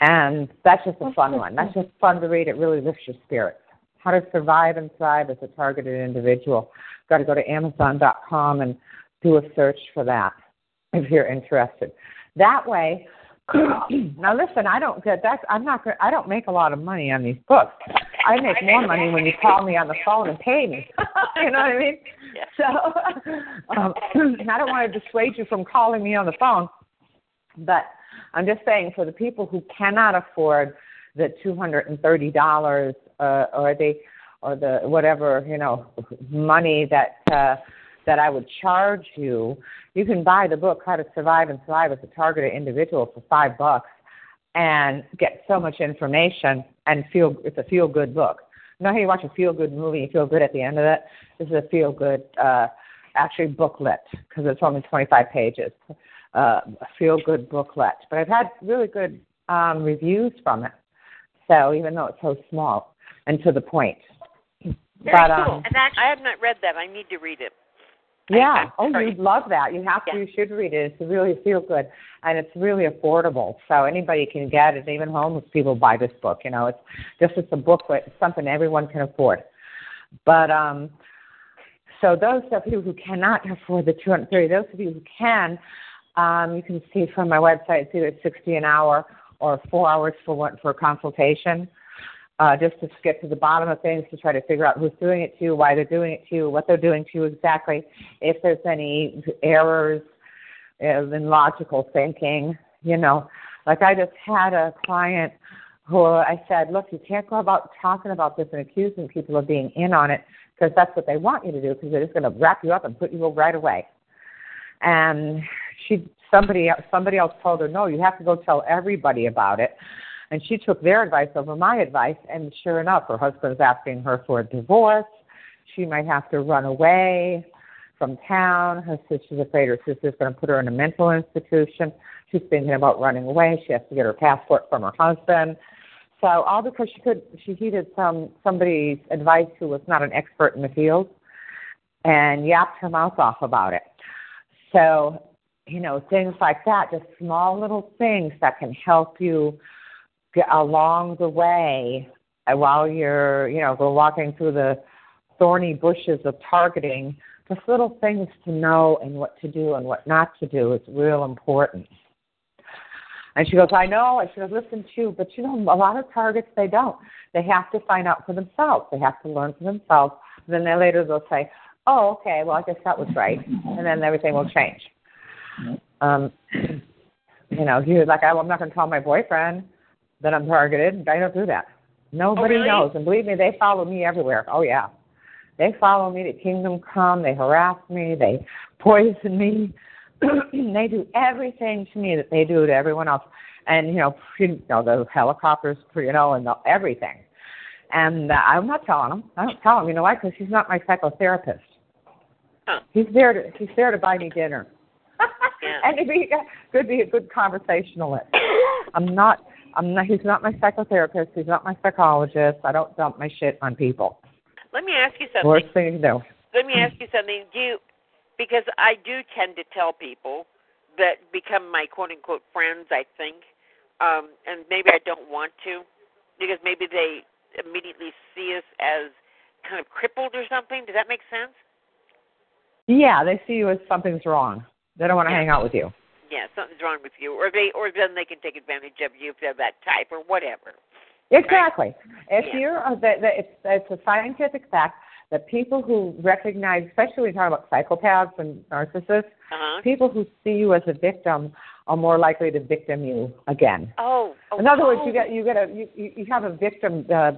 Speaker 16: And that's just a fun one. That's just fun to read. It really lifts your spirits. How to survive and thrive as a targeted individual. Got to go to Amazon.com and do a search for that if you're interested. That way, *clears throat* now listen, I don't get that. I'm not. I don't make a lot of money on these books. I make more money when you call me on the phone and pay me. *laughs* you know what I mean? So *laughs* um, *clears throat* I don't want to dissuade you from calling me on the phone, but I'm just saying for the people who cannot afford the two hundred and thirty dollars uh, or the or the whatever you know money that uh, that I would charge you, you can buy the book How to Survive and Thrive as a Targeted Individual for five bucks and get so much information and feel it's a feel good book. You know how you watch a feel good movie, you feel good at the end of it. This is a feel good uh, actually booklet because it's only 25 pages uh, a feel good booklet. But I've had really good um, reviews from it. So even though it's so small and to the point.
Speaker 2: Very
Speaker 16: but
Speaker 2: cool.
Speaker 16: um,
Speaker 2: and actually, I have not read that. I need to read it.
Speaker 16: Yeah, oh, you'd love that. You have to. You should read it. It's really feel good, and it's really affordable. So anybody can get it. Even homeless people buy this book. You know, it's just it's a booklet. It's something everyone can afford. But um, so those of you who cannot afford the 230, those of you who can, um, you can see from my website, it's either 60 an hour or four hours for one, for a consultation, uh, just to get to the bottom of things to try to figure out who's doing it to you, why they're doing it to you, what they're doing to you exactly, if there's any errors in logical thinking, you know. Like I just had a client who I said, look, you can't go about talking about this and accusing people of being in on it because that's what they want you to do because they're just going to wrap you up and put you right away. And she somebody somebody else told her no you have to go tell everybody about it and she took their advice over my advice and sure enough her husband's asking her for a divorce. She might have to run away from town. Her sister's afraid her sister's going to put her in a mental institution. She's thinking about running away. She has to get her passport from her husband. So all because she could she heeded some somebody's advice who was not an expert in the field and yapped her mouth off about it. So you know, things like that, just small little things that can help you along the way uh, while you're, you know, go walking through the thorny bushes of targeting. Just little things to know and what to do and what not to do is real important. And she goes, I know. I should have listened to you, but you know, a lot of targets they don't. They have to find out for themselves. They have to learn for themselves. And then they later they'll say, "Oh, okay. Well, I guess that was right," and then everything will change. Um, *clears throat* you know, he was like, I'm not going to tell my boyfriend that I'm targeted. I don't do that. Nobody
Speaker 2: really?
Speaker 16: knows. And believe me, they follow me everywhere. Oh, yeah. They follow me to Kingdom Come. They harass me. They poison me. *clears throat* they do everything to me that they do to everyone else. And, you know, you know the helicopters, you know, and the, everything. And uh, I'm not telling him. I don't tell him. You know why? Because he's not my psychotherapist.
Speaker 2: Huh.
Speaker 16: He's there to he's there to buy me dinner. *laughs*
Speaker 2: Yeah.
Speaker 16: and it'd be could be a good conversationalist. *coughs* I'm not. I'm not. He's not my psychotherapist. He's not my psychologist. I don't dump my shit on people.
Speaker 2: Let me ask you something.
Speaker 16: Worst thing to do.
Speaker 2: Let me ask you something. Do you, because I do tend to tell people that become my quote unquote friends, I think, um, and maybe I don't want to, because maybe they immediately see us as kind of crippled or something. Does that make sense?
Speaker 16: Yeah, they see you as something's wrong. They don't want to hang out with you.
Speaker 2: Yeah, something's wrong with you, or they, or then they can take advantage of you if they're that type, or whatever.
Speaker 16: Exactly. If
Speaker 2: Yeah.
Speaker 16: you're, the, the, it's, it's a scientific fact that people who recognize, especially when you talk about psychopaths and narcissists,
Speaker 2: Uh-huh.
Speaker 16: people who see you as a victim are more likely to victim you again.
Speaker 2: Oh. oh
Speaker 16: In other words,
Speaker 2: oh.
Speaker 16: you get you get a you you you have a victim uh,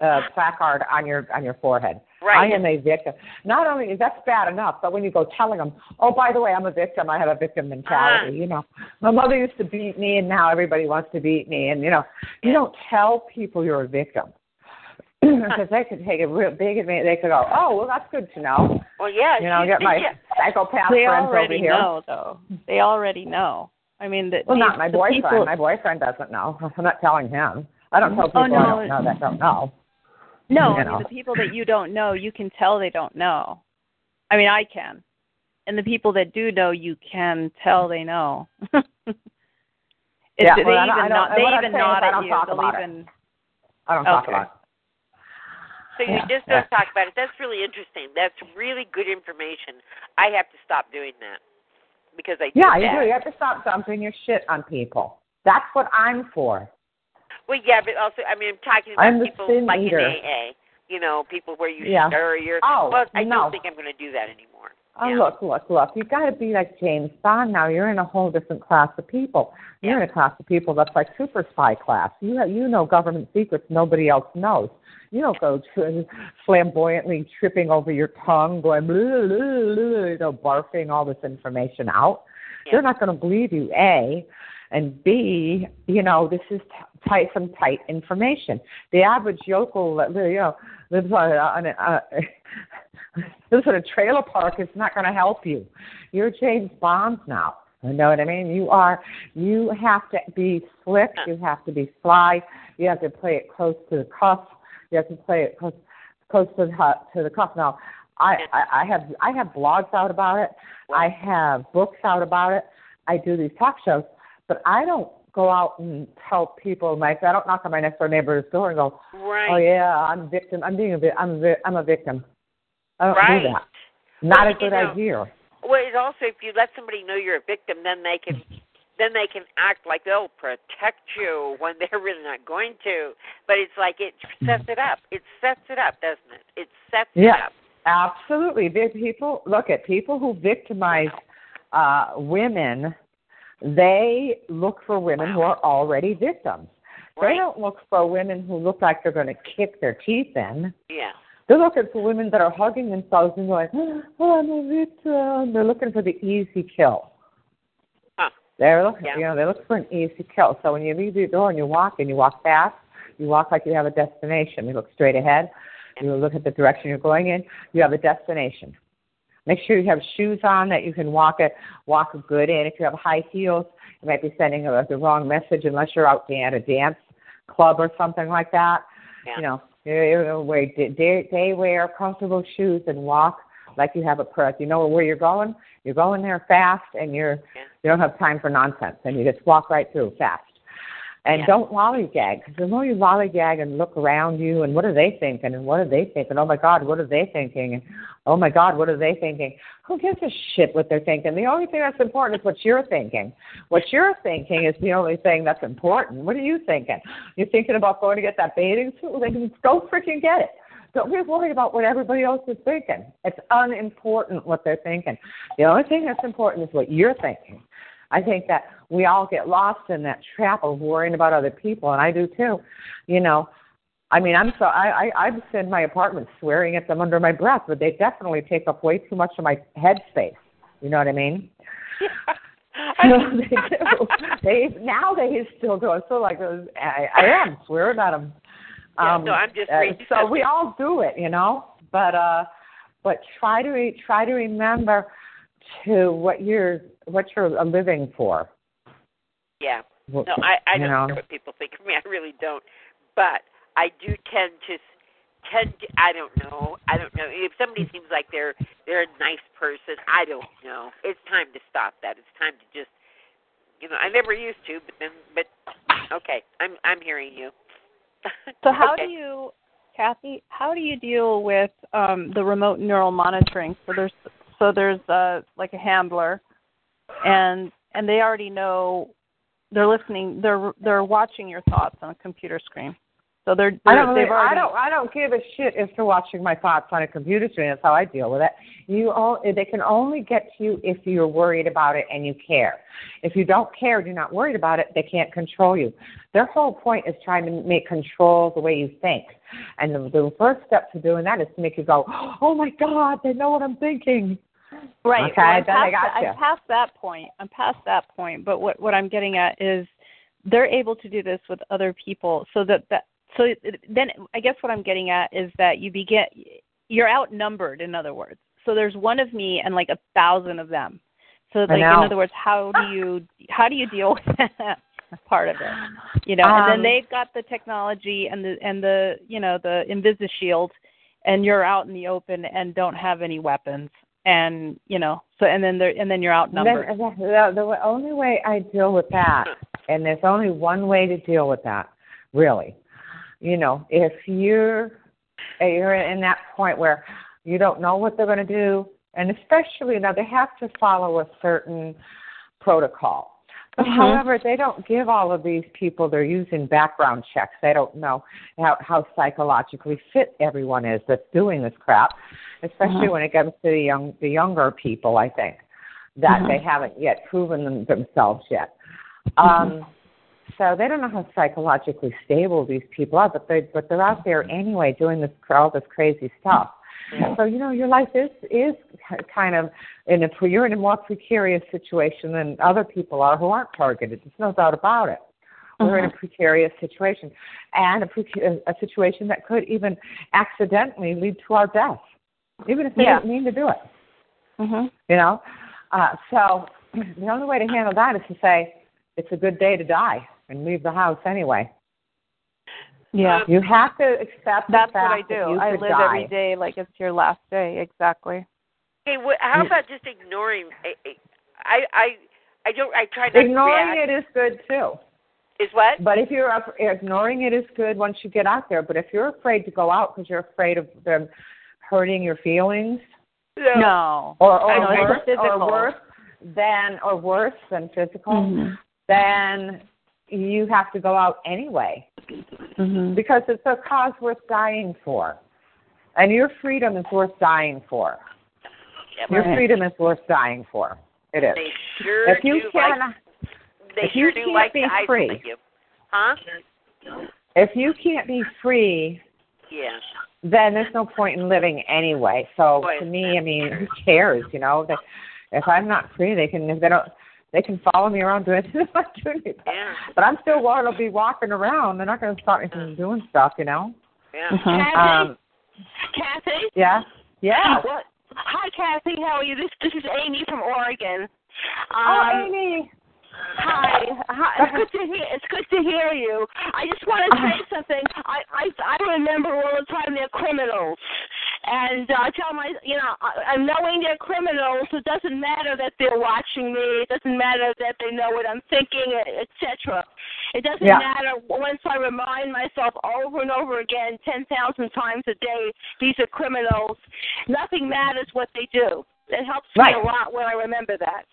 Speaker 16: uh, placard on your on your forehead.
Speaker 2: Right.
Speaker 16: I am a victim. Not only is that's bad enough, but when you go telling them, oh, by the way, I'm a victim. I have a victim mentality.
Speaker 2: Ah.
Speaker 16: You know, my mother used to beat me, and now everybody wants to beat me. And you know, you don't tell people you're a victim *clears throat* because they could take a real big advantage. They could go, oh, well, that's good to know.
Speaker 2: Well, yeah.
Speaker 16: You know, get my
Speaker 2: yeah.
Speaker 16: psychopath
Speaker 13: they
Speaker 16: friends
Speaker 13: already
Speaker 16: over here.
Speaker 13: know, though. They already know. I mean, the,
Speaker 16: Well,
Speaker 13: these-
Speaker 16: not my boyfriend.
Speaker 13: People,
Speaker 16: My boyfriend doesn't know. *laughs* I'm not telling him. I don't tell
Speaker 13: Oh,
Speaker 16: people
Speaker 13: no.
Speaker 16: I don't know that don't know.
Speaker 13: No,
Speaker 16: you
Speaker 13: I
Speaker 16: know.
Speaker 13: mean the people that you don't know, you can tell they don't know. I mean, I can, and the people that do know, you can tell they know. *laughs* It's-
Speaker 16: Yeah,
Speaker 13: they
Speaker 16: well, I don't-
Speaker 13: even
Speaker 16: I don't-
Speaker 13: they even
Speaker 16: saying is
Speaker 13: nod
Speaker 16: I
Speaker 13: at
Speaker 16: don't
Speaker 13: you.
Speaker 16: talk
Speaker 13: They'll
Speaker 16: about it.
Speaker 13: even.
Speaker 16: I don't talk
Speaker 13: Okay.
Speaker 16: about it.
Speaker 2: So you
Speaker 16: Yeah.
Speaker 2: just don't talk about it. That's really interesting. That's really good information. I have to stop doing that because I
Speaker 16: Yeah,
Speaker 2: did
Speaker 16: you do. You have to stop dumping your shit on people. That's what I'm for.
Speaker 2: Well, yeah, but also, I mean, I'm talking about
Speaker 16: I'm
Speaker 2: people like
Speaker 16: eater.
Speaker 2: in AA. You know, people where you
Speaker 16: Yeah.
Speaker 2: stir your.
Speaker 16: Oh,
Speaker 2: well, I
Speaker 16: no.
Speaker 2: don't think I'm going to do that anymore.
Speaker 16: Oh,
Speaker 2: Yeah.
Speaker 16: look, look, look. You've got to be like James Bond now. You're in a whole different class of people. You're in a class of people that's like super spy class. You have, you know government secrets nobody else knows. You don't go to *laughs* flamboyantly tripping over your tongue, going, blah, blah, blah, you know, barfing all this information out. They're not going to believe you, A. And B, you know, this is t- tight, some tight information. The average yokel, that, you know, lives on, on a, uh, *laughs* lives in a trailer park is not going to help you. You're James Bond now. You know what I mean? You are. You have to be slick. You have to be sly. You have to play it close to the cuff. You have to play it close, close to the to the cuff. Now, I, I I have I have blogs out about it. I have books out about it. I do these talk shows, but I don't go out and tell people like I don't knock on my next door neighbor's door and go,
Speaker 2: Right.
Speaker 16: "Oh yeah, I'm a victim. I'm being a vi- I'm a, vi- I'm a victim." I don't
Speaker 2: Right.
Speaker 16: do that. Not
Speaker 2: Well,
Speaker 16: a good
Speaker 2: know,
Speaker 16: idea.
Speaker 2: Well, it's also if you let somebody know you're a victim, then they can then they can act like they'll protect you when *laughs* they're really not going to. But it's like it sets it up. It sets it up, doesn't it? It sets it
Speaker 16: Yeah,
Speaker 2: up.
Speaker 16: absolutely. The people look at people who victimize uh, women. They look for women who are already victims. They don't look for women who look like they're going to kick their teeth in.
Speaker 2: Yeah.
Speaker 16: They're looking for women that are hugging themselves and going, "Oh, I'm a victim." They're looking for the easy kill.
Speaker 2: Huh.
Speaker 16: They're looking,
Speaker 2: Yeah.
Speaker 16: you know, they look for an easy kill. So when you leave your door and you walk and you walk fast, you walk like you have a destination. You look straight ahead. You look at the direction you're going in. You have a destination. Make sure you have shoes on that you can walk it, walk good in. If you have high heels, you might be sending a, the wrong message unless you're out at a dance club or something like that.
Speaker 2: Yeah.
Speaker 16: You know, wear day wear comfortable shoes and walk like you have a purse. You know where you're going. You're going there fast, and you're you don't have time for nonsense, and you just walk right through fast. And
Speaker 2: Yeah.
Speaker 16: don't lollygag because the more you lollygag and look around you, and what are they thinking, and what are they thinking? Oh my God, what are they thinking? And oh my God, what are they thinking? Who gives a shit what they're thinking? The only thing that's important is what you're thinking. What you're thinking is the only thing that's important. What are you thinking? You're thinking about going to get that bathing suit? Then go freaking get it. Don't be worried about what everybody else is thinking. It's unimportant what they're thinking. The only thing that's important is what you're thinking. I think that we all get lost in that trap of worrying about other people, and I do too. You know, I mean, I'm so I I I've in my apartment swearing at them under my breath, but they definitely take up way too much of my head space. You know what I mean? *laughs* No, they do. They now they still do. So like I, I am swearing at them.
Speaker 2: Yeah,
Speaker 16: Um,
Speaker 2: no, I'm just
Speaker 16: uh, so we all do it, you know. But uh, but try to re- try to remember to what you're what you're living for.
Speaker 2: Yeah.
Speaker 16: Well,
Speaker 2: No, I I don't
Speaker 16: know.
Speaker 2: care what people think of me. *laughs* I really don't. But I do tend to tend to I don't know. I don't know. If somebody seems like they're they're a nice person, I don't know. It's time to stop that. It's time to just You know, I never used to, but then, but okay, I'm I'm hearing you.
Speaker 13: So how *laughs*
Speaker 2: okay.
Speaker 13: do you, Kathy? How do you deal with um, the remote neural monitoring? So there's so there's uh, like a handler, and and they already know they're listening. They're they're watching your thoughts on a computer screen. So they're,
Speaker 16: I
Speaker 13: they're
Speaker 16: don't.
Speaker 13: they've
Speaker 16: Really, I don't. I don't give a shit if they're watching my thoughts on a computer screen. That's how I deal with it. You all. They can only get to you if you're worried about it and you care. If you don't care, you're not worried about it. They can't control you. Their whole point is trying to make control the way you think. And the, the first step to doing that is to make you go, *gasps* "Oh my God, they know what I'm thinking."
Speaker 13: Right.
Speaker 16: Okay.
Speaker 13: well, I'm past,
Speaker 16: got you.
Speaker 13: I'm past that point. I'm past that point. But what what I'm getting at is they're able to do this with other people, so that that so then I guess what I'm getting at is that you begin you're outnumbered. In other words, so there's one of me and like a thousand of them. So like in other words, how do you how do you deal with that *laughs* part of it? You know, and
Speaker 16: Um,
Speaker 13: then they've got the technology and the and the you know the Invisi shield, and you're out in the open and don't have any weapons and you know so and then they're and then you're outnumbered
Speaker 16: Then, the, the only way I deal with that, *laughs* and there's only one way to deal with that, really. You know, if you're you're in that point where you don't know what they're going to do, and especially now they have to follow a certain protocol.
Speaker 13: Mhm.
Speaker 16: however, they don't give all of these people they're using background checks. They don't know how, how psychologically fit everyone is that's doing this crap, especially
Speaker 13: Mhm.
Speaker 16: when it comes to the young the younger people. I think that
Speaker 13: Mhm.
Speaker 16: they haven't yet proven them, themselves yet. Um, so they don't know how psychologically stable these people are, but they but they're out there anyway doing this all this crazy stuff. So you know your life is is kind of in a you're in a more precarious situation than other people are who aren't targeted. There's no doubt about it. We're in a precarious situation, and a, preca- a situation that could even accidentally lead to our death, even if they
Speaker 13: Yeah.
Speaker 16: didn't mean to do it.
Speaker 13: mhm
Speaker 16: You know, uh, so the only way to handle that is to say it's a good day to die and leave the house anyway.
Speaker 13: Yeah
Speaker 16: You have to accept the
Speaker 13: that's what i do i live
Speaker 16: die.
Speaker 13: every day like it's your last day exactly
Speaker 2: Okay, wh- how about just ignoring? I, I, I, I don't. I try to
Speaker 16: Ignoring
Speaker 2: react.
Speaker 16: it is good too.
Speaker 2: Is what?
Speaker 16: But if you're af- ignoring it is good once you get out there. But if you're afraid to go out because you're afraid of them hurting your feelings,
Speaker 13: no
Speaker 16: or or
Speaker 13: know,
Speaker 16: worse,
Speaker 13: physical.
Speaker 16: or worse than or worse than physical,
Speaker 13: Mhm.
Speaker 16: then you have to go out anyway
Speaker 13: Mhm.
Speaker 16: because it's a cause worth dying for, and your freedom is worth dying for. Your
Speaker 2: Right.
Speaker 16: freedom is worth dying for. It is.
Speaker 2: They sure
Speaker 16: if you
Speaker 2: do
Speaker 16: can,
Speaker 2: like, they
Speaker 16: if
Speaker 2: sure
Speaker 16: you can't
Speaker 2: like
Speaker 16: be free-
Speaker 2: you. Huh?
Speaker 16: if you can't be free
Speaker 2: Yeah.
Speaker 16: then there's no point in living anyway. So
Speaker 2: Boy,
Speaker 16: to me, I mean, who cares? You know, that if I'm not free, they can if they don't they can follow me around doing *laughs* doing it.
Speaker 2: Yeah.
Speaker 16: But I'm still going to be walking around. They're not going to stop me from doing stuff. You know.
Speaker 2: Yeah.
Speaker 13: Mhm.
Speaker 16: Um.
Speaker 20: Kathy?
Speaker 16: Yeah. Yeah.
Speaker 20: What? Hi, Kathy. How are you? This this is Amy from Oregon.
Speaker 16: Oh,
Speaker 20: Um,
Speaker 16: Amy.
Speaker 20: Hi. Hi. It's good to hear. It's good to hear you. I just want to say something. I I I remember all the time they're criminals, and uh, I tell my you know I, I'm knowing they're criminals. It doesn't matter that they're watching me. It doesn't matter that they know what I'm thinking, etc. It doesn't
Speaker 16: Yeah.
Speaker 20: matter once I remind myself over and over again, ten thousand times a day, these are criminals. Nothing matters what they do. It helps
Speaker 16: Right.
Speaker 20: me a lot when I remember that.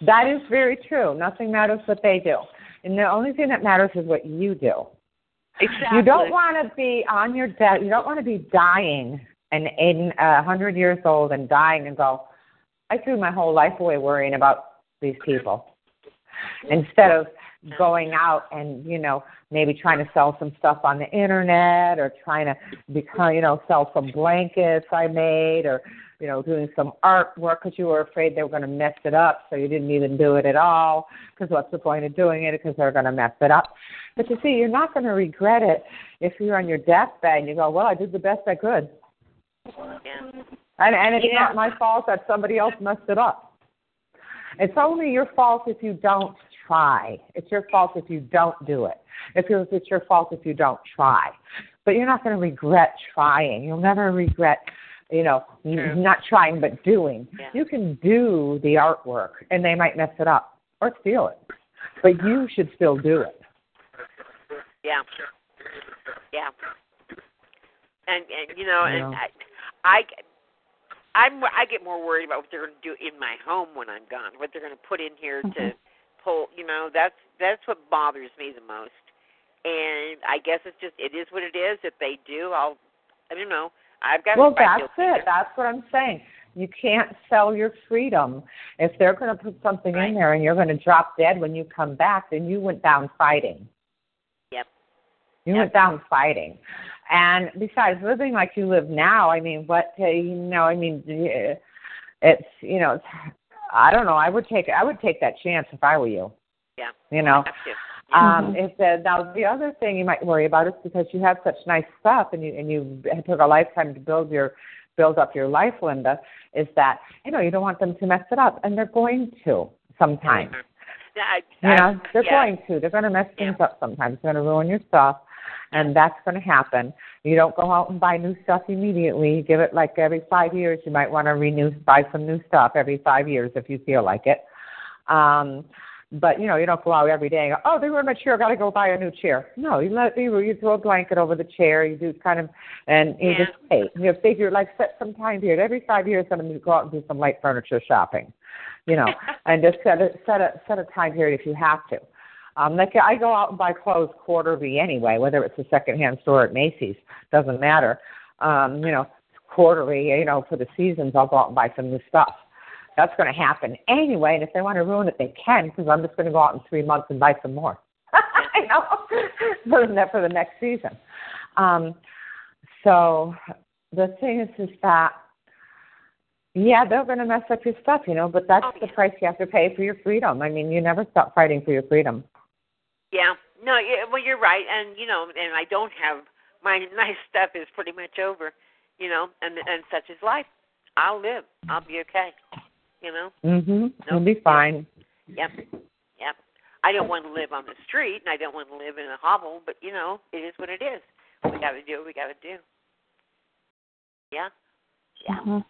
Speaker 16: That is very true. Nothing matters what they do, and the only thing that matters is what you do.
Speaker 20: Exactly.
Speaker 16: You don't want to be on your death. You don't want to be dying and in a uh, hundred years old and dying and go. I threw my whole life away worrying about these people instead of going out and you know maybe trying to sell some stuff on the internet or trying to become you know sell some blankets I made or you know doing some artwork because you were afraid they were going to mess it up so you didn't even do it at all because what's the point of doing it because they're going to mess it up but you see you're not going to regret it if you're on your deathbed and you go well I did the best I could
Speaker 2: Yeah.
Speaker 16: and and it's
Speaker 20: Yeah.
Speaker 16: not my fault that somebody else messed it up it's only your fault if you don't try. It's your fault if you don't do it. It's, it's your fault if you don't try. But you're not going to regret trying. You'll never regret, you know, n- not trying but doing.
Speaker 2: Yeah.
Speaker 16: You can do the artwork and they might mess it up or steal it. but you should still do it.
Speaker 2: Yeah. Yeah. And and you know,
Speaker 16: Yeah.
Speaker 2: and I, I I'm I get more worried about what they're going to do in my home when I'm gone. What they're going to put in here to
Speaker 16: Mm-hmm.
Speaker 2: pull. You know, that's that's what bothers me the most. And I guess it's just it is what it is. If they do, I'll. I don't know. I've got.
Speaker 16: Well,
Speaker 2: to
Speaker 16: that's it. That's what I'm saying. You can't sell your freedom. If they're going to put something in there and you're going to drop dead when you come back, then you went down fighting.
Speaker 2: Yep.
Speaker 16: You went down fighting. And besides, living like you live now, I mean, what, uh, you know, I mean, it's, you know, it's, I don't know. I would take, I would take that chance if I were you.
Speaker 2: Yeah.
Speaker 16: You know. Um, if the, now the other thing you might worry about is because you have such nice stuff and you and you it took a lifetime to build your build up your life, Linda, is that you know you don't want them to mess it up, and they're going to sometimes.
Speaker 2: Yeah, I,
Speaker 16: You know, they're
Speaker 2: yeah.
Speaker 16: going to. They're going to mess things up sometimes. They're going to ruin your stuff, and that's going to happen. You don't go out and buy new stuff immediately. You give it like every five years. You might want to renew, buy some new stuff every five years if you feel like it. Um, but you know, you don't go out every day and go, oh, they ruined my chair. I got to go buy a new chair. No, you let you, you throw a blanket over the chair. You do kind of, and you
Speaker 2: Yeah.
Speaker 16: just wait. You know, figure like set some time period every five years. I'm going to go out and do some light furniture shopping you know, *laughs* and just set a set a set a time period if you have to. Um, like I go out and buy clothes quarterly anyway, whether it's a secondhand store at Macy's, doesn't matter. Um, you know, quarterly, you know, for the seasons, I'll go out and buy some new stuff. That's going to happen anyway, and if they want to ruin it, they can, because I'm just going to go out in three months and buy some more. *laughs* you know, *laughs* for the for the next season. Um, so the thing is, is that yeah, they're going to mess up your stuff, you know, but that's the price you have to pay for your freedom. I mean, you never stop fighting for your freedom.
Speaker 2: Yeah. No, yeah, well you're right and you know, and I don't have my *laughs* nice stuff is pretty much over, you know, and and such is life. I'll live. I'll be okay. You know?
Speaker 16: Mhm. You'll be fine.
Speaker 2: Yep. Yep. I don't want to live on the street and I don't want to live in a hovel, but you know, it is what it is. We gotta do what we gotta do. Yeah? Yeah.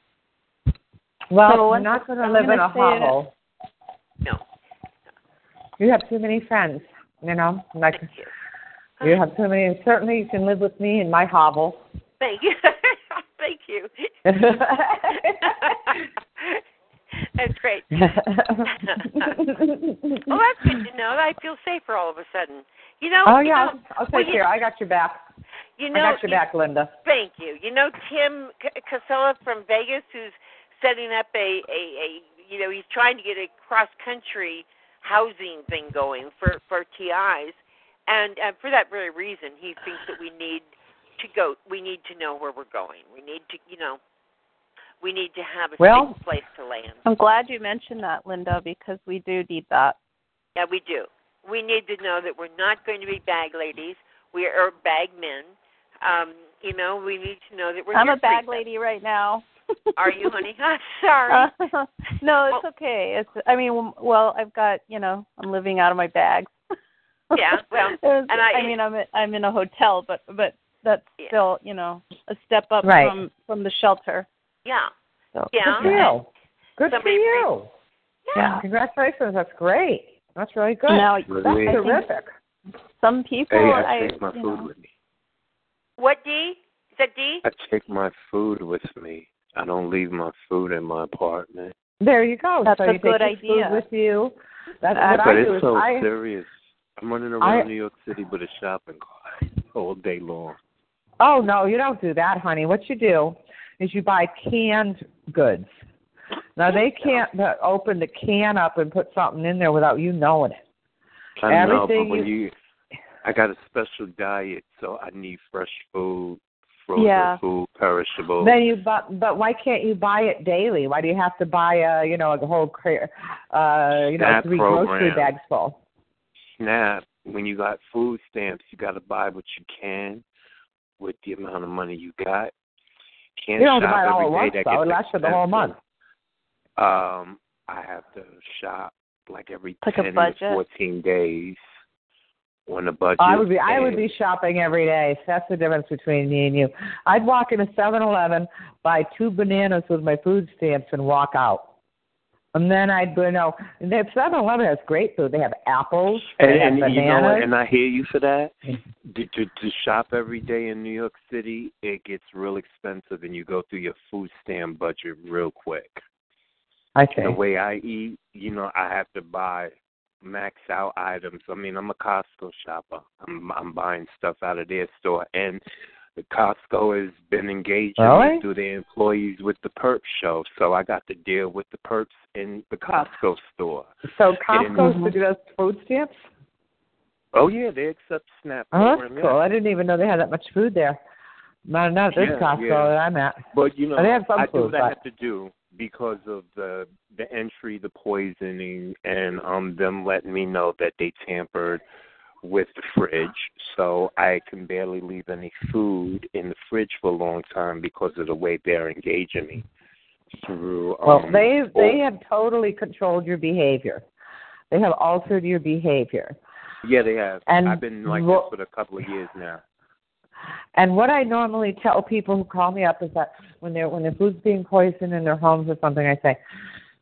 Speaker 16: Well,
Speaker 2: So
Speaker 16: you're not going to live in
Speaker 2: gonna
Speaker 16: a
Speaker 2: say it-
Speaker 16: hovel.
Speaker 2: No.
Speaker 16: You have too many friends, you know. Like you you have too many. Certainly, you can live with me in my hovel.
Speaker 2: Thank you. *laughs* Thank you. *laughs* That's great. *laughs* well, that's good to know. I feel safer all of a sudden. You know.
Speaker 16: oh
Speaker 2: you
Speaker 16: yeah,
Speaker 2: know,
Speaker 16: I'll, take
Speaker 2: you-
Speaker 16: I got your back.
Speaker 2: You know,
Speaker 16: I got your
Speaker 2: you-
Speaker 16: back, Linda.
Speaker 2: Thank you. You know Tim C- Casella from Vegas, who's setting up a, a a you know he's trying to get a cross country housing thing going for for TIs, and and for that very reason, he thinks that we need to go. We need to know where we're going. We need to you know we need to have a
Speaker 12: Well-
Speaker 2: safe place to land.
Speaker 12: I'm glad you mentioned that, Linda, because we do need that.
Speaker 2: Yeah, we do. We need to know that we're not going to be bag ladies. We are bag men. Um, you know, we need to know that we're.
Speaker 12: I'm a bag lady right now.
Speaker 2: Other. Are you, honey? *laughs* I'm sorry.
Speaker 12: Uh, *laughs* no, it's okay. It's I mean, well, I've got you know, I'm living out of my bags. *laughs*
Speaker 2: Yeah, well, and I-
Speaker 12: I mean, I'm I'm in a hotel, but but that's still you know a step up
Speaker 16: Right.
Speaker 12: from from the shelter.
Speaker 2: Yeah.
Speaker 12: So
Speaker 2: Yeah.
Speaker 16: Good for you. Good
Speaker 2: Somebody
Speaker 16: for you.
Speaker 12: Yeah.
Speaker 16: Congratulations. That's great. That's really good.
Speaker 12: Now,
Speaker 16: That's
Speaker 14: Really? I think-
Speaker 16: terrific.
Speaker 12: Some people,
Speaker 14: Hey, I
Speaker 12: I,
Speaker 14: take my food
Speaker 12: know,
Speaker 14: with me.
Speaker 2: What D? Is that D?
Speaker 14: I take my food with me. I don't leave my food in my apartment.
Speaker 16: There you go.
Speaker 12: That's
Speaker 16: so
Speaker 12: a
Speaker 16: you
Speaker 12: good
Speaker 16: take
Speaker 12: idea.
Speaker 16: food with you. That's
Speaker 14: but
Speaker 16: what I do.
Speaker 14: it's
Speaker 16: is
Speaker 14: so
Speaker 16: I,
Speaker 14: serious. I'm running around
Speaker 16: I-
Speaker 14: New York City with a shopping cart all day long.
Speaker 16: Oh no, you don't do that, honey. What you do is you buy canned goods. Now they can't uh, open the can up and put something in there without you knowing it.
Speaker 14: I know, but when
Speaker 16: you-
Speaker 14: you, I got a special diet, so I need fresh food, frozen
Speaker 16: Yeah.
Speaker 14: food, perishable.
Speaker 16: Then you but but why can't you buy it daily? Why do you have to buy a you know a whole cra- uh you know
Speaker 14: Snap
Speaker 16: three grocery bags full?
Speaker 14: Snap. When you got food stamps, you got to buy what you can with the amount of money you got. Can't
Speaker 16: You don't have to buy it all at once though. It lasts for the whole month.
Speaker 14: Um, I have to shop like every
Speaker 12: Like
Speaker 14: ten to fourteen days on a budget.
Speaker 16: I would be I would be shopping every day. That's the difference between me and you. I'd walk into Seven Eleven, buy two bananas with my food stamps, and walk out. And then I'd you know, and Seven Eleven has great food. They have apples,
Speaker 14: And,
Speaker 16: they have
Speaker 14: and
Speaker 16: bananas.
Speaker 14: you know? And I hear you for that. To, to to shop every day in New York City, it gets real expensive, and you go through your food stamp budget real quick.
Speaker 16: I see.
Speaker 14: The way I eat, you know, I have to buy max out items. I mean, I'm a Costco shopper. I'm I'm buying stuff out of their store, and the Costco has been engaging
Speaker 16: Really?
Speaker 14: through their employees with the Perp show, so I got to deal with the Perps in the Costco store.
Speaker 16: So
Speaker 14: And-
Speaker 16: Costco does food stamps.
Speaker 14: Oh yeah, they accept SNAP
Speaker 16: Oh, that's
Speaker 14: program.
Speaker 16: cool.
Speaker 14: yeah.
Speaker 16: I didn't even know they had that much food there. Not not this
Speaker 14: Yeah,
Speaker 16: Costco
Speaker 14: yeah.
Speaker 16: that I'm at.
Speaker 14: But you know,
Speaker 16: they have some
Speaker 14: I do
Speaker 16: food,
Speaker 14: what I have to do because of the the entry, the poisoning, and um them letting me know that they tampered with the fridge, so I can barely leave any food in the fridge for a long time because of the way they're engaging me through.
Speaker 16: well,
Speaker 14: um,
Speaker 16: they they have totally controlled your behavior. They have altered your behavior.
Speaker 14: yeah, they have.
Speaker 16: and
Speaker 14: I've been like
Speaker 16: what-
Speaker 14: this for a couple of years now.
Speaker 16: And what I normally tell people who call me up is that when they're when their food's being poisoned in their homes or something, I say,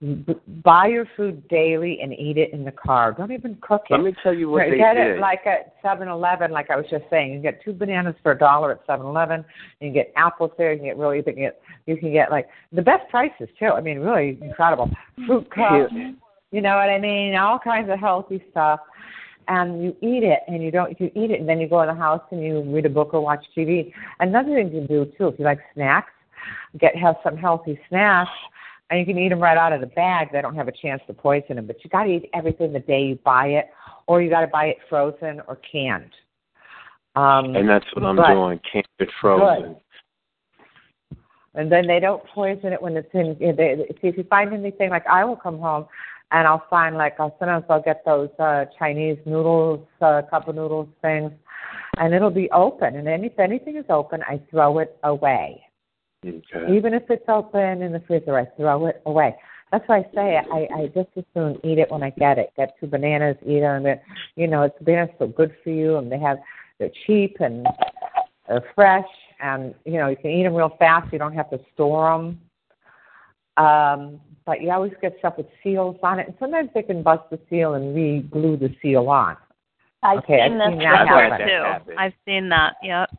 Speaker 16: "B- buy your food daily and eat it in the car. Don't even cook it.
Speaker 14: Let me tell you what
Speaker 16: Right,
Speaker 14: they
Speaker 16: get
Speaker 14: did.
Speaker 16: it like at Seven Eleven, like I was just saying. You get two bananas for a dollar at Seven Eleven. You can get apples there. You can get really, you can get you can get like the best prices too. I mean, really incredible fruit cups. You know what I mean? All kinds of healthy stuff. And you eat it, and you don't. You eat it, and then you go in the house and you read a book or watch TV. Another thing you can do too, if you like snacks, get have some healthy snacks, and you can eat them right out of the bag. They don't have a chance to poison them. But you got to eat everything the day you buy it, or you got to buy it frozen or canned. Um,
Speaker 14: and that's what I'm
Speaker 16: but-
Speaker 14: doing, canned it frozen.
Speaker 16: and then they don't poison it when it's in. They- see, if you find anything like I will come home, and I'll find like I'll sometimes I'll get those uh Chinese noodles, uh, cup of noodles things, and it'll be open. And any, if anything is open, I throw it away.
Speaker 14: Okay.
Speaker 16: Even if it's open in the freezer, I throw it away. That's why I say I, I just as soon eat it when I get it. Get two bananas, eat them. And, you know, it's bananas so good for you, and they have they're cheap and they're fresh, and you know you can eat them real fast. You don't have to store them. Um, but you always get stuff with seals on it, and sometimes they can bust the seal and re-glue the seal on.
Speaker 13: I've
Speaker 16: Okay,
Speaker 13: seen
Speaker 16: I've
Speaker 13: this
Speaker 16: seen that
Speaker 13: happen
Speaker 16: happen.
Speaker 13: too. I've seen that. Yep.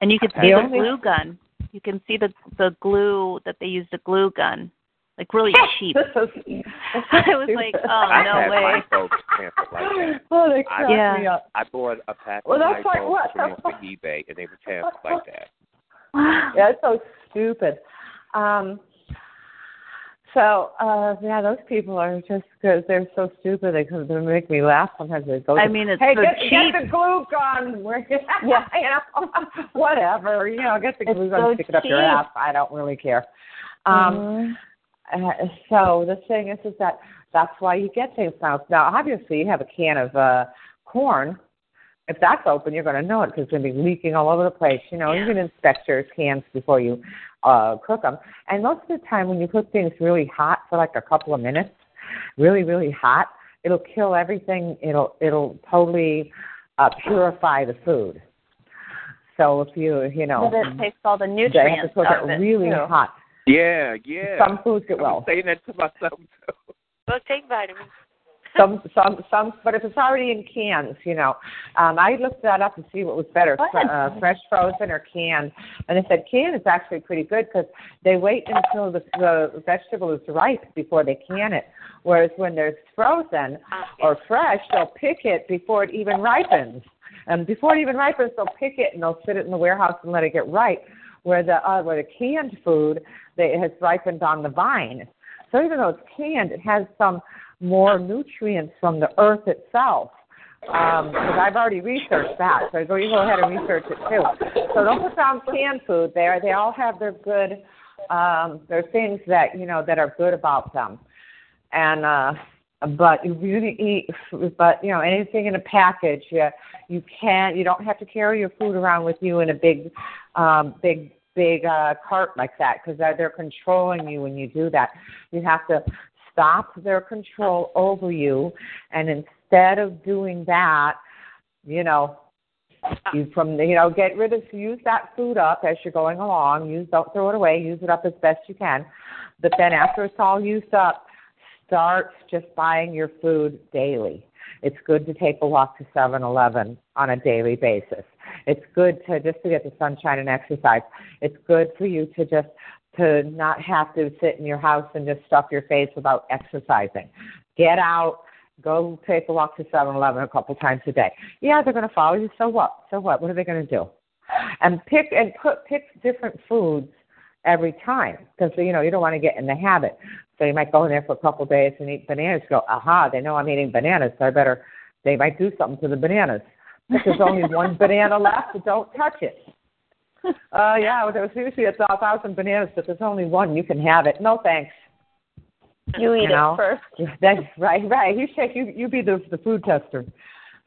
Speaker 13: And you can see the
Speaker 16: only-
Speaker 13: glue gun. You can see the the glue that they use the glue gun, like really *laughs* *laughs* cheap. I was like, oh
Speaker 14: I
Speaker 13: no
Speaker 14: had
Speaker 13: way.
Speaker 14: my folks like that.
Speaker 16: Oh, they
Speaker 14: I,
Speaker 16: crack me up.
Speaker 14: I bought a pack
Speaker 16: Well,
Speaker 14: of
Speaker 16: that's like
Speaker 14: Lysol
Speaker 16: what?
Speaker 14: from off of eBay, and they were tampered like that. *laughs*
Speaker 16: yeah, it's so stupid. Um, so uh yeah, those people are just because they're so stupid. They they make me laugh sometimes. They go,
Speaker 13: I mean, it's
Speaker 16: hey,
Speaker 13: so
Speaker 16: get,
Speaker 13: cheap.
Speaker 16: get the glue gun. *laughs* Yeah, *laughs* you *laughs* know, whatever. You know, get the glue
Speaker 13: It's
Speaker 16: gun,
Speaker 13: so
Speaker 16: stick it up your
Speaker 13: cheap.
Speaker 16: ass. I don't really care. Um, uh, so the thing is, is that that's why you get things now. Now, obviously, you have a can of uh corn. If that's open, you're going to know it because it's going to be leaking all over the place. You know, you can inspect your cans before you uh cook them. And most of the time, when you cook things really hot for like a couple of minutes, really, really hot, it'll kill everything. It'll it'll totally uh, purify the food. So if you you know,
Speaker 13: But it takes all the
Speaker 16: they have
Speaker 13: nutrients
Speaker 16: to cook it
Speaker 13: it
Speaker 16: really
Speaker 13: too.
Speaker 16: hot.
Speaker 14: Yeah, yeah.
Speaker 16: Some foods get
Speaker 14: I'm
Speaker 16: well.
Speaker 14: saying that to myself too.
Speaker 2: Well, take vitamins.
Speaker 16: Some some some but if it's already in cans you know um i looked that up to see what was better uh, fresh frozen or canned. And they said canned is actually pretty good because they wait until the the vegetable is ripe before they can it. Whereas when there's frozen or fresh they'll pick it before it even ripens. And before it even ripens they'll pick it and they'll sit it in the warehouse and let it get ripe where the uh, where the canned food they, it has ripened on the vine. So even though it's canned, it has some more nutrients from the earth itself. Because I've already researched that, so go you go ahead and research it too. So don't put down canned food there. They all have their good. Um, there are things that you know that are good about them, and uh, but you really eat. But you know anything in a package, you, you can't. You don't have to carry your food around with you in a big, um, big big uh, cart like that because they're, they're controlling you when you do that. You have to stop their control over you, and instead of doing that, you know, you from you know get rid of use that food up as you're going along. Use don't throw it away. Use it up as best you can. But then after it's all used up, start just buying your food daily. It's good to take a walk to 7-Eleven on a daily basis. It's good to just to get the sunshine and exercise. It's good for you to just to not have to sit in your house and just stuff your face without exercising. Get out, go take a walk to 7-Eleven a couple times a day. Yeah, they're going to follow you. So what? So what? What are they going to do? And pick and put pick different foods every time because you know you don't want to get in the habit. So you might go in there for a couple of days and eat bananas. Go, aha! They know I'm eating bananas, so I better. They might do something to the bananas. If there's only *laughs* one banana left, so don't touch it. *laughs* Uh, yeah, well, there was usually a thousand bananas, but there's only one. You can have it. No thanks.
Speaker 20: You eat
Speaker 16: you know?
Speaker 20: it first. *laughs*
Speaker 16: That's right, right. You take you you be the the food tester.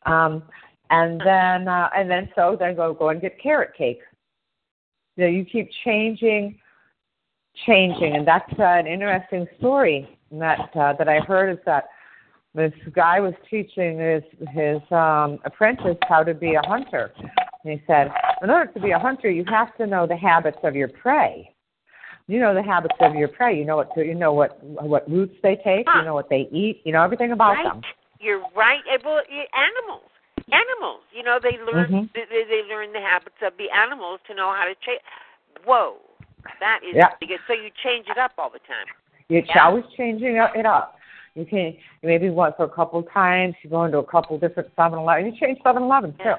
Speaker 16: Um and then uh and then so then go go and get carrot cake. You know, you keep changing changing and that's uh, an interesting story that uh, that I heard is that this guy was teaching his his um apprentice how to be a hunter. And he said, in order to be a hunter, you have to know the habits of your prey. You know the habits of your prey. You know what to, you know what what routes they take. You know what they eat. You know everything about
Speaker 2: right.
Speaker 16: them.
Speaker 2: You're right. Eh, Well, animals, animals. You know, they learn
Speaker 16: Mhm.
Speaker 2: they, they learn the habits of the animals to know how to change. Whoa, that is
Speaker 16: Yeah.
Speaker 2: good. So you change it up all the time.
Speaker 16: You're
Speaker 2: Yeah.
Speaker 16: always changing it up. You can maybe went for a couple times. You go into a couple different Seven Eleven. You change Seven Eleven too.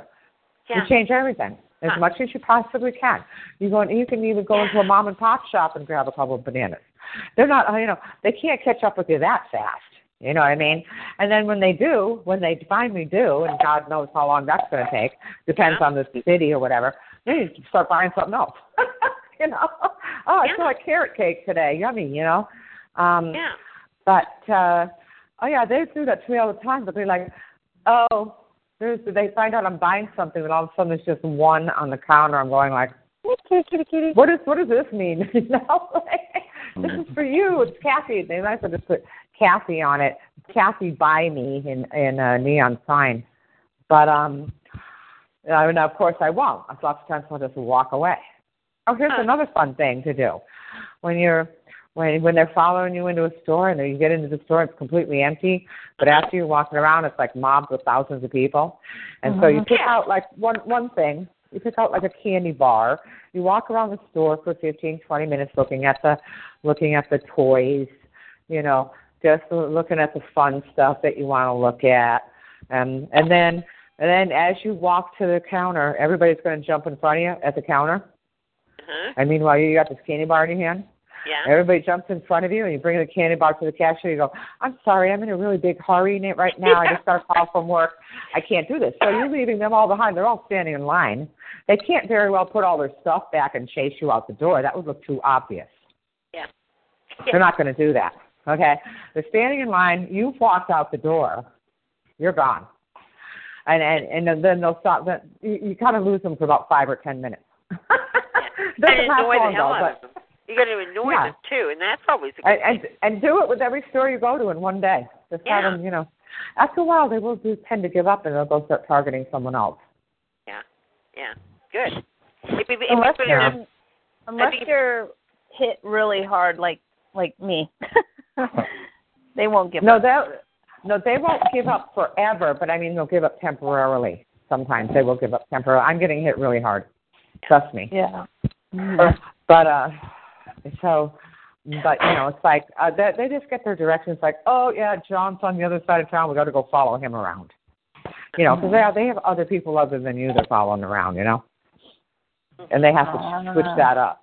Speaker 2: Yeah.
Speaker 16: You change everything as
Speaker 2: Huh.
Speaker 16: much as you possibly can. You go. You can even go into a mom and pop shop and grab a couple of bananas. They're not. You know, they can't catch up with you that fast. You know what I mean? And then when they do, when they finally do, and God knows how long that's going to take, depends on the city or whatever. Then you start buying something else. *laughs* you know, oh, I feel like carrot cake today. Yummy. You know. Um,
Speaker 2: Yeah.
Speaker 16: but uh oh yeah, they do that to me all the time. But they're like, oh, there's they find out I'm buying something, and all of a sudden there's just one on the counter. I'm going like,
Speaker 20: kitty, kitty.
Speaker 16: what is what does this mean? *laughs* you know, like, *laughs* this is for you. It's Kathy. They might as well just put Kathy on it. Kathy buy me in in a neon sign. But um, I mean, of course I won't. Lots of times I'll just walk away. Oh, here's another fun thing to do when you're when when they're following you into a store and you get into the store it's completely empty. But after you're walking around it's like mobs with thousands of people. And so you
Speaker 20: Mhm.
Speaker 16: pick out like one one thing. You pick out like a candy bar. You walk around the store for fifteen twenty minutes looking at the looking at the toys you know just looking at the fun stuff that you want to look at. And and then and then as you walk to the counter everybody's going to jump in front of you at the counter.
Speaker 2: Uh-huh.
Speaker 16: and meanwhile you got this candy bar in your hand
Speaker 2: Yeah.
Speaker 16: Everybody jumps in front of you, and you bring the candy bar to the cashier. You go, "I'm sorry, I'm in a really big hurry right now. I just got a call from work. I can't do this." So you're leaving them all behind. They're all standing in line. They can't very well put all their stuff back and chase you out the door. That would look too obvious.
Speaker 2: Yeah.
Speaker 16: They're not going to do that. Okay? They're standing in line. You've walked out the door. You're gone. And and and then they'll stop. Then you, you kind of lose them for about five or ten minutes. Doesn't
Speaker 2: and
Speaker 16: last
Speaker 2: annoy the
Speaker 16: long,
Speaker 2: hell
Speaker 16: though,
Speaker 2: out of them. You got to annoy
Speaker 16: Yeah.
Speaker 2: them too, and that's always a good
Speaker 16: and, and and do it with every store you go to in one day. Just have
Speaker 2: Yeah.
Speaker 16: them, you know. After a while, they will do tend to give up and they'll go start targeting someone else.
Speaker 2: Yeah, yeah, good. If, if, if
Speaker 12: unless
Speaker 2: you put
Speaker 12: you're
Speaker 2: enough-
Speaker 12: unless
Speaker 2: think-
Speaker 12: you're hit really hard like like me. *laughs* they won't give
Speaker 16: no,
Speaker 12: up.
Speaker 16: that no, they won't give up forever, but I mean they'll give up temporarily. Sometimes they will give up temporarily. I'm getting hit really hard. Trust me.
Speaker 12: Yeah.
Speaker 16: But uh, so, but you know, it's like uh, they, they just get their directions. Like, oh yeah, John's on the other side of town. We got to go follow him around. You know, because they have, they have other people other than you they're following around. You know, and they have to switch that up.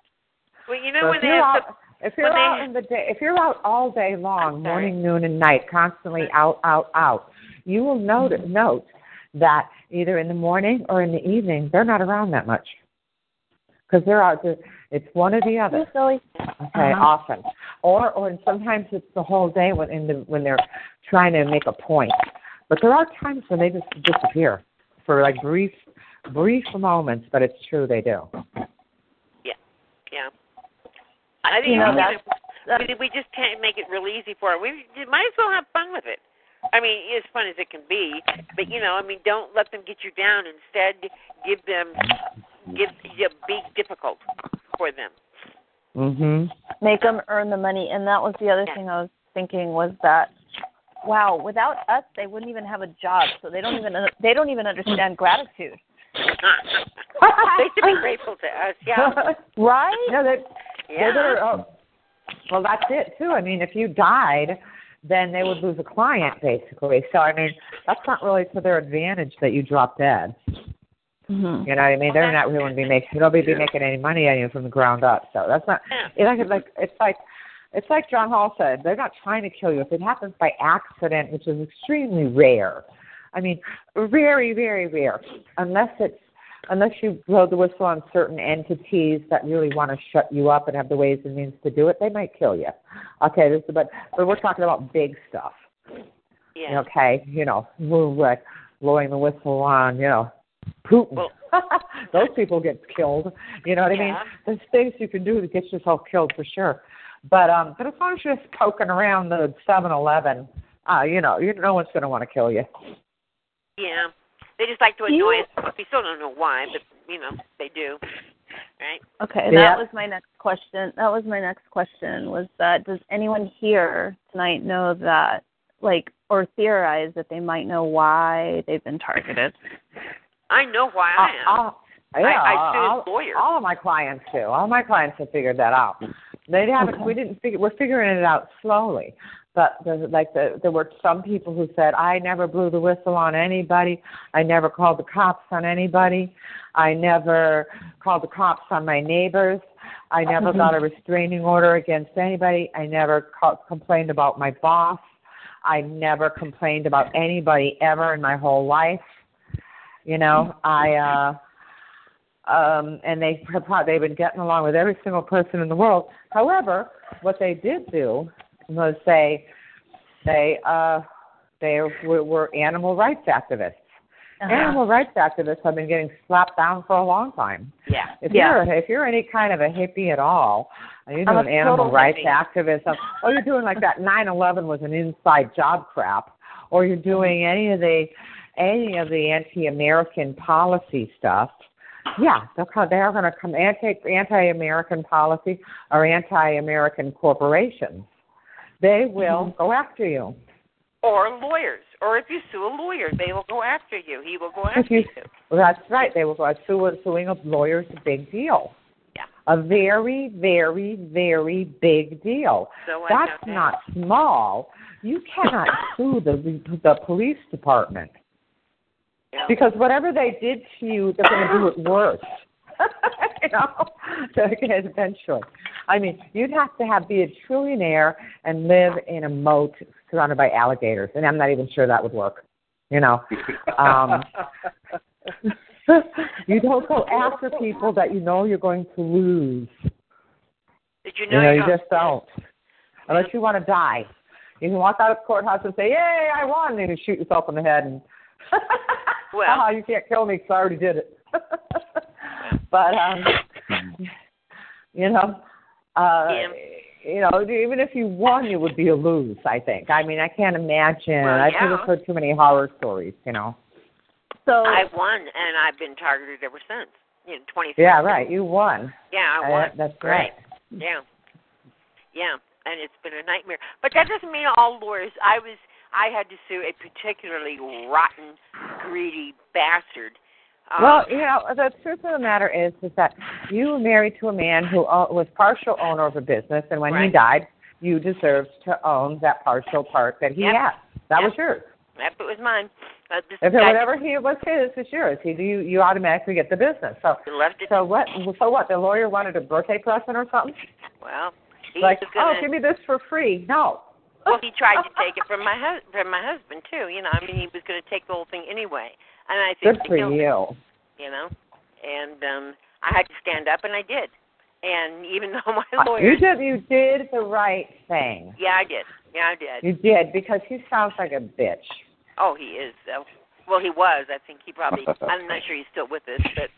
Speaker 2: Well, you know
Speaker 16: So
Speaker 2: when
Speaker 16: if
Speaker 2: they
Speaker 16: you're
Speaker 2: have
Speaker 16: out, if you're
Speaker 2: when they-
Speaker 16: out in the day, if you're out all day long, morning, noon, and night, constantly out, out, out, you will note note that either in the morning or in the evening they're not around that much because they're out. To, it's one or the other. Okay,
Speaker 12: Uh-huh.
Speaker 16: often, or or sometimes it's the whole day when in the when they're trying to make a point. But there are times when they just disappear for like brief brief moments. But it's true they do.
Speaker 2: Yeah, yeah. I think
Speaker 12: You know,
Speaker 2: we,
Speaker 12: that's-
Speaker 2: we, we just can't make it real easy for them. We you might as well have fun with it. I mean, as fun as it can be, but you know, I mean, don't let them get you down. Instead, give them, give, yeah, be difficult for them.
Speaker 16: Mhm.
Speaker 12: Make them earn the money, and that was the other thing I was thinking was that
Speaker 13: wow, without us, they wouldn't even have a job. So they don't even they don't even understand gratitude. *laughs*
Speaker 2: they should be grateful to us, yeah. *laughs*
Speaker 13: right?
Speaker 16: No, they,
Speaker 2: Yeah.
Speaker 16: they're, oh, well, that's it too. I mean, if you died, then they would lose a client basically. So I mean, that's not really to their advantage that you drop dead.
Speaker 13: Mm-hmm.
Speaker 16: You know what I mean? They're not really going to be making nobody be making any money on you from the ground up. So that's not. It's like like it's like it's like John Hall said. They're not trying to kill you. If it happens by accident, which is extremely rare. I mean, very very rare. Unless it's unless you blow the whistle on certain entities that really want to shut you up and have the ways and means to do it, they might kill you. Okay, this is but but we're talking about big stuff.
Speaker 2: Yeah.
Speaker 16: Okay, you know, we're like blowing the whistle on, you know, Putin. *laughs* Those people get killed. You know what I mean?
Speaker 2: Yeah.
Speaker 16: There's things you can do to get yourself killed for sure. But um, but as long as you're just poking around the Seven Eleven, uh, you know, you no one's going to want to kill you.
Speaker 2: Yeah. They just like to annoy us. We still don't know why, but you know, they do. Right?
Speaker 13: Okay,
Speaker 16: Yeah.
Speaker 13: that was my next question. That was my next question was that does anyone here tonight know that like or theorize that they might know why they've been targeted?
Speaker 2: I know why I am.
Speaker 16: Uh, uh, yeah,
Speaker 2: I, I
Speaker 16: all,
Speaker 2: sued lawyers.
Speaker 16: all of my clients do. All my clients have figured that out. They haven't. We didn't figure. We're figuring it out slowly. But there's like the, there were some people who said, I never blew the whistle on anybody. I never called the cops on anybody. I never called the cops on my neighbors. I never got a restraining order against anybody. I never called, complained about my boss. I never complained about anybody ever in my whole life. You know, I uh um and they they've been getting along with every single person in the world. However, what they did do was say they uh they were, were animal rights activists.
Speaker 13: Uh-huh.
Speaker 16: Animal rights activists have been getting slapped down for a long time.
Speaker 2: Yeah.
Speaker 16: If
Speaker 13: Yeah.
Speaker 16: you're if you're any kind of a hippie at all, and you're
Speaker 13: I'm a
Speaker 16: animal rights
Speaker 13: hippie.
Speaker 16: activism, or you're doing like that 9/11 was an inside job crap, or you're doing any of the any of the anti-American policy stuff, yeah, they'll come, they are going to come anti anti-American policy or anti-American corporations. They will
Speaker 13: Mm-hmm.
Speaker 16: go after you.
Speaker 2: Or lawyers. Or if you sue a lawyer, they will go after you. He will go after
Speaker 16: you,
Speaker 2: you.
Speaker 16: well, that's right. They will go sue, suing a lawyer is a big deal.
Speaker 2: Yeah.
Speaker 16: A very, very, very big deal.
Speaker 2: So I
Speaker 16: That's
Speaker 2: that.
Speaker 16: not small. You cannot *coughs* sue the the police department because whatever they did to you, they're going to do it worse. *laughs* you know, eventually. I mean, you'd have to have be a trillionaire and live in a moat surrounded by alligators, and I'm not even sure that would work. You know, um, *laughs* you don't go after people that you know you're going to lose.
Speaker 2: Did you
Speaker 16: You
Speaker 2: know,
Speaker 16: know,
Speaker 2: you
Speaker 16: you just don't. Unless you want to die. You can walk out of the courthouse and say, Yay, I won and you shoot yourself in the head and *laughs*
Speaker 2: Well,
Speaker 16: Haha, you can't kill me because I already did it. *laughs* but um *laughs* you know, uh
Speaker 2: Yeah.
Speaker 16: you know, even if you won it would be a lose, I think. I mean I can't imagine.
Speaker 2: Well,
Speaker 16: I've
Speaker 2: yeah.
Speaker 16: never heard too many horror stories, you know.
Speaker 13: So
Speaker 2: I won, and I've been targeted ever since. You know, 20.
Speaker 16: Yeah, right. You won.
Speaker 2: Yeah, I
Speaker 16: Uh,
Speaker 2: won.
Speaker 16: that's
Speaker 2: right. Yeah, yeah, and it's been a nightmare. But that doesn't mean all lawyers. I was, I had to sue a particularly rotten, greedy bastard. Um,
Speaker 16: Well, you know, the truth of the matter is, is that you were married to a man who o- was partial owner of a business, and when he died, you deserved to own that partial part that he
Speaker 2: Yep.
Speaker 16: had. That
Speaker 2: Yep.
Speaker 16: was yours.
Speaker 2: Yep, it was mine. Uh, this
Speaker 16: If it,
Speaker 2: guy
Speaker 16: whatever he was his, it's yours. He, you, you automatically get the business. So,
Speaker 2: left it.
Speaker 16: so what? So what? The lawyer wanted a birthday present or something?
Speaker 2: Well,
Speaker 16: like,
Speaker 2: was gonna.
Speaker 16: oh, give me this for free. No.
Speaker 2: Well, he tried to take it from my hus- from my husband too. You know, I mean, he was going to take the whole thing anyway, and I think
Speaker 16: Good for you.
Speaker 2: Him, you know, and um I had to stand up, and I did. And even *laughs* though my
Speaker 16: Uh,
Speaker 2: lawyer,
Speaker 16: You did. You did the right thing.
Speaker 2: yeah, I did, yeah, I did.
Speaker 16: You did because he sounds like a bitch.
Speaker 2: Oh, he is though. Well, he was. I think he probably. *laughs* I'm not sure he's still with us, but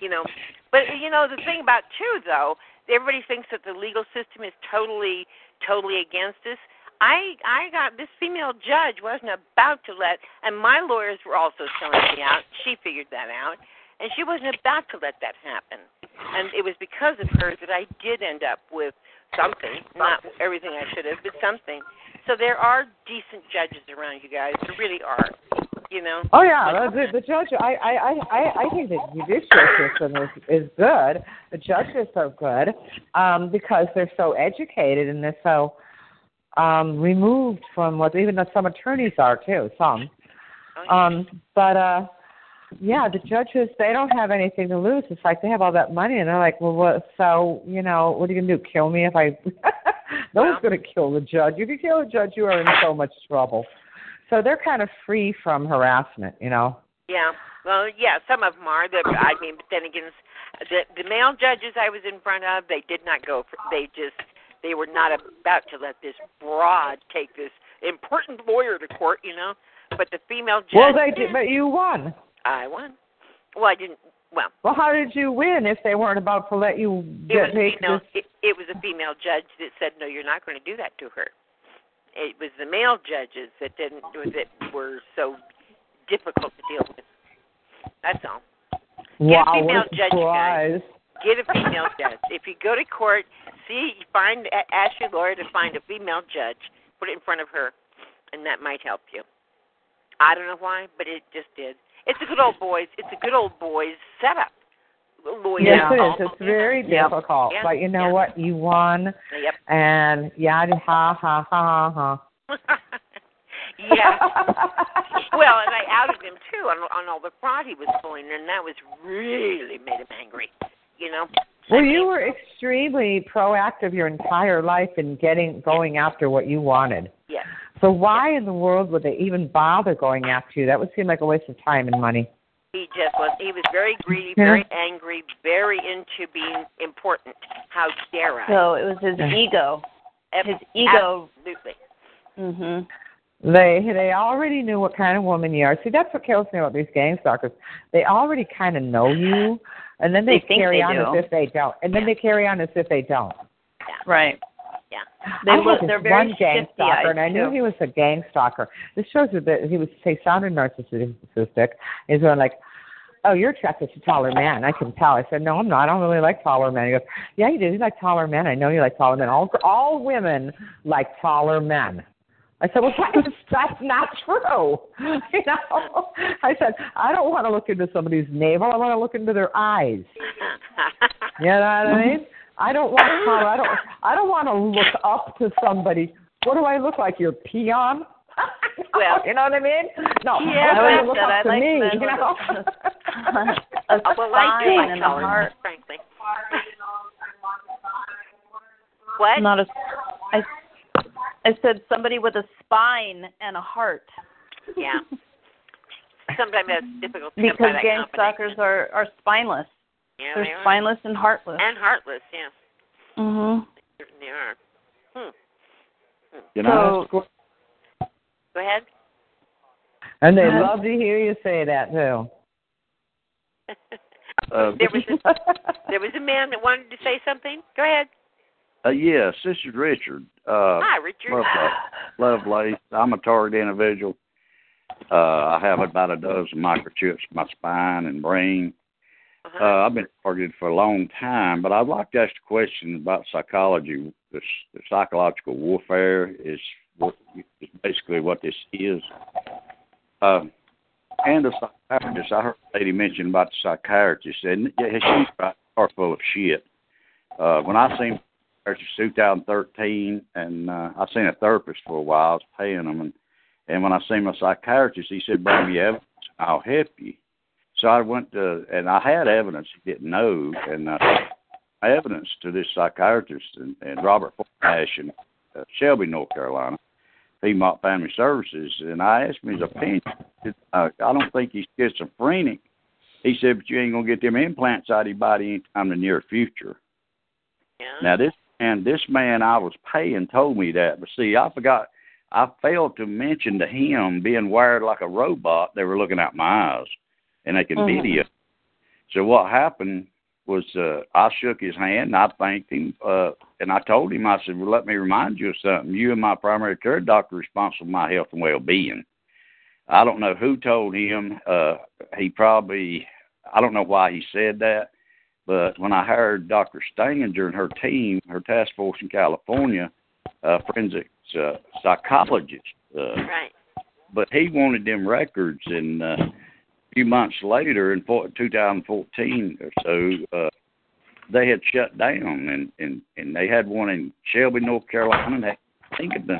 Speaker 2: you know. But you know, the thing about too, though, everybody thinks that the legal system is totally, totally against us. I I got this female judge wasn't about to let, and my lawyers were also selling me out. She figured that out, and she wasn't about to let that happen. And it was because of her that I did end up with something, not everything I should have, but something. so there are decent judges around you guys. There really are. You know.
Speaker 16: Oh yeah, the, the judge. I I I I think the judicial system is is good. The judges are good um, because they're so educated and they're so um, removed from what even though some attorneys are too. Some, um, but uh, yeah, the judges they don't have anything to lose. It's like they have all that money and they're like, well, what? So you know, what are you gonna do? Kill me if I? *laughs* no one's gonna kill the judge. If you kill a judge, you are in so much trouble. So they're kind of free from harassment, you know.
Speaker 2: Yeah. Well, yeah, some of them are. The, I mean, but then again, the the male judges I was in front of, they did not go. For, they just they were not about to let this broad take this important lawyer to court, you know. But the female judge.
Speaker 16: Well, they did, but you won.
Speaker 2: I won. Well, I didn't. Well.
Speaker 16: Well, how did you win if they weren't about to let you
Speaker 2: It
Speaker 16: get
Speaker 2: was a female. It, it was a female judge that said, "No, you're not going to do that to her." It was the male judges that didn't that were so difficult to deal with. That's all. Get
Speaker 16: Wow,
Speaker 2: a female judge, guys. Get a female judge. If you go to court, see, find ask your lawyer to find a female judge, put it in front of her, and that might help you. I don't know why, but it just did. It's a good old boys. It's a good old boys setup. Lawyer.
Speaker 16: Yes, it is. It's very difficult,
Speaker 2: Yeah.
Speaker 16: but you know what? You won,
Speaker 2: Yep.
Speaker 16: and yada ha ha ha ha. *laughs*
Speaker 2: yeah. *laughs* well, and I outed him too on on all the fraud he was pulling, and that was really made him angry. You know.
Speaker 16: Well, you were extremely proactive your entire life in getting going after what you wanted.
Speaker 2: Yes.
Speaker 16: So why in the world would they even bother going after you? That would seem like a waste of time and money.
Speaker 2: He just was. He was very greedy,
Speaker 16: Yeah.
Speaker 2: very angry, very into being important. How dare I?
Speaker 13: So it was his *laughs* ego. His ego.
Speaker 2: Absolutely.
Speaker 13: Mhm.
Speaker 16: They they already knew what kind of woman you are. See, that's what kills me about these gang stalkers. They already kind of know you, and then they,
Speaker 13: They
Speaker 16: carry
Speaker 13: they
Speaker 16: on
Speaker 13: do.
Speaker 16: as if they don't, and then they carry on as if they don't.
Speaker 13: Right.
Speaker 2: Yeah.
Speaker 13: They
Speaker 16: I
Speaker 13: look.
Speaker 16: had
Speaker 13: They're
Speaker 16: this
Speaker 13: very
Speaker 16: one gang stalker, and I knew
Speaker 13: too.
Speaker 16: he was a gang stalker. This shows you that he was say sounded narcissistic. He's going like, "Oh, you're attracted to taller men. I can tell." I said, "No, I'm not. I don't really like taller men." He goes, "Yeah, you do. You like taller men. I know you like taller men. All all women like taller men." I said, "Well, that's, that's not true." *laughs* You know, I said, "I don't want to look into somebody's navel. I want to look into their eyes." *laughs* You know what I mean? I don't want to. I don't. I don't want to look up to somebody. What do I look like? Your peon? *laughs*
Speaker 2: Well,
Speaker 16: you know what I mean? No,
Speaker 13: Yeah,
Speaker 16: I want
Speaker 13: but
Speaker 16: to look
Speaker 13: I
Speaker 16: up
Speaker 13: said
Speaker 16: to
Speaker 13: I
Speaker 16: me.
Speaker 13: like
Speaker 16: You know?
Speaker 13: a
Speaker 2: well, I do
Speaker 13: spine
Speaker 2: like
Speaker 13: and a
Speaker 2: taller men,
Speaker 13: heart.
Speaker 2: frankly. What?
Speaker 13: Not a. I. I said somebody with a spine and a heart.
Speaker 2: Yeah. Sometimes that's difficult to come by
Speaker 13: Because
Speaker 2: that
Speaker 13: gang stalkers are are spineless.
Speaker 2: Yeah,
Speaker 13: They're
Speaker 2: they are.
Speaker 13: spineless and heartless.
Speaker 2: And heartless, yeah.
Speaker 13: Mhm.
Speaker 2: They certainly are. Hmm.
Speaker 21: Can I ask a?
Speaker 2: Go ahead.
Speaker 16: And they love to hear you say that too.
Speaker 21: Uh, *laughs*
Speaker 2: there was a, there was a man that wanted to say something. Go ahead.
Speaker 21: Uh, yes, this is Richard. Uh,
Speaker 2: Hi, Richard.
Speaker 21: Love, Lovelace. I'm a target individual. Uh, I have about a dozen microchips in my spine and brain.
Speaker 2: Uh-huh.
Speaker 21: Uh, I've been targeted for a long time, but I'd like to ask a question about psychology. The, the psychological warfare is, what, is basically what this is. Uh, and the psychiatrist, I heard a lady mention about the psychiatrist, and yeah, she's right, are full of shit. Uh, when I seen her, 2013, and uh, I seen a therapist for a while. I was paying him, and and when I seen my psychiatrist, he said, "Bring me evidence, I'll help you." So I went to, and I had evidence he didn't know, and uh, evidence to this psychiatrist and, and Robert Nash in uh, Shelby, North Carolina, Piedmont Family Services, and I asked him his opinion. Uh, I don't think he's schizophrenic. He said, but you ain't gonna get them implants out of your body anytime in the near future.
Speaker 2: Yeah.
Speaker 21: Now this and this man I was paying told me that, but see, I forgot. I failed to mention to him being wired like a robot. They were looking at my eyes, and they can
Speaker 22: Mhm.
Speaker 21: video. So what happened was uh, I shook his hand and I thanked him, uh, and I told him I said, "Well, let me remind you of something. You and my primary care doctor responsible for my health and well-being." I don't know who told him. Uh, he probably, I don't know why he said that, but when I hired Dr. Staninger and her team, her task force in California, uh, forensic uh, psychologist. Uh,
Speaker 2: Right.
Speaker 21: But he wanted them records, and uh, a few months later, in four, 2014 or so, uh, they had shut down, and and and they had one in Shelby, North Carolina, and they think of them.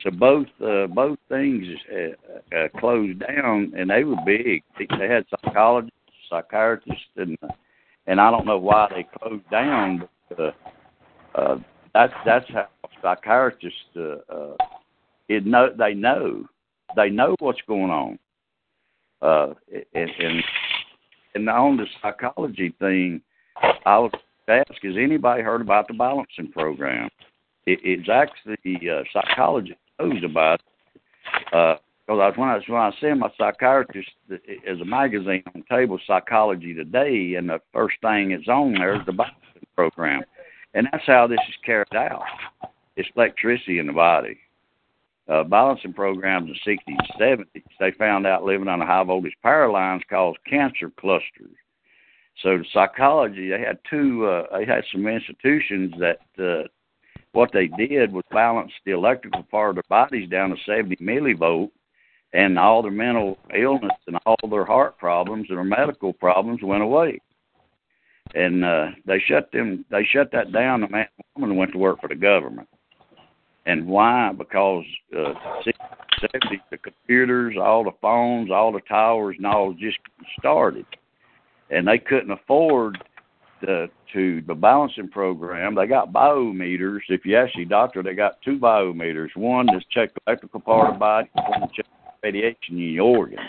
Speaker 21: So both uh, both things uh, uh, closed down, and they were big. They had psychologists, psychiatrists, and and I don't know why they closed down, but uh, uh, that's that's how psychiatrists uh, uh, it know they know they know what's going on. Uh, and and and on the psychology thing, I would ask: Has anybody heard about the balancing program? It, it's actually uh, psychologist knows about it. Uh, because I, when I when I send my psychiatrist as a magazine on table, Psychology Today, and the first thing that's on there is the balancing program, and that's how this is carried out. It's electricity in the body. Uh, balancing programs in the 60s and 70s, they found out living on a high voltage power lines caused cancer clusters. So the psychology, they had two, uh, they had some institutions that uh, what they did was balance the electrical part of their bodies down to 70 millivolt, and all their mental illness and all their heart problems and their medical problems went away. And uh, they shut them, they shut that down. The man, woman went to work for the government. And why? Because uh, 70, the computers, all the phones, all the towers, and all just started, and they couldn't afford the to the balancing program. They got biometers. If you ask your doctor, they got two biometers. One to check the electrical part of the body, one to check radiation in your organs.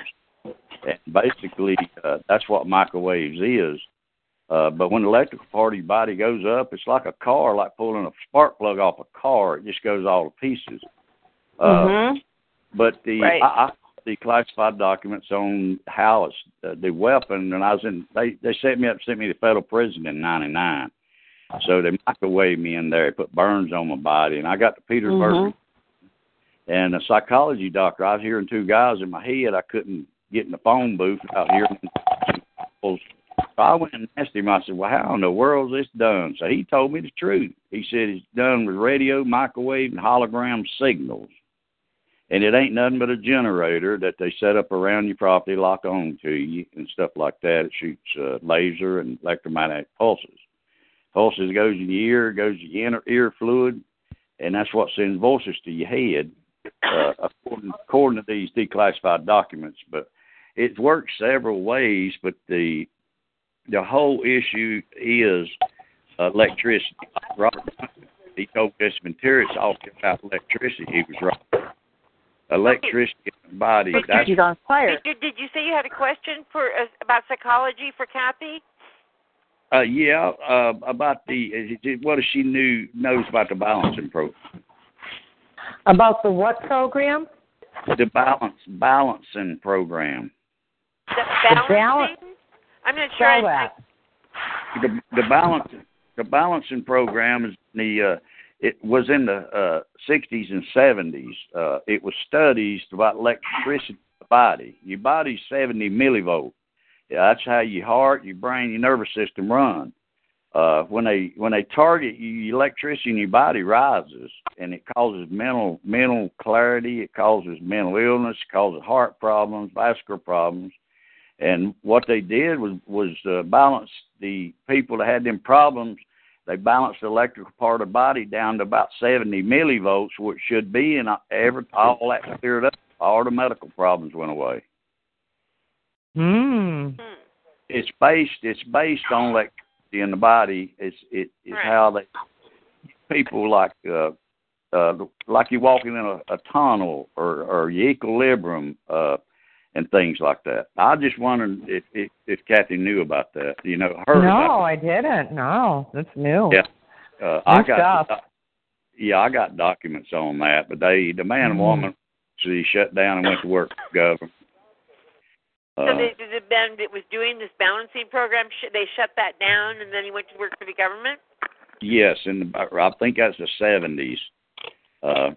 Speaker 21: And basically, uh, that's what microwaves is. Uh, but when the electrical part of your body goes up, it's like a car, like pulling a spark plug off a car. It just goes all to pieces. Uh,
Speaker 20: Mhm.
Speaker 21: But the
Speaker 20: Right.
Speaker 21: I, I the classified documents on how it's uh, the weapon, and I was in. They they set me up, sent me to federal prison in '99. So they microwaved me in there, put burns on my body, and I got to Petersburg. And a psychology doctor, I was hearing two guys in my head. I couldn't get in the phone booth without hearing. So I went and asked him. I said, "Well, how in the world is this done?" So he told me the truth. He said it's done with radio, microwave, and hologram signals, and it ain't nothing but a generator that they set up around your property, lock on to you, and stuff like that. It shoots uh, laser and electromagnetic pulses. Pulses goes in your ear, goes to your inner ear fluid, and that's what sends voices to your head, uh, according, according to these declassified documents. But it works several ways, but the the whole issue is electricity. Robert, he told Jesse Ventura it's all about electricity. He was right. Electricity in the body. That's,
Speaker 2: Did, did, did you say you had a question for uh, about psychology for Kathy?
Speaker 21: uh, yeah, uh, about the is it- what does she knew knows about the balancing program?
Speaker 16: About the what program?
Speaker 21: The balance balancing program.
Speaker 2: The
Speaker 16: The
Speaker 2: balancing?
Speaker 16: balance-
Speaker 2: I'm not sure.
Speaker 16: Spell
Speaker 2: I,
Speaker 16: that.
Speaker 21: the the balance the balancing program is the uh it was in the uh 60s and 70s uh it was studies about electricity in the body your body's 70 millivolt yeah, that's how your heart your brain your nervous system run uh when they when they target you electricity in your body rises and it causes mental mental clarity it causes mental illness it causes heart problems vascular problems and what they did was was uh, balance the people that had them problems. They balanced the electrical part of the body down to about 70 millivolts, which should be, and every all that cleared up. All the medical problems went away.
Speaker 16: Hmm.
Speaker 21: It's based it's based on electricity in the body. It's it is how they people like uh, uh, like you walking in a, a tunnel or or your equilibrium. Uh, and things like that. I just wondered if if, if Kathy knew about that. You know, heard
Speaker 16: no,
Speaker 21: about
Speaker 16: I didn't. No, that's new.
Speaker 21: Yeah, uh, I got.
Speaker 16: stuff.
Speaker 21: Yeah, I got documents on that, but they, the man and
Speaker 16: Mhm.
Speaker 21: woman, she shut down and went to work for the government.
Speaker 2: So
Speaker 21: Uh,
Speaker 2: the, the Ben that was doing this balancing program, sh- they shut that down, and then he went to work for the government.
Speaker 21: yes, and I think that's the seventies. Uh,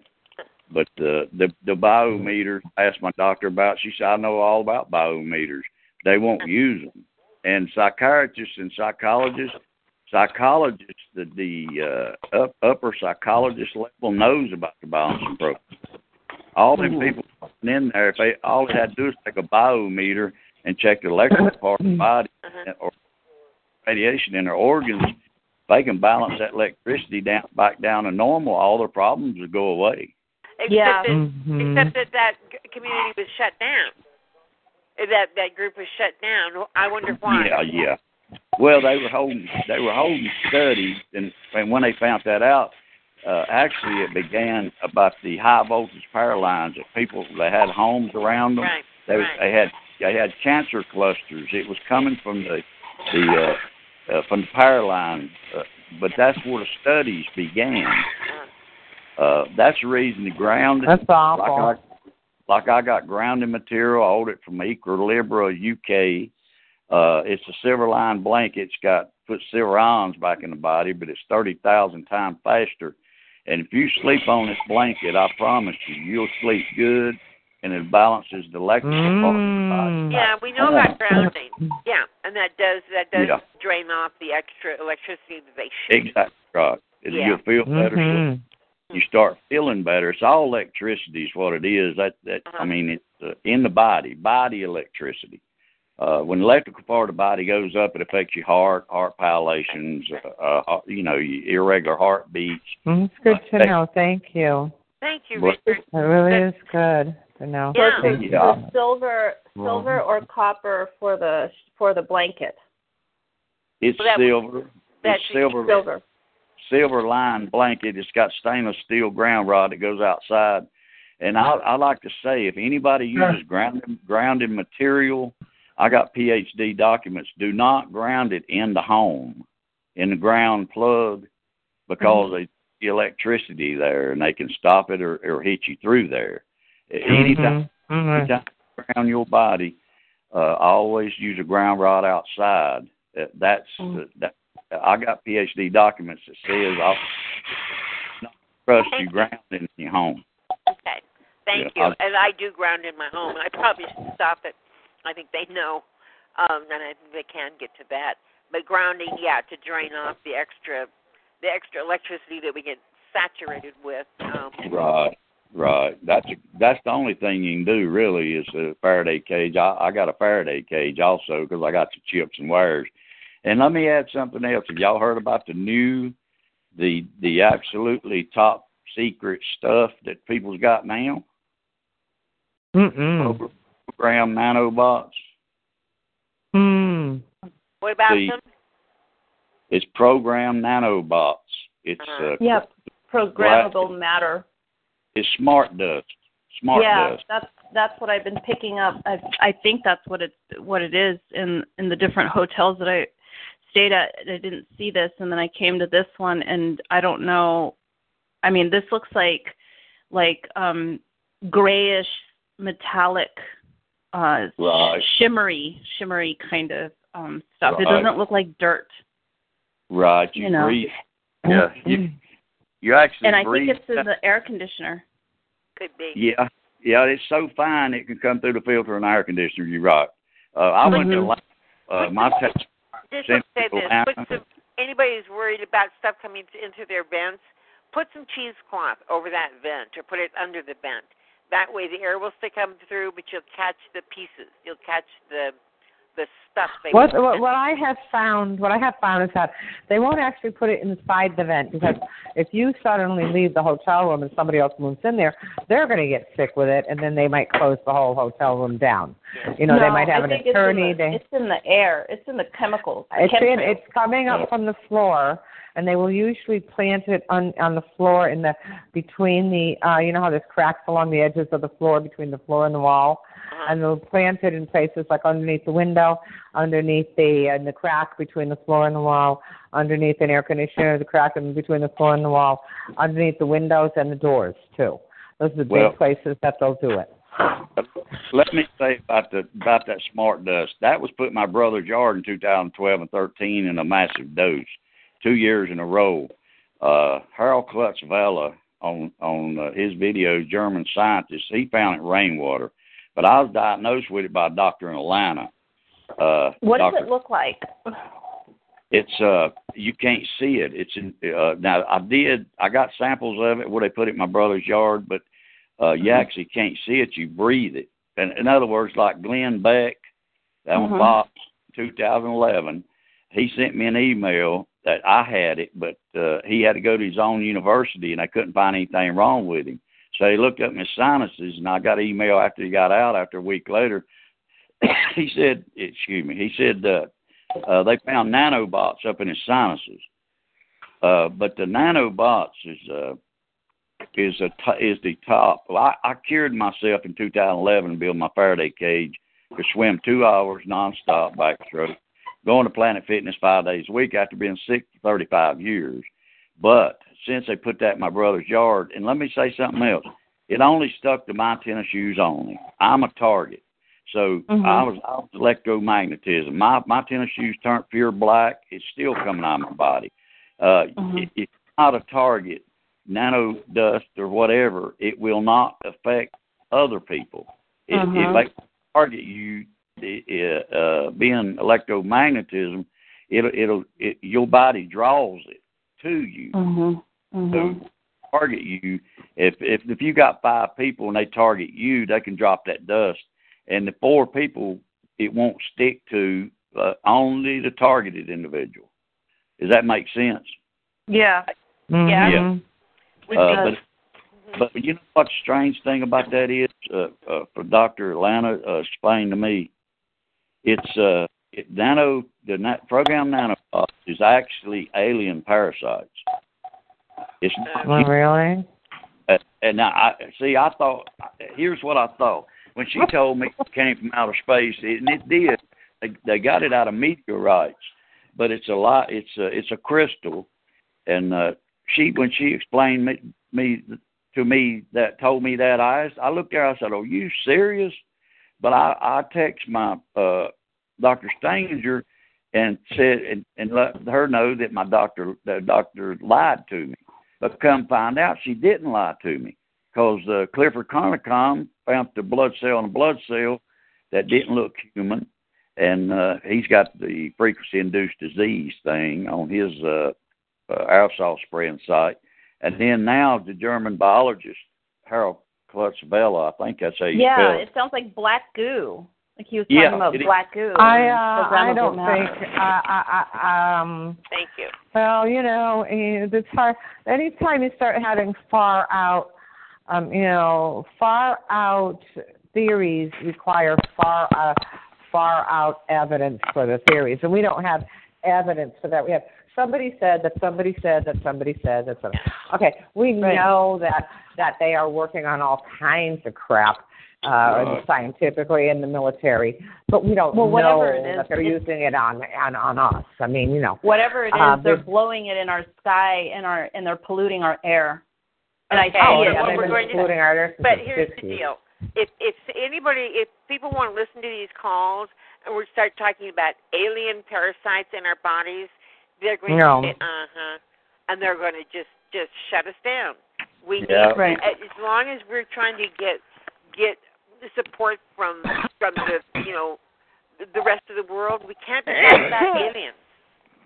Speaker 21: but the the the biometer, I asked my doctor about. She said, "I know all about biometers. They won't use them." And psychiatrists and psychologists, psychologists the the uh, up, upper psychologist level knows about the balancing program. All them people in there, if they all they had to do is take a biometer and check the electrical *laughs* part of the body or radiation in their organs, they can balance that electricity down back down to normal. All their problems will go away.
Speaker 2: Except
Speaker 13: Yeah.
Speaker 2: that,
Speaker 13: Mm-hmm.
Speaker 2: except that that community was shut down. That that group was shut down. I wonder why.
Speaker 21: Yeah, yeah. Well, they were holding they were holding studies, and and when they found that out, uh, actually it began about the high voltage power lines that people that had homes around them.
Speaker 2: Right,
Speaker 21: They
Speaker 2: right.
Speaker 21: they had they had cancer clusters. It was coming from the the uh, uh, from the power line, uh, but that's where the studies began. Uh, that's the reason the ground.
Speaker 16: That's awful.
Speaker 21: Like I, like I got grounding material. I ordered it from Equilibra UK. Uh, it's a silver line blanket. It's got put silver ions back in the body, but it's thirty thousand times faster. And if you sleep on this blanket, I promise you, you'll sleep good, and it balances the electrical part of the body.
Speaker 2: Yeah, we know about grounding. Yeah, and that does that does
Speaker 21: Yeah.
Speaker 2: drain off the extra electricity that they shoot.
Speaker 21: Exactly right. And
Speaker 2: Yeah.
Speaker 21: You'll feel better. so
Speaker 16: Mhm.
Speaker 21: You start feeling better. It's all electricity is what it is. That that I mean, it's uh, in the body, body electricity. Uh, when the electrical part of the body goes up, it affects your heart, heart palpitations, uh, uh, you know, irregular heartbeats.
Speaker 16: Mm, It's good to know. Thank you.
Speaker 2: Thank you, Richard.
Speaker 16: It really is good to know.
Speaker 12: So it's the,
Speaker 21: Yeah.
Speaker 12: the silver, silver or copper for the for the blanket.
Speaker 21: It's
Speaker 12: Well, that-
Speaker 21: silver.
Speaker 12: That's
Speaker 21: It's silver.
Speaker 12: Silver.
Speaker 21: silver lined blanket. It's got stainless steel ground rod that goes outside. And I, I like to say, if anybody uses grounding grounding material, I got PhD documents. Do not ground it in the home, in the ground plug, because of the electricity there, and they can stop it or, or hit you through there. Anytime,
Speaker 16: Mhm.
Speaker 21: anytime you ground your body, uh, I always use a ground rod outside. Uh, that's uh, that. I got PhD documents that says I'll not trust you grounding in your home.
Speaker 2: Okay. Thank
Speaker 21: Yeah,
Speaker 2: you. and I do ground in my home. I probably should stop it. I think they know, um, and I think they can get to that. But grounding, yeah, to drain off the extra, the extra electricity that we get saturated with. Um,
Speaker 21: Right, right. That's that's the only thing you can do really is a Faraday cage. I, I got a Faraday cage also because I got the chips and wires. And let me add something else. Have y'all heard about the new, the the absolutely top secret stuff that people's got now?
Speaker 16: Mm-mm.
Speaker 21: Program nanobots.
Speaker 16: Hmm.
Speaker 2: what about
Speaker 21: The-
Speaker 2: them?
Speaker 21: It's program nanobots. It's uh,
Speaker 12: Yep. Programmable matter.
Speaker 21: it's smart dust. Smart
Speaker 12: yeah,
Speaker 21: dust.
Speaker 12: that's that's what I've been picking up. I I think that's what it what it is in in the different hotels that I stayed at. I didn't see this, and then I came to this one, and I don't know. I mean, this looks like like um grayish metallic, uh
Speaker 21: Right.
Speaker 12: shimmery shimmery kind of um stuff. It doesn't look like dirt.
Speaker 21: Right. You,
Speaker 12: You know.
Speaker 21: breathe. *clears throat* Yeah. You, you actually
Speaker 12: And I
Speaker 21: breathe.
Speaker 12: think it's in the air conditioner.
Speaker 2: Could be.
Speaker 21: Yeah, yeah, it's so fine it can come through the filter and air conditioner. You're right. Uh, I went to
Speaker 2: Mhm.
Speaker 21: Atlanta, uh, my test.
Speaker 2: Just
Speaker 21: sent
Speaker 2: say this: put some. Anybody who's worried about stuff coming into their vents, put some cheesecloth over that vent or put it under the vent. That way, the air will still come through, but you'll catch the pieces. You'll catch the the stuff. They
Speaker 16: What,
Speaker 2: won't-
Speaker 16: what what I have found, what I have found is that they won't actually put it inside the vent because if you suddenly leave the hotel room and somebody else moves in there, they're going to get sick with it, and then they might close the whole hotel room down. You know, they might have
Speaker 12: I
Speaker 16: an attorney.
Speaker 12: It's in, the,
Speaker 16: they
Speaker 12: it's in the air. It's in the chemicals. the
Speaker 16: it's in, it's coming up from the floor, and they will usually plant it on on the floor in the between the uh you know how there's cracks along the edges of the floor between the floor and the wall, and they'll plant it in places like underneath the window, underneath the in the crack between the floor and the wall, underneath an air conditioner, the crack in between the floor and the wall, underneath the windows and the doors too. Those are the
Speaker 21: Well-
Speaker 16: big places that they'll do it.
Speaker 21: Let me say about the about that smart dust. That was put in my brother's yard in 2012 and 13 in a massive dose, two years in a row. Uh, Harold Klutzvella on on uh, his videos, German scientist, he found it rainwater, but I was diagnosed with it by a doctor in Atlanta. Uh,
Speaker 12: What does
Speaker 21: Dr.
Speaker 12: it look like?
Speaker 21: it's uh you can't see it. It's in, uh now I did I got samples of it where they put it in my brother's yard, but uh you
Speaker 16: Mhm.
Speaker 21: actually can't see it, you breathe it. And in other words, like Glenn Beck, that
Speaker 16: Mhm.
Speaker 21: was Bob 2011, he sent me an email that I had it, but uh he had to go to his own university and I couldn't find anything wrong with him. So he looked up my sinuses and I got an email after he got out after a week later. *coughs* he said, excuse me, he said uh uh, they found nanobots up in his sinuses. Uh, but the nanobots is uh, is a t- is the top. Well, I, I cured myself in 2011, built my Faraday cage, could swim two hours nonstop backstroke, going to Planet Fitness five days a week after being sick for 35 years. But since they put that in my brother's yard, and let me say something else, it only stuck to my tennis shoes only. I'm a target. So
Speaker 16: Mhm.
Speaker 21: I was I was electromagnetism. My my tennis shoes turned pure black. It's still coming out of my body. Uh,
Speaker 16: Mhm.
Speaker 21: it, it's not a target, nano dust or whatever. It will not affect other people. It, it
Speaker 16: Mhm.
Speaker 21: may target you. It, uh, being electromagnetism, it'll it'll it, your body draws it to you.
Speaker 16: Mhm.
Speaker 21: So target you. If if if you got five people and they target you, they can drop that dust. And the four people, it won't stick to uh, only the targeted individual. Does that make sense?
Speaker 13: Yeah.
Speaker 21: Yeah.
Speaker 13: Yeah.
Speaker 21: Uh, but but you know what the strange thing about that is, uh, uh, for Doctor Atlanta uh, explained to me, it's uh, it, nano the na- program nanobots is actually alien parasites. It's not
Speaker 16: Oh, really?
Speaker 21: uh, and now I see. I thought. Here's what I thought when she told me it came from outer space, and it did. They, they got it out of meteorites, but it's a lot. It's a it's a crystal, and uh, she when she explained me, me to me that told me that I I looked there. I said, "Are you serious?" But I I text my uh, Doctor Staninger and said and, and let her know that my doctor the doctor lied to me. But come find out, she didn't lie to me because uh, Clifford Carnicom found the blood cell in a blood cell that didn't look human, and uh, he's got the frequency-induced disease thing on his uh, uh, aerosol spraying site. And then now the German biologist Harold Klutzvella, I think that's how you
Speaker 13: Yeah,
Speaker 21: spell it.
Speaker 13: it sounds like black goo. Like he was
Speaker 21: Yeah,
Speaker 13: talking about
Speaker 21: it is.
Speaker 13: black goo.
Speaker 16: I uh, I don't
Speaker 13: matter.
Speaker 16: think I, I, I um
Speaker 2: Thank you.
Speaker 16: well you know eh, it's hard anytime you start having far out um you know far out theories require far uh, far out evidence for the theories and we don't have evidence for that we have somebody said that somebody said that somebody said that somebody okay we
Speaker 13: Right.
Speaker 16: know that that they are working on all kinds of crap uh
Speaker 21: Right.
Speaker 16: scientifically in the military but we don't
Speaker 13: Well,
Speaker 16: know
Speaker 13: whatever it is,
Speaker 16: that they're using it on on on us i mean you know
Speaker 13: Whatever it is,
Speaker 16: Uh,
Speaker 13: they're blowing it in our sky and our and they're polluting our air. And I
Speaker 2: Okay,
Speaker 13: see
Speaker 16: oh, yeah,
Speaker 2: what we're going to-
Speaker 16: polluting our air since
Speaker 2: But
Speaker 16: the
Speaker 2: here's the deal: if if anybody, if people want to listen to these calls and we start talking about alien parasites in our bodies, they're going
Speaker 16: No.
Speaker 2: to say, uh huh, and they're going to just just shut us down. We
Speaker 21: Yeah.
Speaker 2: need
Speaker 13: Right.
Speaker 2: as long as we're trying to get get the support from from the you know the, the rest of the world, we can't be talking about *laughs* aliens.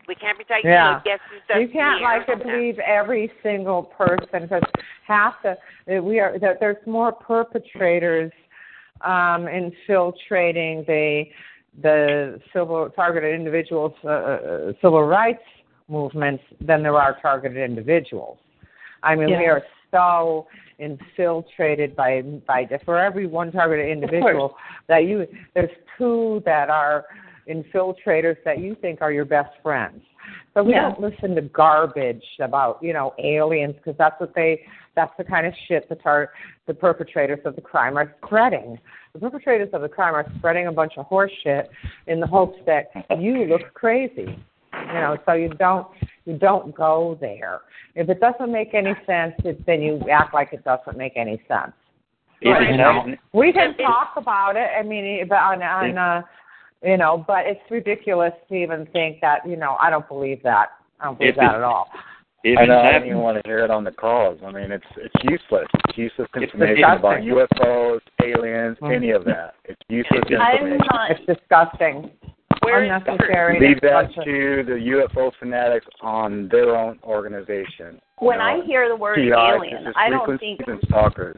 Speaker 2: We can't be talking
Speaker 16: Yeah.
Speaker 2: you know, guess who's dust
Speaker 16: You can't
Speaker 2: in
Speaker 16: like to believe every single person because half the that we are that there's more perpetrators um, infiltrating the the civil targeted individuals uh, uh, civil rights movements than there are targeted individuals. I mean, we are so infiltrated by by for every one targeted individual that you there's two that are infiltrators that you think are your best friends. So we
Speaker 13: Yeah.
Speaker 16: don't listen to garbage about you know aliens because that's what they that's the kind of shit that tar the perpetrators of the crime are spreading. The perpetrators of the crime are spreading a bunch of horse shit in the hopes that you look crazy. You know, so you don't you don't go there. If it doesn't make any sense, it, then you act like it doesn't make any sense. Right.
Speaker 21: it's
Speaker 16: You know,
Speaker 21: happening-
Speaker 16: we can talk about it. I mean, but on on uh, you know, but it's ridiculous to even think that. You know, I don't believe that. I don't believe
Speaker 21: If
Speaker 16: that
Speaker 21: it-
Speaker 16: at all.
Speaker 21: if
Speaker 11: I know I don't even want to hear it on the calls. I mean, it's it's useless. It's useless
Speaker 21: It's
Speaker 11: information about
Speaker 16: disgusting.
Speaker 11: UFOs, aliens,
Speaker 16: Mhm.
Speaker 11: any of that. It's useless
Speaker 21: It's-
Speaker 13: I'm
Speaker 11: information.
Speaker 13: not
Speaker 16: It's disgusting.
Speaker 2: Where is
Speaker 16: unnecessary.
Speaker 11: Leave that to the UFO fanatics on their own organization.
Speaker 12: When
Speaker 11: you know?
Speaker 12: I hear the word
Speaker 11: TI,
Speaker 12: alien, I don't think
Speaker 11: and stalkers.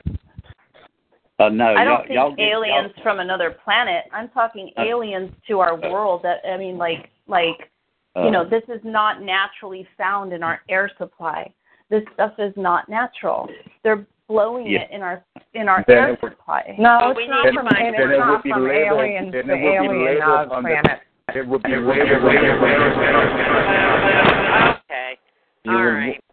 Speaker 21: Uh, no,
Speaker 12: I don't
Speaker 21: y'all
Speaker 12: think
Speaker 21: get,
Speaker 12: aliens from another planet. I'm talking
Speaker 21: Uh,
Speaker 12: aliens to our world. That I mean, like, like, you
Speaker 21: Uh,
Speaker 12: know, this is not naturally found in our air supply. This stuff is not natural. They're blowing
Speaker 11: Yeah.
Speaker 12: it in our in our
Speaker 11: Then
Speaker 12: air
Speaker 11: would-
Speaker 12: supply.
Speaker 16: No, it's not from,
Speaker 2: to
Speaker 16: it's
Speaker 11: then it
Speaker 16: not
Speaker 11: would be
Speaker 16: from
Speaker 11: labeled.
Speaker 16: aliens
Speaker 11: then
Speaker 16: to
Speaker 11: it would be
Speaker 16: alien uh,
Speaker 11: labeled under.
Speaker 16: planet.
Speaker 11: It would be labeled. labeled
Speaker 2: Okay.
Speaker 21: you
Speaker 2: All
Speaker 21: would-
Speaker 2: right.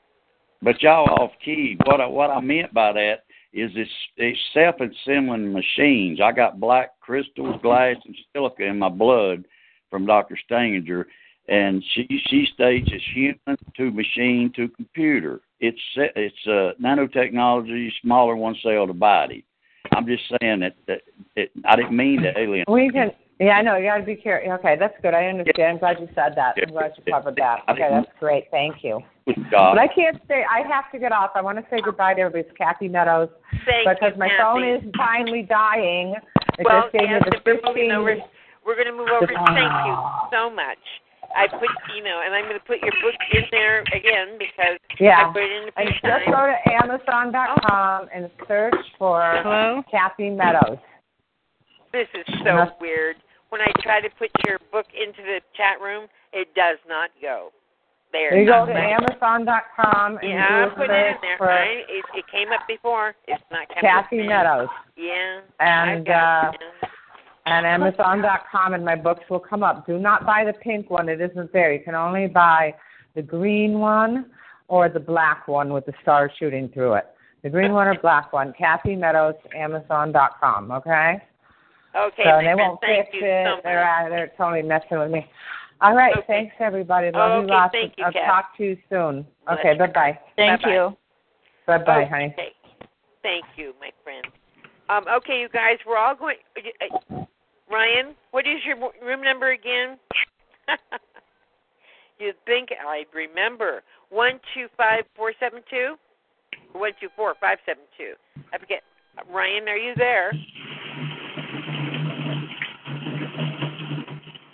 Speaker 21: But y'all off key. What I, what I meant by that is it's, it's self-assembling machines. I got black crystals, glass, and silica in my blood from Dr. Staninger, and she she states it's human to machine to computer. It's it's uh, nanotechnology, smaller one cell to body. I'm just saying that, that it, I didn't mean to alien.
Speaker 16: We can. Yeah, I know. You got to be careful. Okay, that's good. I understand. I'm glad you said that. I'm glad you covered that. Okay, that's great. Thank you.
Speaker 21: God.
Speaker 16: But I can't stay. I have to get off. I want to say goodbye to everybody. It's Kathy Meadows
Speaker 2: Thank
Speaker 16: because
Speaker 2: you,
Speaker 16: my
Speaker 2: Kathy.
Speaker 16: phone is finally dying. It
Speaker 2: well,
Speaker 16: just gave
Speaker 2: yes,
Speaker 16: me the
Speaker 2: if we're over, we're going to move over.
Speaker 16: Just-
Speaker 2: Thank you so much. I put, you know, and I'm going to put your book in there again because
Speaker 16: Yeah.
Speaker 2: I put it in the
Speaker 16: And
Speaker 2: free
Speaker 16: just go to Amazon.com and search for
Speaker 6: Hello?
Speaker 16: Kathy Meadows.
Speaker 2: This is so weird. When I try to put your book into the chat room, it does not go. There.
Speaker 16: You go to Amazon.com and
Speaker 2: Yeah, I put it in there.
Speaker 16: for
Speaker 2: I, it, it came up before. It's not coming
Speaker 16: Kathy
Speaker 2: up.
Speaker 16: Meadows.
Speaker 2: Yeah.
Speaker 16: And
Speaker 2: got
Speaker 16: uh, and Amazon.com, and my books will come up. Do not buy the pink one; it isn't there. You can only buy the green one or the black one with the stars shooting through it. The green one or black one. Kathy Meadows, Amazon.com. Okay.
Speaker 2: Okay,
Speaker 16: so
Speaker 2: my
Speaker 16: they won't
Speaker 2: thank
Speaker 16: fix
Speaker 2: you
Speaker 16: it.
Speaker 2: so
Speaker 16: they're uh, they're totally messing with me. All right.
Speaker 2: Okay.
Speaker 16: Thanks everybody. Love you lots.
Speaker 2: thank you,
Speaker 16: I'll
Speaker 2: Kat.
Speaker 16: talk to you soon.
Speaker 2: Bless
Speaker 16: Okay.
Speaker 2: you.
Speaker 16: Bye bye.
Speaker 12: Thank
Speaker 2: Bye-bye.
Speaker 12: you.
Speaker 16: Bye bye,
Speaker 2: Okay.
Speaker 16: honey.
Speaker 2: Thank you, my friend. Um, okay, you guys, we're all going. Uh, Ryan, what is your room number again? *laughs* You'd think I'd remember. One two five four seven two. One two four five seven two. I forget. Ryan, are you there?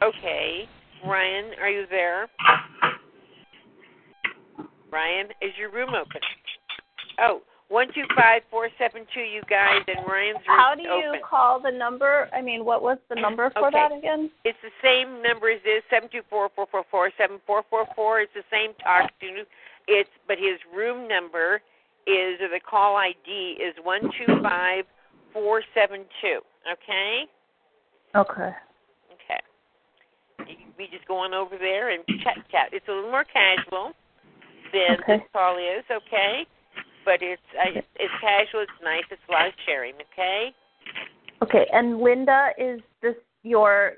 Speaker 2: Okay, Ryan, are you there? Ryan, is your room open? Oh, one two five four seven two. You guys, and Ryan's room
Speaker 12: How do you
Speaker 2: open.
Speaker 12: call the number? I mean, what was the number for
Speaker 2: Okay.
Speaker 12: that again?
Speaker 2: It's the same number as this seven two four four four four seven four four four. It's the same talk to. It's but his room number is or the call ID is one two five four seven two. Okay.
Speaker 12: Okay.
Speaker 2: Okay. We just go on over there and chat chat. It's a little more casual than
Speaker 12: Okay.
Speaker 2: this call is. Okay. But it's uh, it's casual. It's nice. It's a lot of sharing. Okay.
Speaker 12: Okay. And Linda, is this your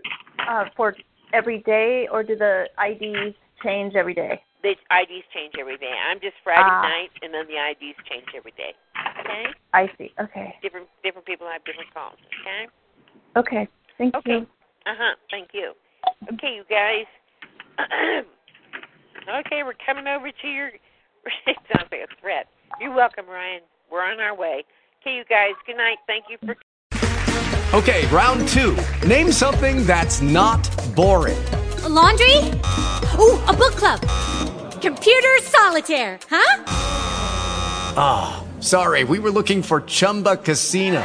Speaker 12: uh, for every day, or do the IDs change every day?
Speaker 2: The IDs change every day. I'm just Friday
Speaker 12: Ah.
Speaker 2: night, and then the IDs change every day. Okay.
Speaker 12: I see. Okay.
Speaker 2: Different different people have different calls. Okay.
Speaker 12: Okay. Thank
Speaker 2: Okay.
Speaker 12: you.
Speaker 2: Uh huh. Thank you. Okay, you guys. *clears throat* okay, we're coming over to your. it sounds like a threat. You're welcome, Ryan. We're on our way. Okay, you guys. Good night. Thank you for.
Speaker 23: Okay, round two. Name something that's not boring.
Speaker 24: A laundry? Ooh, a book club. Computer solitaire, huh?
Speaker 23: Ah, sorry, we were looking for Chumba Casino.